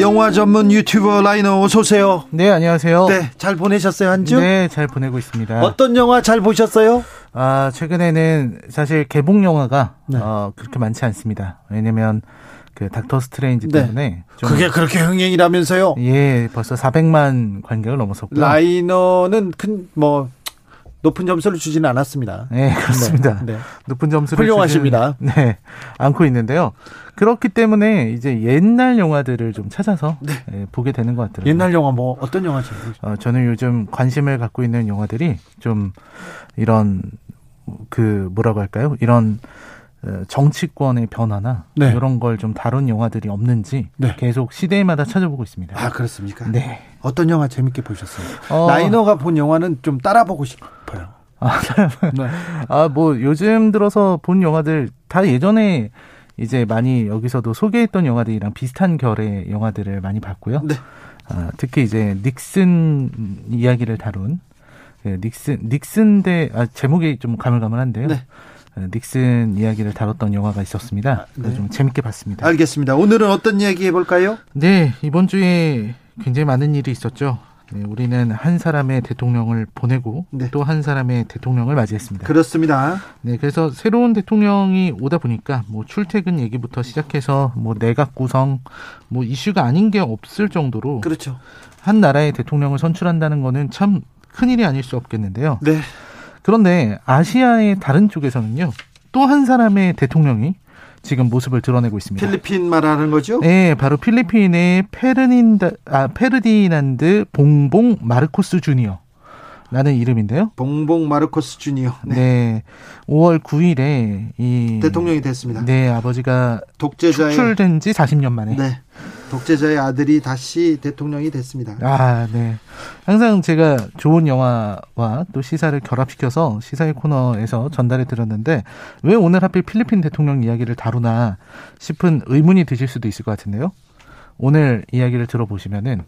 [SPEAKER 1] 영화 전문 유튜버 라이너 어서 오세요.
[SPEAKER 11] 네, 안녕하세요.
[SPEAKER 1] 네, 잘 보내셨어요, 한 주?
[SPEAKER 11] 네, 잘 보내고 있습니다.
[SPEAKER 1] 어떤 영화 잘 보셨어요?
[SPEAKER 11] 아, 최근에는 사실 개봉 영화가 네. 어, 그렇게 많지 않습니다. 왜냐면 그 닥터 스트레인지 네. 때문에 네.
[SPEAKER 1] 그게 그렇게 흥행이라면서요?
[SPEAKER 11] 예, 벌써 400만 관객을 넘어섰고
[SPEAKER 1] 라이너는 큰 뭐 높은 점수를 주지는 않았습니다.
[SPEAKER 11] 네, 그렇습니다. 네. 네. 높은 점수를
[SPEAKER 1] 훌륭하십니다.
[SPEAKER 11] 주지는, 네, 않고 있는데요. 그렇기 때문에 이제 옛날 영화들을 좀 찾아서 네. 예, 보게 되는 것 같더라고요.
[SPEAKER 1] 옛날 영화 뭐 어떤 영화죠?
[SPEAKER 11] 어, 저는 요즘 관심을 갖고 있는 영화들이 좀 이런 그 뭐라고 할까요? 이런 어, 정치권의 변화나 네. 이런 걸 좀 다룬 영화들이 없는지 네. 계속 시대마다 찾아보고 있습니다.
[SPEAKER 1] 아 그렇습니까? 네. 어떤 영화 재밌게 보셨어요? 어... 라이너가 본 영화는 좀 따라보고 싶어요.
[SPEAKER 11] 아, 네. 아, 뭐 요즘 들어서 본 영화들 다 예전에 이제 많이 여기서도 소개했던 영화들이랑 비슷한 결의 영화들을 많이 봤고요. 네. 아, 특히 이제 닉슨 이야기를 다룬 그 닉슨 닉슨 대 아, 제목이 좀 가물가물한데요. 네. 어, 닉슨 이야기를 다뤘던 영화가 있었습니다. 네. 좀 재밌게 봤습니다.
[SPEAKER 1] 알겠습니다. 오늘은 어떤 이야기 해볼까요?
[SPEAKER 11] 네, 이번 주에 굉장히 많은 일이 있었죠. 네, 우리는 한 사람의 대통령을 보내고 네. 또한 사람의 대통령을 맞이했습니다.
[SPEAKER 1] 그렇습니다.
[SPEAKER 11] 네, 그래서 새로운 대통령이 오다 보니까 뭐 출퇴근 얘기부터 시작해서 뭐 내각 구성, 뭐 이슈가 아닌 게 없을 정도로
[SPEAKER 1] 그렇죠.
[SPEAKER 11] 한 나라의 대통령을 선출한다는 거는 참 큰일이 아닐 수 없겠는데요.
[SPEAKER 1] 네.
[SPEAKER 11] 그런데 아시아의 다른 쪽에서는요. 또 한 사람의 대통령이 지금 모습을 드러내고 있습니다.
[SPEAKER 1] 필리핀 말하는 거죠?
[SPEAKER 11] 네, 바로 필리핀의 페르닌다 아 페르디난드 봉봉 마르코스 주니어. 라는 이름인데요.
[SPEAKER 1] 봉봉 마르코스 주니어.
[SPEAKER 11] 네. 네. 5월 9일에 이
[SPEAKER 1] 대통령이 됐습니다.
[SPEAKER 11] 네, 아버지가 독재자의 출된 지 40년 만에.
[SPEAKER 1] 네. 독재자의 아들이 다시 대통령이 됐습니다.
[SPEAKER 11] 아, 네. 항상 제가 좋은 영화와 또 시사를 결합시켜서 시사의 코너에서 전달해 드렸는데 왜 오늘 하필 필리핀 대통령 이야기를 다루나 싶은 의문이 드실 수도 있을 것 같은데요. 오늘 이야기를 들어보시면은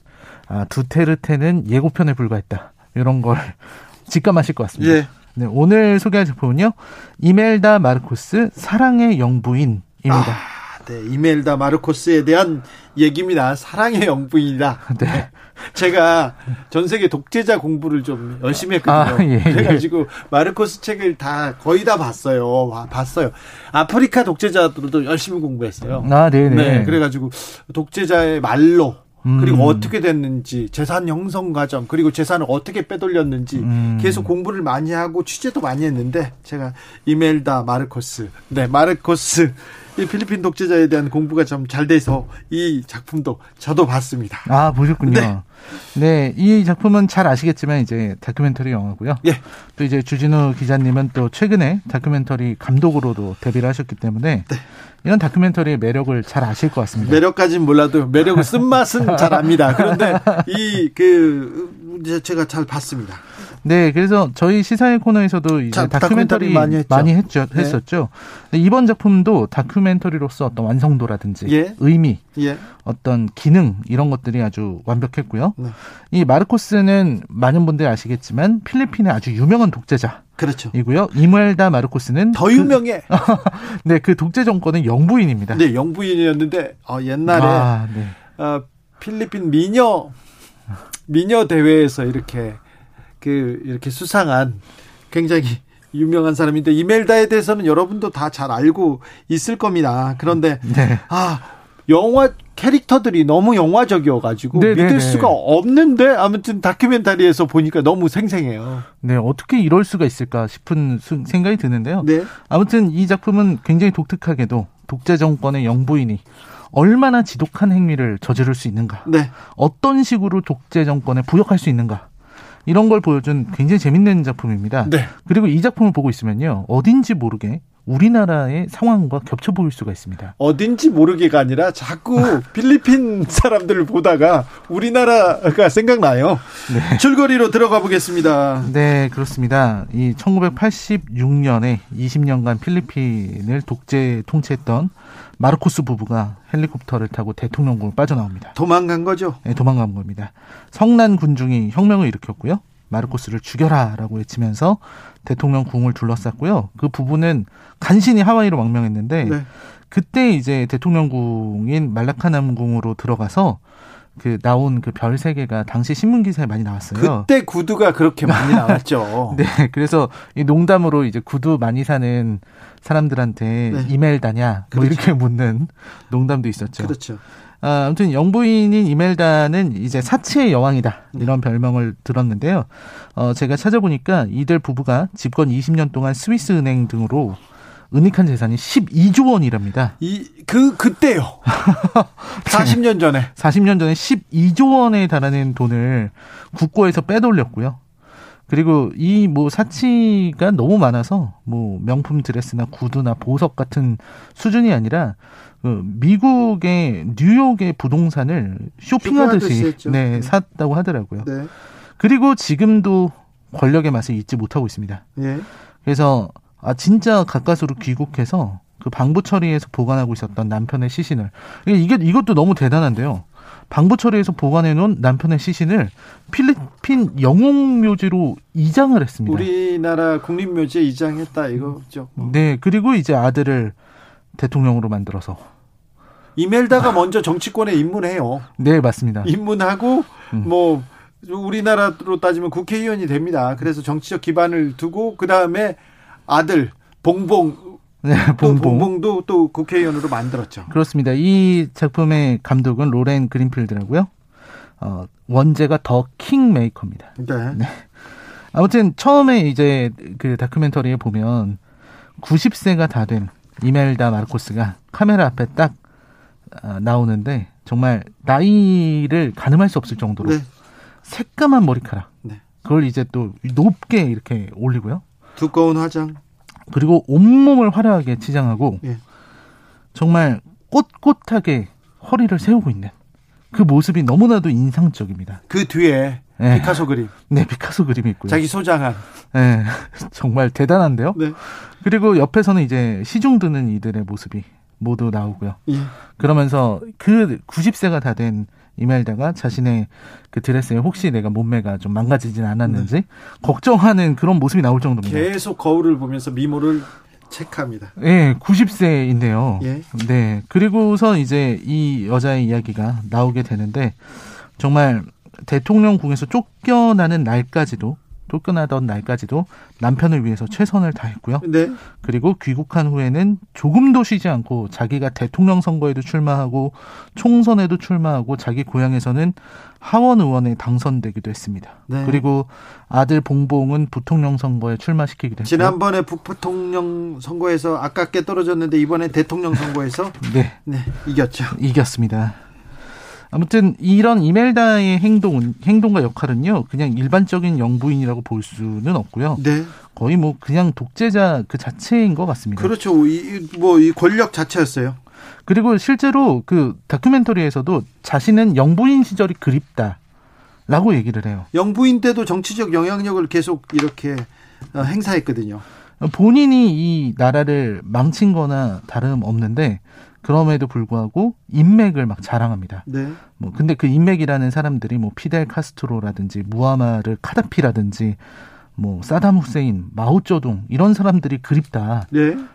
[SPEAKER 11] 아, 두테르테는 예고편에 불과했다. 이런 걸 직감하실 것 같습니다. 예. 네, 오늘 소개할 작품은요. 이멜다 마르코스 사랑의 영부인입니다. 아,
[SPEAKER 1] 네, 이멜다 마르코스에 대한 얘기입니다. 사랑의 영부인이다. 네. 제가 전 세계 독재자 공부를 좀 열심히 했거든요. 아, 예, 예. 그래가지고 마르코스 책을 다 거의 다 봤어요. 봤어요. 아프리카 독재자들도 열심히 공부했어요.
[SPEAKER 11] 아, 네네. 네,
[SPEAKER 1] 그래가지고 독재자의 말로 그리고 음. 어떻게 됐는지 재산 형성 과정 그리고 재산을 어떻게 빼돌렸는지 음. 계속 공부를 많이 하고 취재도 많이 했는데 제가 이멜다 마르코스 네 마르코스 이 필리핀 독재자에 대한 공부가 좀 잘 돼서 이 작품도 저도 봤습니다.
[SPEAKER 11] 아 보셨군요. 네. 네, 이 작품은 잘 아시겠지만 이제 다큐멘터리 영화고요.
[SPEAKER 1] 예.
[SPEAKER 11] 또 이제 주진우 기자님은 또 최근에 다큐멘터리 감독으로도 데뷔를 하셨기 때문에 네. 이런 다큐멘터리의 매력을 잘 아실 것 같습니다.
[SPEAKER 1] 매력까지는 몰라도 매력을 쓴 맛은 잘 압니다. 그런데 이 그 제가 잘 봤습니다.
[SPEAKER 11] 네, 그래서 저희 시사회 코너에서도 이제 자, 다큐멘터리, 많이, 했죠. 많이 했죠, 네. 했었죠. 이번 작품도 다큐멘터리로서 어떤 완성도라든지 예. 의미, 예. 어떤 기능 이런 것들이 아주 완벽했고요. 네. 이 마르코스는 많은 분들이 아시겠지만 필리핀의 아주 유명한 독재자.
[SPEAKER 1] 그렇죠.
[SPEAKER 11] 이고요. 이무엘다 마르코스는
[SPEAKER 1] 더 유명해. 그,
[SPEAKER 11] 네, 그 독재 정권은 영부인입니다.
[SPEAKER 1] 네, 영부인이었는데 어, 옛날에 아, 네. 어, 필리핀 미녀 미녀 대회에서 이렇게 그 이렇게 수상한 굉장히 유명한 사람인데 이멜다에 대해서는 여러분도 다 잘 알고 있을 겁니다. 그런데 네. 아 영화 캐릭터들이 너무 영화적이어 가지고 네, 네, 믿을 네. 수가 없는데 아무튼 다큐멘터리에서 보니까 너무 생생해요.
[SPEAKER 11] 네, 어떻게 이럴 수가 있을까 싶은 생각이 드는데요. 네. 아무튼 이 작품은 굉장히 독특하게도 독재 정권의 영부인이 얼마나 지독한 행위를 저지를 수 있는가, 네. 어떤 식으로 독재 정권에 부역할 수 있는가, 이런 걸 보여준 굉장히 재밌는 작품입니다. 네. 그리고 이 작품을 보고 있으면요. 어딘지 모르게 우리나라의 상황과 겹쳐 보일 수가 있습니다.
[SPEAKER 1] 어딘지 모르게가 아니라 자꾸 필리핀 사람들을 보다가 우리나라가 생각나요. 네. 줄거리로 들어가 보겠습니다.
[SPEAKER 11] 네, 그렇습니다. 이 1986년에 20년간 필리핀을 독재 통치했던 마르코스 부부가 헬리콥터를 타고 대통령궁을 빠져나옵니다.
[SPEAKER 1] 도망간 거죠?
[SPEAKER 11] 네, 도망간 겁니다. 성난 군중이 혁명을 일으켰고요. 마르코스를 죽여라라고 외치면서 대통령 궁을 둘러쌌고요. 그 부부는 간신히 하와이로 망명했는데 네. 그때 이제 대통령 궁인 말라카남 궁으로 들어가서 그 나온 그 별 세 개가 당시 신문 기사에 많이 나왔어요.
[SPEAKER 1] 그때 구두가 그렇게 많이 나왔죠.
[SPEAKER 11] 네, 그래서 이 농담으로 이제 구두 많이 사는 사람들한테 네. 이멜다냐 뭐 그렇죠. 이렇게 묻는 농담도 있었죠.
[SPEAKER 1] 그렇죠.
[SPEAKER 11] 아, 아무튼 영부인인 이멜다는 이제 사치의 여왕이다 이런 별명을 들었는데요. 어, 제가 찾아보니까 이들 부부가 집권 20년 동안 스위스 은행 등으로 은닉한 재산이 12조 원이랍니다.
[SPEAKER 1] 이, 그, 그때요. 40년 전에.
[SPEAKER 11] 40년 전에 12조 원에 달하는 돈을 국고에서 빼돌렸고요. 그리고 이 뭐 사치가 너무 많아서 뭐 명품 드레스나 구두나 보석 같은 수준이 아니라 그 미국의 뉴욕의 부동산을 쇼핑하듯이 네, 네, 샀다고 하더라고요. 네. 그리고 지금도 권력의 맛을 잊지 못하고 있습니다. 예. 그래서 아 진짜 가까스로 귀국해서 그 방부 처리에서 보관하고 있었던 남편의 시신을 이게 이것도 너무 대단한데요. 방부 처리에서 보관해 놓은 남편의 시신을 필리핀 영웅묘지로 이장을 했습니다.
[SPEAKER 1] 우리나라 국립묘지에 이장했다 이거죠.
[SPEAKER 11] 네, 그리고 이제 아들을 대통령으로 만들어서
[SPEAKER 1] 이멜다가 먼저 정치권에 입문해요.
[SPEAKER 11] 네, 맞습니다.
[SPEAKER 1] 입문하고 음. 뭐 우리나라로 따지면 국회의원이 됩니다. 그래서 정치적 기반을 두고 그 다음에 아들 봉봉 네, 봉봉. 봉봉도 또 국회의원으로 만들었죠.
[SPEAKER 11] 그렇습니다. 이 작품의 감독은 로렌 그린필드라고요. 어, 원제가 더 킹메이커입니다. 네. 네. 아무튼 처음에 이제 그 다큐멘터리에 보면 90세가 다 된 이멜다 마르코스가 카메라 앞에 딱 아, 나오는데 정말 나이를 가늠할 수 없을 정도로 네. 새까만 머리카락. 네. 그걸 이제 또 높게 이렇게 올리고요.
[SPEAKER 1] 두꺼운 화장.
[SPEAKER 11] 그리고 온몸을 화려하게 치장하고 네. 정말 꼿꼿하게 허리를 세우고 있는 그 모습이 너무나도 인상적입니다.
[SPEAKER 1] 그 뒤에 네. 피카소 그림.
[SPEAKER 11] 네, 피카소 그림이 있고요.
[SPEAKER 1] 자기 소장한.
[SPEAKER 11] 네, 정말 대단한데요. 네. 그리고 옆에서는 이제 시중 드는 이들의 모습이 모두 나오고요. 예. 그러면서 그 90세가 다 된 이멜다가 자신의 그 드레스에 혹시 내가 몸매가 좀 망가지진 않았는지 네. 걱정하는 그런 모습이 나올 정도입니다.
[SPEAKER 1] 계속 거울을 보면서 미모를 체크합니다.
[SPEAKER 11] 네, 90세인데요. 예. 네. 그리고서 이제 이 여자의 이야기가 나오게 되는데 정말 대통령궁에서 쫓겨나는 날까지도 쫓겨나던 날까지도 남편을 위해서 최선을 다했고요. 네. 그리고 귀국한 후에는 조금도 쉬지 않고 자기가 대통령 선거에도 출마하고 총선에도 출마하고 자기 고향에서는 하원 의원에 당선되기도 했습니다. 네. 그리고 아들 봉봉은 부통령 선거에 출마시키기도 했고요.
[SPEAKER 1] 지난번에 북부통령 선거에서 아깝게 떨어졌는데 이번에 대통령 선거에서 네. 네, 이겼죠.
[SPEAKER 11] 이겼습니다. 아무튼 이런 이멜다의 행동은 행동과 역할은요 그냥 일반적인 영부인이라고 볼 수는 없고요. 네. 거의 뭐 그냥 독재자 그 자체인 것 같습니다.
[SPEAKER 1] 그렇죠. 이 뭐 이 권력 자체였어요.
[SPEAKER 11] 그리고 실제로 그 다큐멘터리에서도 자신은 영부인 시절이 그립다. 라고 얘기를 해요.
[SPEAKER 1] 영부인 때도 정치적 영향력을 계속 이렇게 어, 행사했거든요.
[SPEAKER 11] 본인이 이 나라를 망친 거나 다름없는데 그럼에도 불구하고 인맥을 막 자랑합니다. 네. 뭐 근데 그 인맥이라는 사람들이 뭐 피델 카스트로라든지 무하마르 카다피라든지 뭐 사담 후세인, 마오쩌둥 이런 사람들이 그립다라는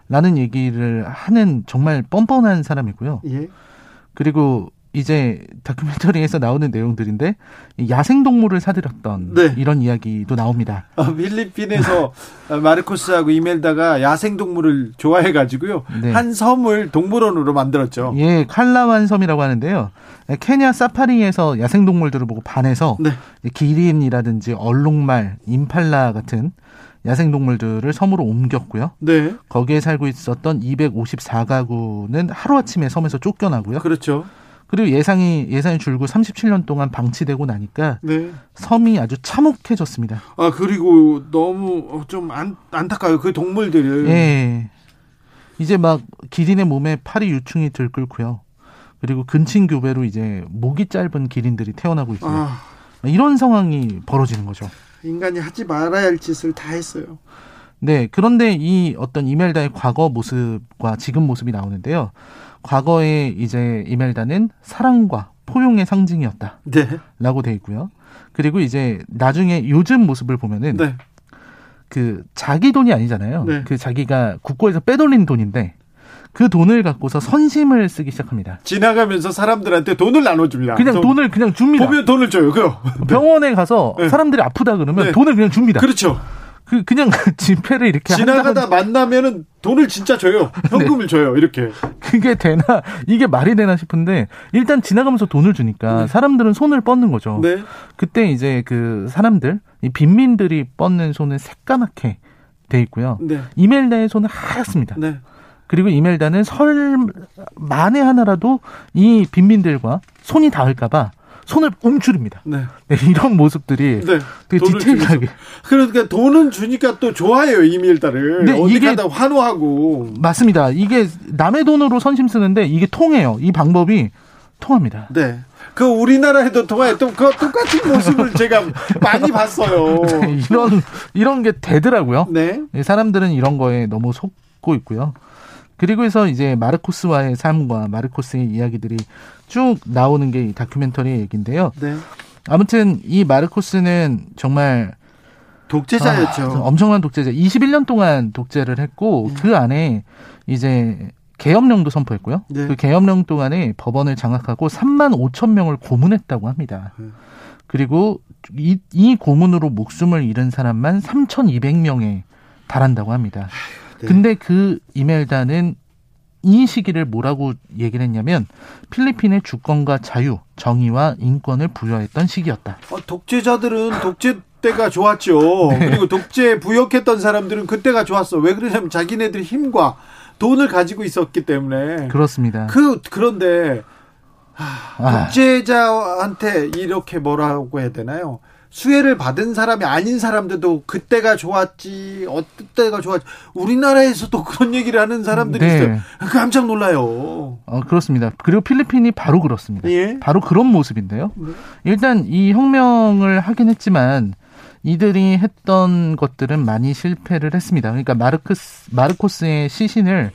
[SPEAKER 11] 네. 얘기를 하는 정말 뻔뻔한 사람이고요. 예. 그리고 이제 다큐멘터리에서 나오는 내용들인데 야생 동물을 사들였던 네. 이런 이야기도 나옵니다.
[SPEAKER 1] 어, 필리핀에서 마르코스하고 이멜다가 야생 동물을 좋아해 가지고요. 네. 한 섬을 동물원으로 만들었죠.
[SPEAKER 11] 예, 칼라완 섬이라고 하는데요. 케냐 사파리에서 야생 동물들을 보고 반해서 네. 기린이라든지 얼룩말, 임팔라 같은 야생 동물들을 섬으로 옮겼고요. 네. 거기에 살고 있었던 254가구는 하루아침에 섬에서 쫓겨나고요.
[SPEAKER 1] 그렇죠.
[SPEAKER 11] 그리고 예상이 예산이 줄고 37년 동안 방치되고 나니까 네. 섬이 아주 참혹해졌습니다.
[SPEAKER 1] 아 그리고 너무 좀 안, 안타까워요. 그 동물들을.
[SPEAKER 11] 예. 이제 막 기린의 몸에 팔이 유충이 들끓고요. 그리고 근친 교배로 이제 목이 짧은 기린들이 태어나고 있고요. 아. 이런 상황이 벌어지는 거죠.
[SPEAKER 1] 인간이 하지 말아야 할 짓을 다 했어요.
[SPEAKER 11] 네, 그런데 이 어떤 이멜다의 과거 모습과 지금 모습이 나오는데요. 과거에 이제 이멜다는 사랑과 포용의 상징이었다. 네. 라고 돼 있고요. 그리고 이제 나중에 요즘 모습을 보면은 네. 그 자기 돈이 아니잖아요. 네. 그 자기가 국고에서 빼돌린 돈인데 그 돈을 갖고서 선심을 쓰기 시작합니다.
[SPEAKER 1] 지나가면서 사람들한테 돈을 나눠줍니다.
[SPEAKER 11] 그냥 돈, 돈을 그냥 줍니다.
[SPEAKER 1] 보면 돈을 줘요. 그
[SPEAKER 11] 병원에 가서 네. 사람들이 아프다 그러면 네. 돈을 그냥 줍니다.
[SPEAKER 1] 그렇죠.
[SPEAKER 11] 그 그냥 지폐를 이렇게
[SPEAKER 1] 지나가다 만나면은 돈을 진짜 줘요. 현금을 네. 줘요. 이렇게.
[SPEAKER 11] 그게 되나 이게 말이 되나 싶은데 일단 지나가면서 돈을 주니까 네. 사람들은 손을 뻗는 거죠. 네. 그때 이제 그 사람들 이 빈민들이 뻗는 손은 새까맣게 돼 있고요. 네. 이멜다의 손은 하얗습니다. 네. 그리고 이멜다는 설 만에 하나라도 이 빈민들과 손이 닿을까봐 손을 움츠립니다. 네. 네, 이런 모습들이 네. 되게 디테일하게.
[SPEAKER 1] 그러니까 돈은 주니까 또 좋아해요 이밀다를. 네, 이게 환호하고.
[SPEAKER 11] 맞습니다. 이게 남의 돈으로 선심 쓰는데 이게 통해요. 이 방법이 통합니다.
[SPEAKER 1] 네. 그 우리나라에도 통화에 또그 똑같은 모습을 제가 많이 봤어요.
[SPEAKER 11] 네, 이런 이런 게 되더라고요. 네. 사람들은 이런 거에 너무 속고 있고요. 그리고 해서 이제 마르코스와의 삶과 마르코스의 이야기들이 쭉 나오는 게 이 다큐멘터리 얘기인데요. 네. 아무튼 이 마르코스는 정말
[SPEAKER 1] 독재자였죠. 아,
[SPEAKER 11] 엄청난 독재자. 21년 동안 독재를 했고 음. 그 안에 이제 계엄령도 선포했고요. 네. 그 계엄령 동안에 법원을 장악하고 3만 5천 명을 고문했다고 합니다. 네. 그리고 이, 이 고문으로 목숨을 잃은 사람만 3,200명에 달한다고 합니다. 네. 근데 그 이멜다는 이 시기를 뭐라고 얘기를 했냐면 필리핀의 주권과 자유, 정의와 인권을 부여했던 시기였다.
[SPEAKER 1] 어, 독재자들은 독재 때가 좋았죠. 네. 그리고 독재 부역했던 사람들은 그때가 좋았어. 왜 그러냐면 자기네들 힘과 돈을 가지고 있었기 때문에.
[SPEAKER 11] 그렇습니다.
[SPEAKER 1] 그 그런데 하, 독재자한테 이렇게 뭐라고 해야 되나요? 수혜를 받은 사람이 아닌 사람들도 그때가 좋았지, 어떤 때가 좋았지. 우리나라에서도 그런 얘기를 하는 사람들이 네. 있어요. 깜짝 놀라요.
[SPEAKER 11] 어, 그렇습니다. 그리고 필리핀이 바로 그렇습니다. 예? 바로 그런 모습인데요. 네. 일단 이 혁명을 하긴 했지만 이들이 했던 것들은 많이 실패를 했습니다. 그러니까 마르크스, 마르코스의 시신을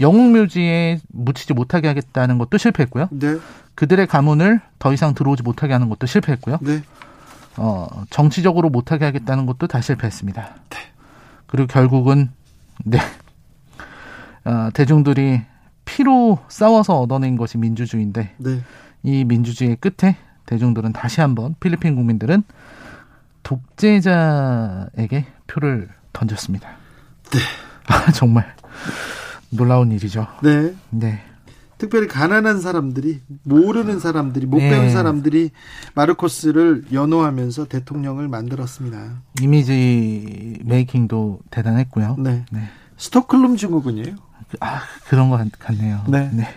[SPEAKER 11] 영웅 묘지에 묻히지 못하게 하겠다는 것도 실패했고요. 네. 그들의 가문을 더 이상 들어오지 못하게 하는 것도 실패했고요. 네. 어, 정치적으로 못하게 하겠다는 것도 다 실패했습니다. 네. 그리고 결국은 네 어, 대중들이 피로 싸워서 얻어낸 것이 민주주의인데 네. 이 민주주의의 끝에 대중들은 다시 한번 필리핀 국민들은 독재자에게 표를 던졌습니다.
[SPEAKER 1] 네.
[SPEAKER 11] 아, 정말 놀라운 일이죠.
[SPEAKER 1] 네. 네. 특별히 가난한 사람들이 모르는 사람들이 못 배운 네. 사람들이 마르코스를 연호하면서 대통령을 만들었습니다.
[SPEAKER 11] 이미지 메이킹도 대단했고요.
[SPEAKER 1] 네. 네. 스톡홀름 증후군이에요.
[SPEAKER 11] 아 그런 것 같네요.
[SPEAKER 1] 네. 네.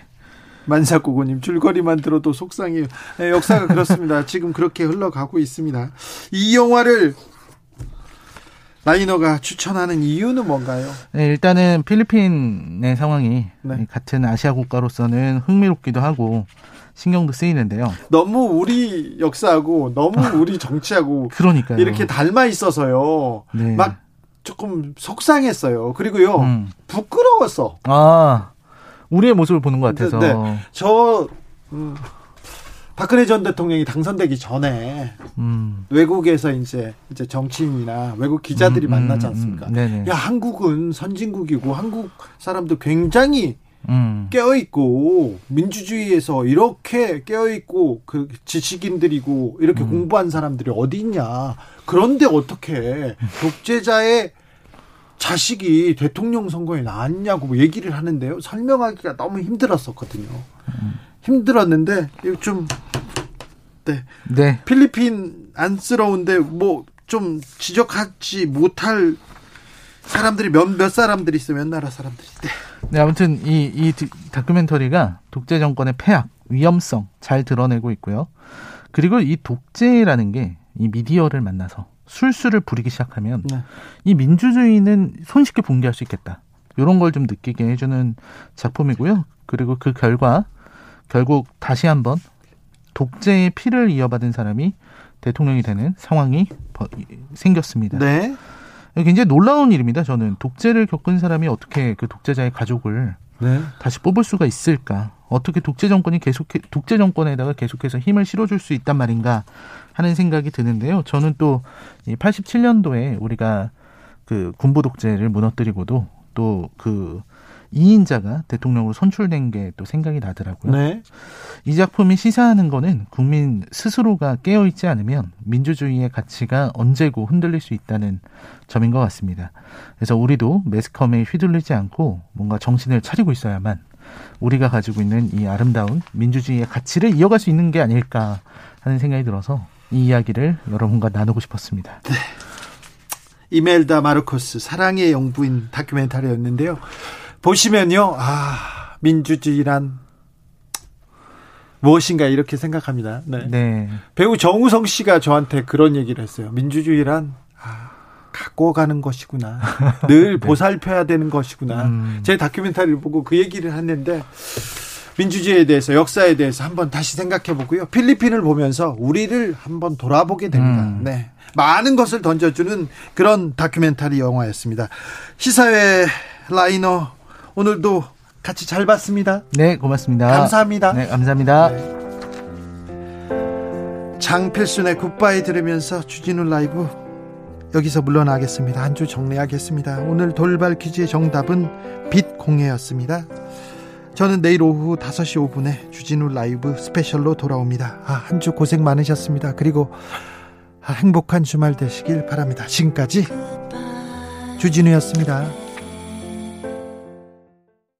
[SPEAKER 1] 만사고고님 줄거리만 들어도 속상해요. 네, 역사가 그렇습니다. 지금 그렇게 흘러가고 있습니다. 이 영화를 라이너가 추천하는 이유는 뭔가요?
[SPEAKER 11] 네, 일단은 필리핀의 상황이 네. 같은 아시아 국가로서는 흥미롭기도 하고 신경도 쓰이는데요.
[SPEAKER 1] 너무 우리 역사하고 너무 우리 정치하고
[SPEAKER 11] 그러니까요.
[SPEAKER 1] 이렇게 닮아 있어서요. 네. 막 조금 속상했어요. 그리고요. 음. 부끄러웠어.
[SPEAKER 11] 아. 우리의 모습을 보는 것 같아서. 네.
[SPEAKER 1] 네. 저 음, 박근혜 전 대통령이 당선되기 전에 음. 외국에서 이제 이제 정치인이나 외국 기자들이 음, 음 만나지 음, 않습니까? 음, 야 한국은 선진국이고 한국 사람도 굉장히 음. 깨어 있고 민주주의에서 이렇게 깨어 있고 그 지식인들이고 이렇게 공부한 사람들이 어디 있냐? 그런데 어떻게 독재자의 자식이 대통령 선거에 나왔냐고 얘기를 하는데요. 설명하기가 너무 힘들었었거든요. 힘들었는데 좀 네. 네. 필리핀 안쓰러운데 뭐 좀 지적하지 못할 사람들이 몇, 몇 사람들이 있어 몇 나라 사람들이. 네.
[SPEAKER 11] 네, 아무튼 이, 이 다큐멘터리가 독재 정권의 폐악, 위험성 잘 드러내고 있고요. 그리고 이 독재라는 게 이 미디어를 만나서 술술을 부리기 시작하면 네. 이 민주주의는 손쉽게 붕괴할 수 있겠다. 이런 걸 좀 느끼게 해주는 작품이고요. 그리고 그 결과 결국 다시 한번 독재의 피를 이어받은 사람이 대통령이 되는 상황이 생겼습니다.
[SPEAKER 1] 네.
[SPEAKER 11] 굉장히 놀라운 일입니다. 저는 독재를 겪은 사람이 어떻게 그 독재자의 가족을 네. 다시 뽑을 수가 있을까? 어떻게 독재 정권이 계속 독재 정권에다가 계속해서 힘을 실어줄 수 있단 말인가 하는 생각이 드는데요. 저는 또 87년도에 우리가 그 군부 독재를 무너뜨리고도 또 그 이인자가 대통령으로 선출된 게 또 생각이 나더라고요. 네. 이 작품이 시사하는 거는 국민 스스로가 깨어 있지 않으면 민주주의의 가치가 언제고 흔들릴 수 있다는 점인 것 같습니다. 그래서 우리도 매스컴에 휘둘리지 않고 뭔가 정신을 차리고 있어야만 우리가 가지고 있는 이 아름다운 민주주의의 가치를 이어갈 수 있는 게 아닐까 하는 생각이 들어서 이 이야기를 여러분과 나누고 싶었습니다. 네.
[SPEAKER 1] 이멜다 마르코스 사랑의 영부인 다큐멘터리였는데요. 보시면요. 아, 민주주의란 무엇인가 이렇게 생각합니다. 네. 네. 배우 정우성 씨가 저한테 그런 얘기를 했어요. 민주주의란 아, 갖고 가는 것이구나. 늘 네. 보살펴야 되는 것이구나. 음. 제 다큐멘터리를 보고 그 얘기를 했는데 민주주의에 대해서 역사에 대해서 한번 다시 생각해 보고요. 필리핀을 보면서 우리를 한번 돌아보게 됩니다. 음. 네. 많은 것을 던져주는 그런 다큐멘터리 영화였습니다. 시사회 라이너 오늘도 같이 잘 봤습니다.
[SPEAKER 11] 네, 고맙습니다.
[SPEAKER 1] 감사합니다.
[SPEAKER 11] 네, 감사합니다. 네.
[SPEAKER 1] 장필순의 굿바이 들으면서 주진우 라이브 여기서 물러나겠습니다. 한 주 정리하겠습니다. 오늘 돌발 퀴즈의 정답은 빛 공해였습니다. 저는 내일 오후 5시 5분에 주진우 라이브 스페셜로 돌아옵니다. 아, 한 주 고생 많으셨습니다. 그리고 아, 행복한 주말 되시길 바랍니다. 지금까지 주진우였습니다.